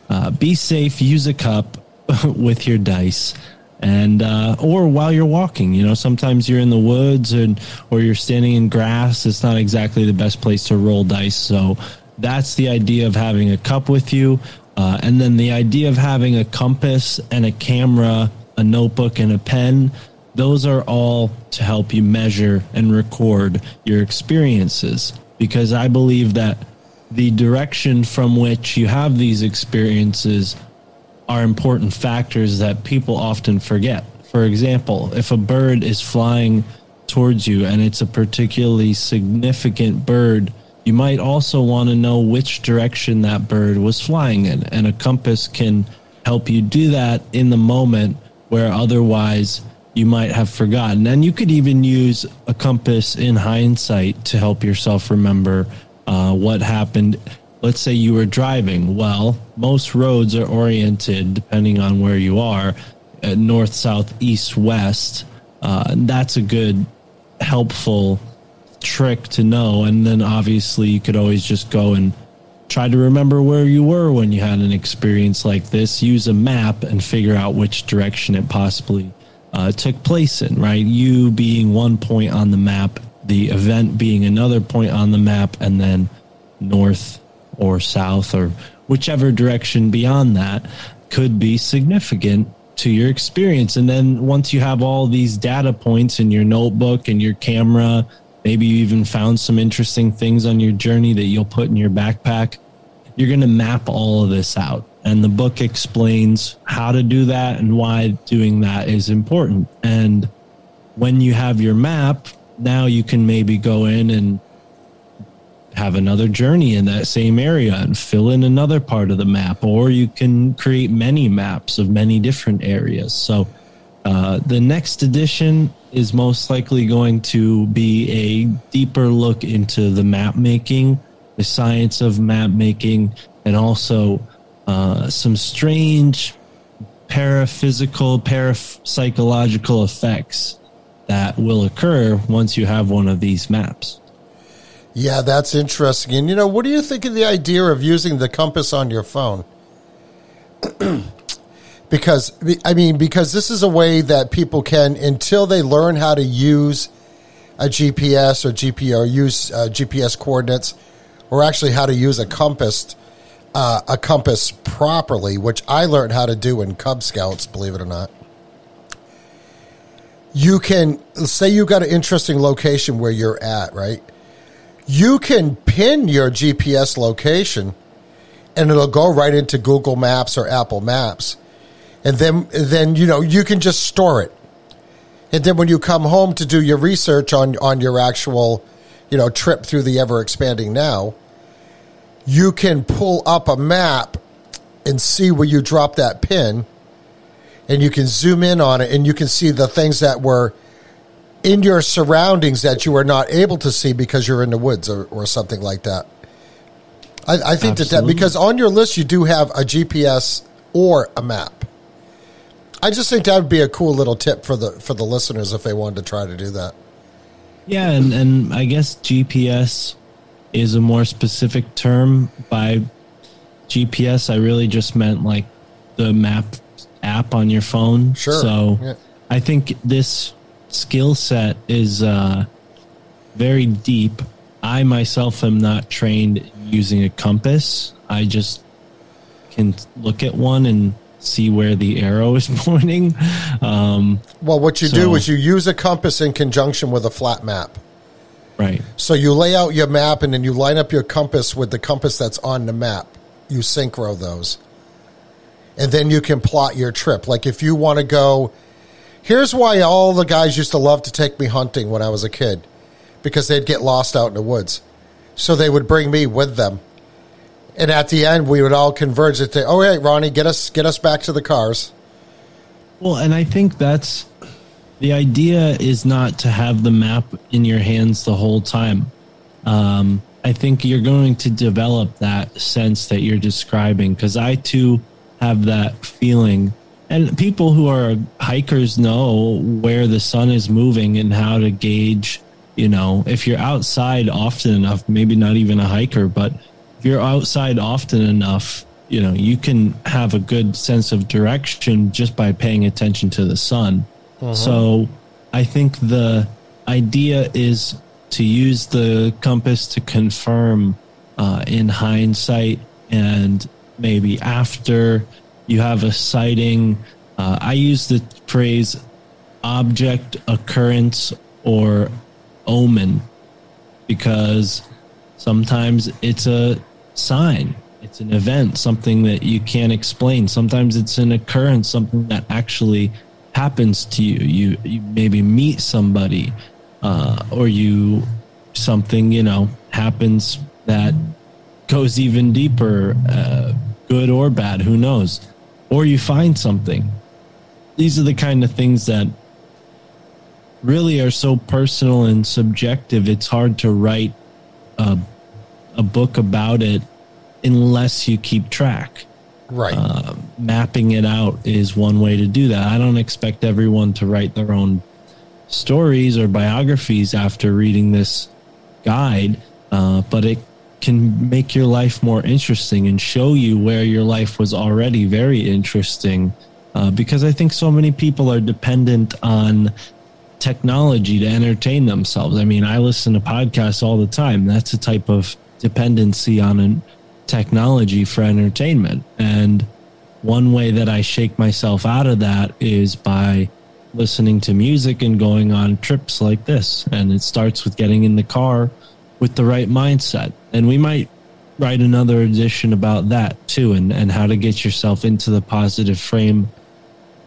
uh, be safe. Use a cup with your dice and uh, or while you're walking you know sometimes you're in the woods and or you're standing in grass it's not exactly the best place to roll dice so that's the idea of having a cup with you uh, and then the idea of having a compass and a camera a notebook and a pen those are all to help you measure and record your experiences because i believe that the direction from which you have these experiences are important factors that people often forget. For example, if a bird is flying towards you and it's a particularly significant bird, you might also want to know which direction that bird was flying in. And a compass can help you do that in the moment where otherwise you might have forgotten. And you could even use a compass in hindsight to help yourself remember uh, what happened let's say you were driving. Well, most roads are oriented, depending on where you are, north, south, east, west. Uh, that's a good, helpful trick to know. And then obviously, you could always just go and try to remember where you were when you had an experience like this. Use a map and figure out which direction it possibly uh, took place in, right? You being one point on the map, the event being another point on the map, and then north, or south or whichever direction beyond that could be significant to your experience. And then once you have all these data points in your notebook and your camera, maybe you even found some interesting things on your journey that you'll put in your backpack, you're going to map all of this out. And the book explains how to do that and why doing that is important. And when you have your map, now you can maybe go in and have another journey in that same area and fill in another part of the map, or you can create many maps of many different areas. So, uh, the next edition is most likely going to be a deeper look into the map making, the science of map making, and also uh, some strange paraphysical, parapsychological effects that will occur once you have one of these maps. Yeah, that's interesting. And you know, what do you think of the idea of using the compass on your phone? because I mean because this is a way that people can until they learn how to use a GPS or GPS or use uh, GPS coordinates or actually how to use a compass uh, a compass properly, which I learned how to do in Cub Scouts, believe it or not. You can say you got an interesting location where you're at, right? You can pin your GPS location and it'll go right into Google Maps or Apple Maps. And then then you know, you can just store it. And then when you come home to do your research on on your actual, you know, trip through the ever expanding now, you can pull up a map and see where you drop that pin and you can zoom in on it and you can see the things that were in your surroundings that you were not able to see because you're in the woods or, or something like that. I, I think that, that because on your list you do have a GPS or a map. I just think that would be a cool little tip for the for the listeners if they wanted to try to do that. Yeah, and, and I guess GPS is a more specific term. By GPS, I really just meant like the map app on your phone. Sure. So Yeah. I think this skill set is uh, very deep. I myself am not trained using a compass. I just can look at one and see where the arrow is pointing. Um, Well, what you do is you use a compass in conjunction with a flat map. Right. So you lay out your map and then you line up your compass with the compass that's on the map. You synchro those. And then you can plot your trip. Like if you want to go, here's why all the guys used to love to take me hunting when I was a kid because they'd get lost out in the woods. So they would bring me with them. And at the end, we would all converge and say, "Oh, hey, Ronnie, get us get us back to the cars." Well, and I think that's the idea is not to have the map in your hands the whole time. Um, I think you're going to develop that sense that you're describing because I too have that feeling. And people who are hikers know where the sun is moving and how to gauge, you know, if you're outside often enough, maybe not even a hiker, but if you're outside often enough, you know, you can have a good sense of direction just by paying attention to the sun. So I think the idea is to use the compass to confirm uh, in hindsight and maybe after you have a sighting. Uh, I use the phrase object, occurrence, or omen because sometimes it's a sign it's an event something that you can't explain sometimes it's an occurrence something that actually happens to you you, you maybe meet somebody uh, or you something you know happens that goes even deeper uh, good or bad who knows? Or you find something. These are the kind of things that really are so personal and subjective it's hard to write a, a book about it unless you keep track Right. uh, mapping it out is one way to do that i don't expect everyone to write their own stories or biographies after reading this guide uh, but it can make your life more interesting and show you where your life was already very interesting uh, because i think so many people are dependent on technology to entertain themselves. I mean, I listen to podcasts all the time. That's a type of dependency on an technology for entertainment. And one way that I shake myself out of that is by listening to music and going on trips like this. And it starts with getting in the car with the right mindset. And we might write another edition about that too and, and how to get yourself into the positive frame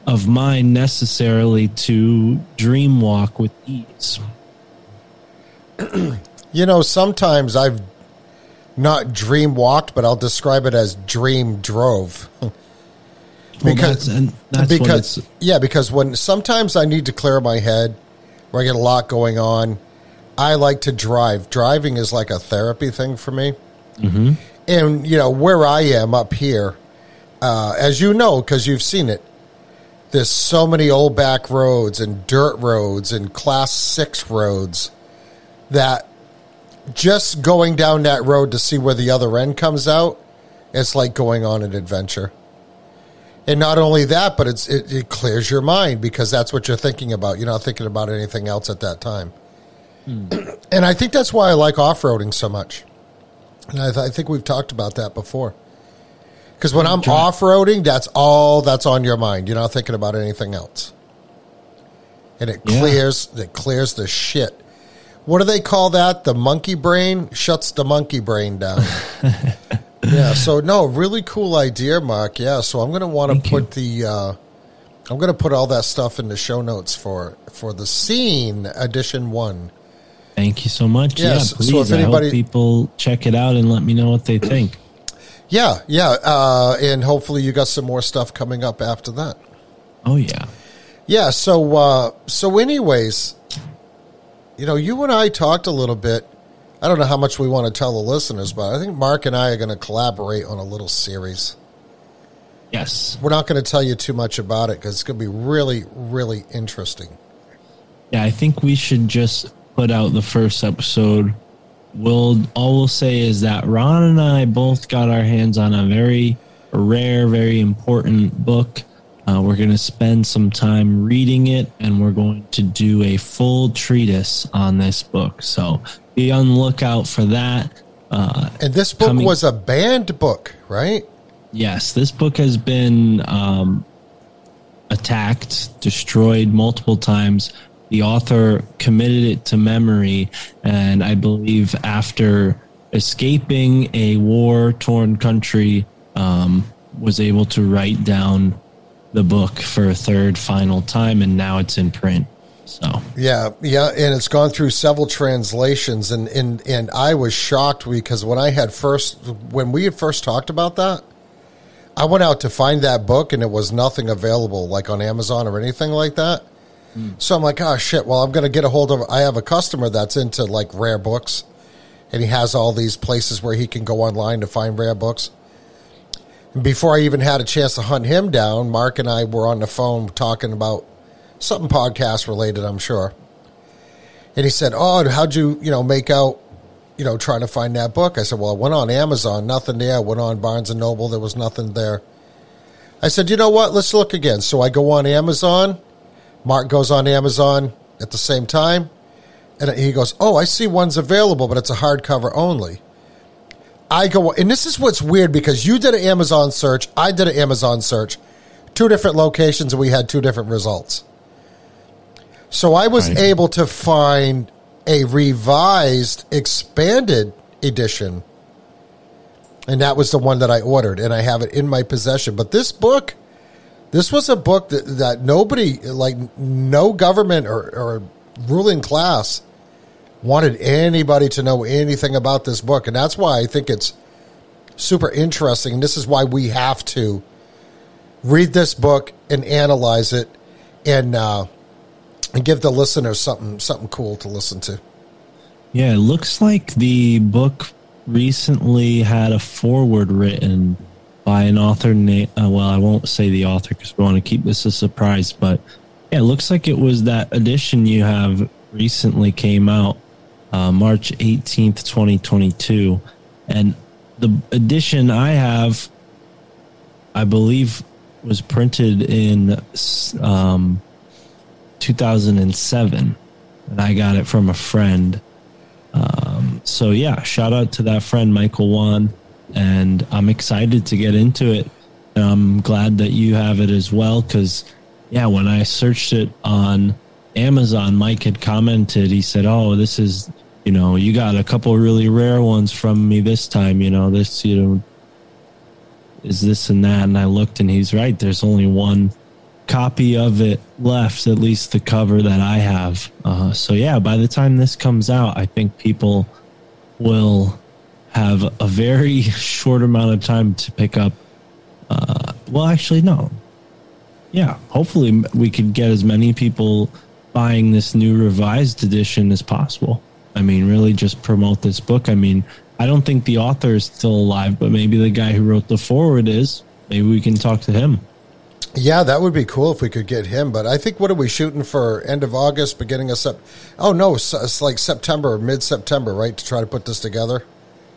of mind necessarily to dream walk with ease. You know, sometimes I've not dream walked, but I'll describe it as dream drove. Well, that's, that's because yeah, because when sometimes I need to clear my head, where I get a lot going on, I like to drive. Driving is like a therapy thing for me. Mm-hmm. And you know where I am up here, uh, as you know, because you've seen it. There's so many old back roads and dirt roads and class six roads that just going down that road to see where the other end comes out, it's like going on an adventure. And not only that, but it's it, it clears your mind because that's what you're thinking about. You're not thinking about anything else at that time. Hmm. And I think that's why I like off roading so much. And I, th- I think we've talked about that before. Because when I'm off roading, that's all that's on your mind. You're not thinking about anything else, and it Yeah. clears it clears the shit. What do they call that? The monkey brain shuts the monkey brain down. yeah. So no, really cool idea, Mark. Yeah. So I'm going to want to Thank you. put the. Uh, I'm going to put all that stuff in the show notes for for the SEEEN edition one. Thank you so much. Yes, Yeah, so if anybody- I hope people check it out and let me know what they think. Yeah, yeah, uh, and hopefully you got some more stuff coming up after that. Oh yeah. Yeah. So, uh, so, anyways, you know, you and I talked a little bit. I don't know how much we want to tell the listeners, but I think Mark and I are going to collaborate on a little series. Yes. We're not going to tell you too much about it because it's going to be really, really interesting. Yeah, I think we should just put out the first episode. We'll all we'll say is that Ron and I both got our hands on a very rare, very important book. Uh, we're going to spend some time reading it, and we're going to do a full treatise on this book. So be on the lookout for that. Uh, And this book Coming- was a banned book, right? Yes, this book has been um, attacked, destroyed multiple times. The author committed it to memory, and I believe after escaping a war torn country, um, was able to write down the book for a third final time, and now it's in print. So, Yeah, yeah, and it's gone through several translations, and and and I was shocked because when I had first when we had first talked about that, I went out to find that book, and it was nothing available like on Amazon or anything like that. Hmm. So I'm like, oh shit. Well, I'm going to get a hold of. I have a customer that's into like rare books, and he has all these places where he can go online to find rare books. Before I even had a chance to hunt him down, Mark and I were on the phone talking about something podcast related, I'm sure. And he said, "Oh, how'd you, you know, make out, you know, trying to find that book?" I said, "Well, I went on Amazon, nothing there. I went on Barnes and Noble, there was nothing there." I said, "You know what? Let's look again." So I go on Amazon. Mark goes on Amazon at the same time, and he goes, "Oh, I see one's available, but it's a hardcover only." I go, and this is what's weird because you did an Amazon search, I did an Amazon search, two different locations, and we had two different results. So I was Right. able to find a revised, expanded edition, and that was the one that I ordered, and I have it in my possession. But this book, this was a book that, that nobody, like no government or, or ruling class, wanted anybody to know anything about this book, and that's why I think it's super interesting. And this is why we have to read this book and analyze it, and uh, and give the listeners something something cool to listen to. yeah, it looks like the book recently had a forward written by an author named, uh, well, I won't say the author because we want to keep this a surprise, but yeah, it looks like it was that edition you have recently came out, uh, March 18th, 2022. And the edition I have, I believe, was printed in um, 2007. And I got it from a friend. Um, so yeah, shout out to that friend Michael Wan, and I'm excited to get into it. And I'm glad that you have it as well because yeah, when I searched it on Amazon, Mike had commented. He said, "Oh, this is you know you got a couple really rare ones from me this time. You know this you know is this and that." And I looked, and he's right. There's only one copy of it left, at least the cover that I have. Uh, so yeah, by the time this comes out, I think people will have a very short amount of time to pick up. Uh, well, actually, no. Yeah, hopefully we could get as many people buying this new revised edition as possible. I mean, really just promote this book. I mean, I don't think the author is still alive, but maybe the guy who wrote the forward is. Maybe we can talk to him. Yeah, that would be cool if we could get him. But I think what are we shooting for? End of August, beginning of Sep? Oh no, it's, like September, mid September, right? To try to put this together.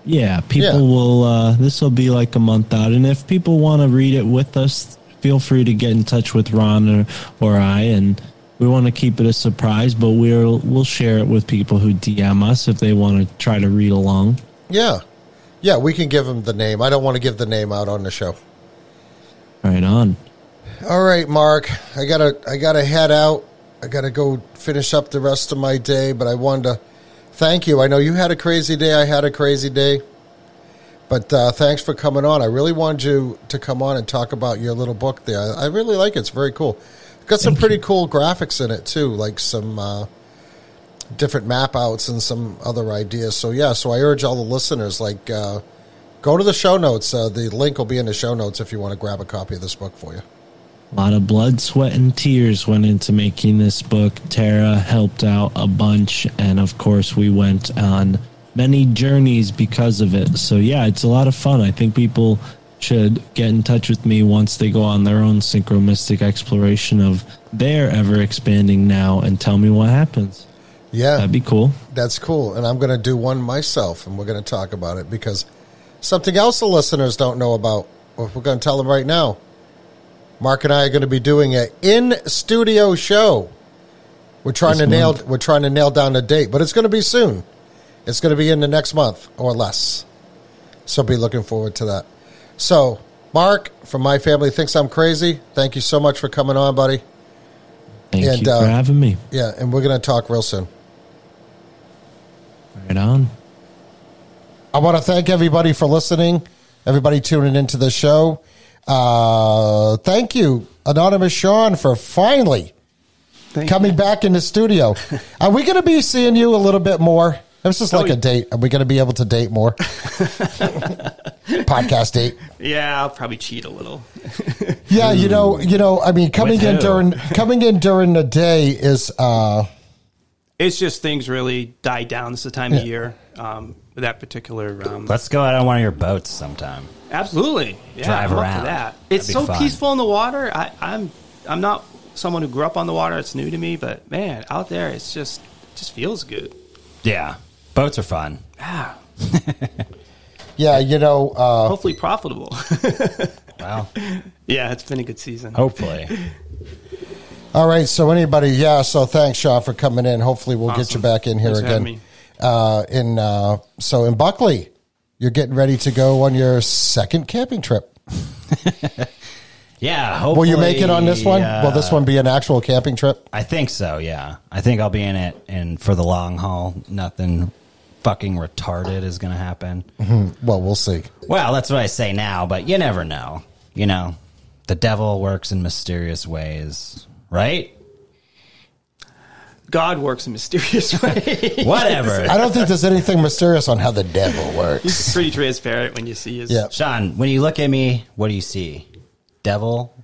Yeah, people Yeah. will. Uh, this will be like a month out, and if people want to read it with us feel free to get in touch with Ron or, or I, and we want to keep it a surprise, but we'll we'll share it with people who DM us if they want to try to read along. Yeah. Yeah, we can give them the name. I don't want to give the name out on the show. Right on. All right, Mark. I gotta I gotta head out. I gotta go finish up the rest of my day, but I wanted to thank you. I know you had a crazy day, I had a crazy day. But uh, thanks for coming on. I really wanted you to come on and talk about your little book there. I, I really like it. It's very cool. Got some pretty cool graphics in it too, like some uh, different map outs and some other ideas. So yeah, so I urge all the listeners like uh, go to the show notes. Uh, the link will be in the show notes if you want to grab a copy of this book for you. A lot of blood, sweat, and tears went into making this book. Tara helped out a bunch, and of course, we went on many journeys because of it. So, yeah, it's a lot of fun. I think people should get in touch with me once they go on their own synchromystic exploration of their ever expanding now and tell me what happens. Yeah, That'd be cool. That's cool. And I'm going to do one myself, and we're going to talk about it because something else the listeners don't know about, well, we're going to tell them right now. Mark and I are going to be doing an in studio show. We're trying This to nail we're trying to nail down a date, but it's going to be soon. It's going to be in the next month or less. So be looking forward to that. So, Mark from my family thinks I'm crazy. Thank you so much for coming on, buddy. Thank And, you uh, for having me. Yeah, and we're going to talk real soon. Right on. I want to thank everybody for listening, everybody tuning into the show. Uh, thank you, Anonymous Sean, for finally Thank coming back in the studio. Are we going to be seeing you a little bit more? This is like Oh, a date. Are we going to be able to date more? Podcast date. Yeah, I'll probably cheat a little. Yeah, you know, you know. I mean, coming With in who? during coming in during the day is uh, It's just things really die down. This is the time of year. Um, with that particular. Um, Let's go out on one of your boats sometime. absolutely. Yeah, Drive I'm up around. For that. That'd It's be so fun. peaceful in the water. I, I'm I'm not someone who grew up on the water. It's new to me, but man, out there, it's just it just feels good. Yeah, boats are fun. Yeah, yeah, you know. Uh, hopefully profitable. Well, yeah, it's been a good season. hopefully. All right. So anybody, yeah. So thanks, Sean, for coming in. Hopefully, we'll get you back in here Thanks again. Uh, in uh, so in Buckley, you're getting ready to go on your second camping trip. Yeah, hopefully. Will you make it on this one? uh, Will this one be an actual camping trip? I think so. Yeah, I think I'll be in it, and for the long haul, nothing fucking retarded is going to happen. Mm-hmm. Well, we'll see. Well, that's what I say now, but you never know. You know, the devil works in mysterious ways, right? God works in mysterious ways. Whatever. I don't think there's anything mysterious on how the devil works. He's pretty transparent when you see his. Yeah. Sean, when you look at me, what do you see? Devil?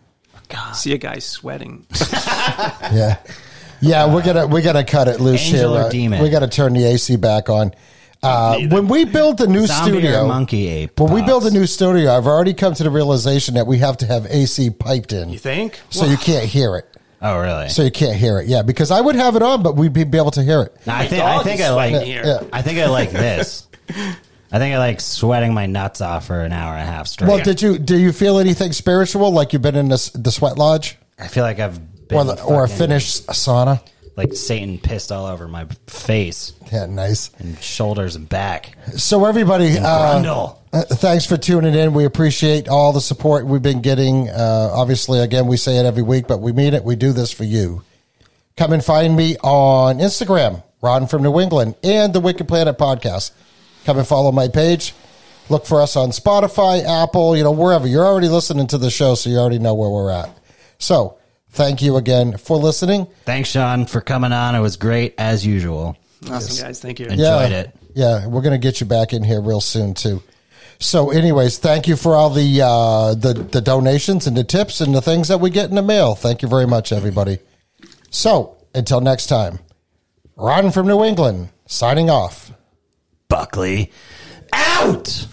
God. See a guy sweating. Yeah, yeah. We're gonna we're gonna cut it loose Angel here. or Uh, demon? We got to turn the AC back on. Uh, when we build the new Zombie studio, or monkey ape? when we build a new studio, I've already come to the realization that we have to have AC piped in, You think? so you can't hear it. Oh, really? So you can't hear it. Yeah, because I would have it on, but we'd be, be able to hear it. No, I think I think I like. Yeah. I think I like this. I think I like sweating my nuts off for an hour and a half straight. Well, did you do you feel anything spiritual? Like you've been in this, the sweat lodge I feel like I've been or the, or a fucking- Finnish sauna? like Satan pissed all over my face Yeah, nice. and shoulders and back. So everybody, uh, Grundle. uh, thanks for tuning in. We appreciate all the support we've been getting. Uh, obviously, again, we say it every week, but we mean it. We do this for you. Come and find me on Instagram, Ron from New England, and the Wicked Planet podcast. Come and follow my page. Look for us on Spotify, Apple, you know, wherever. You're already listening to the show, so you already know where we're at. So, thank you again for listening. Thanks, Sean, for coming on. It was great as usual. Awesome, guys. Thank you. Enjoyed it. Yeah, we're gonna get you back in here real soon too. So, anyways, thank you for all the uh, the the donations and the tips and the things that we get in the mail. Thank you very much, everybody. So, until next time, Ron from New England signing off. Buckley out.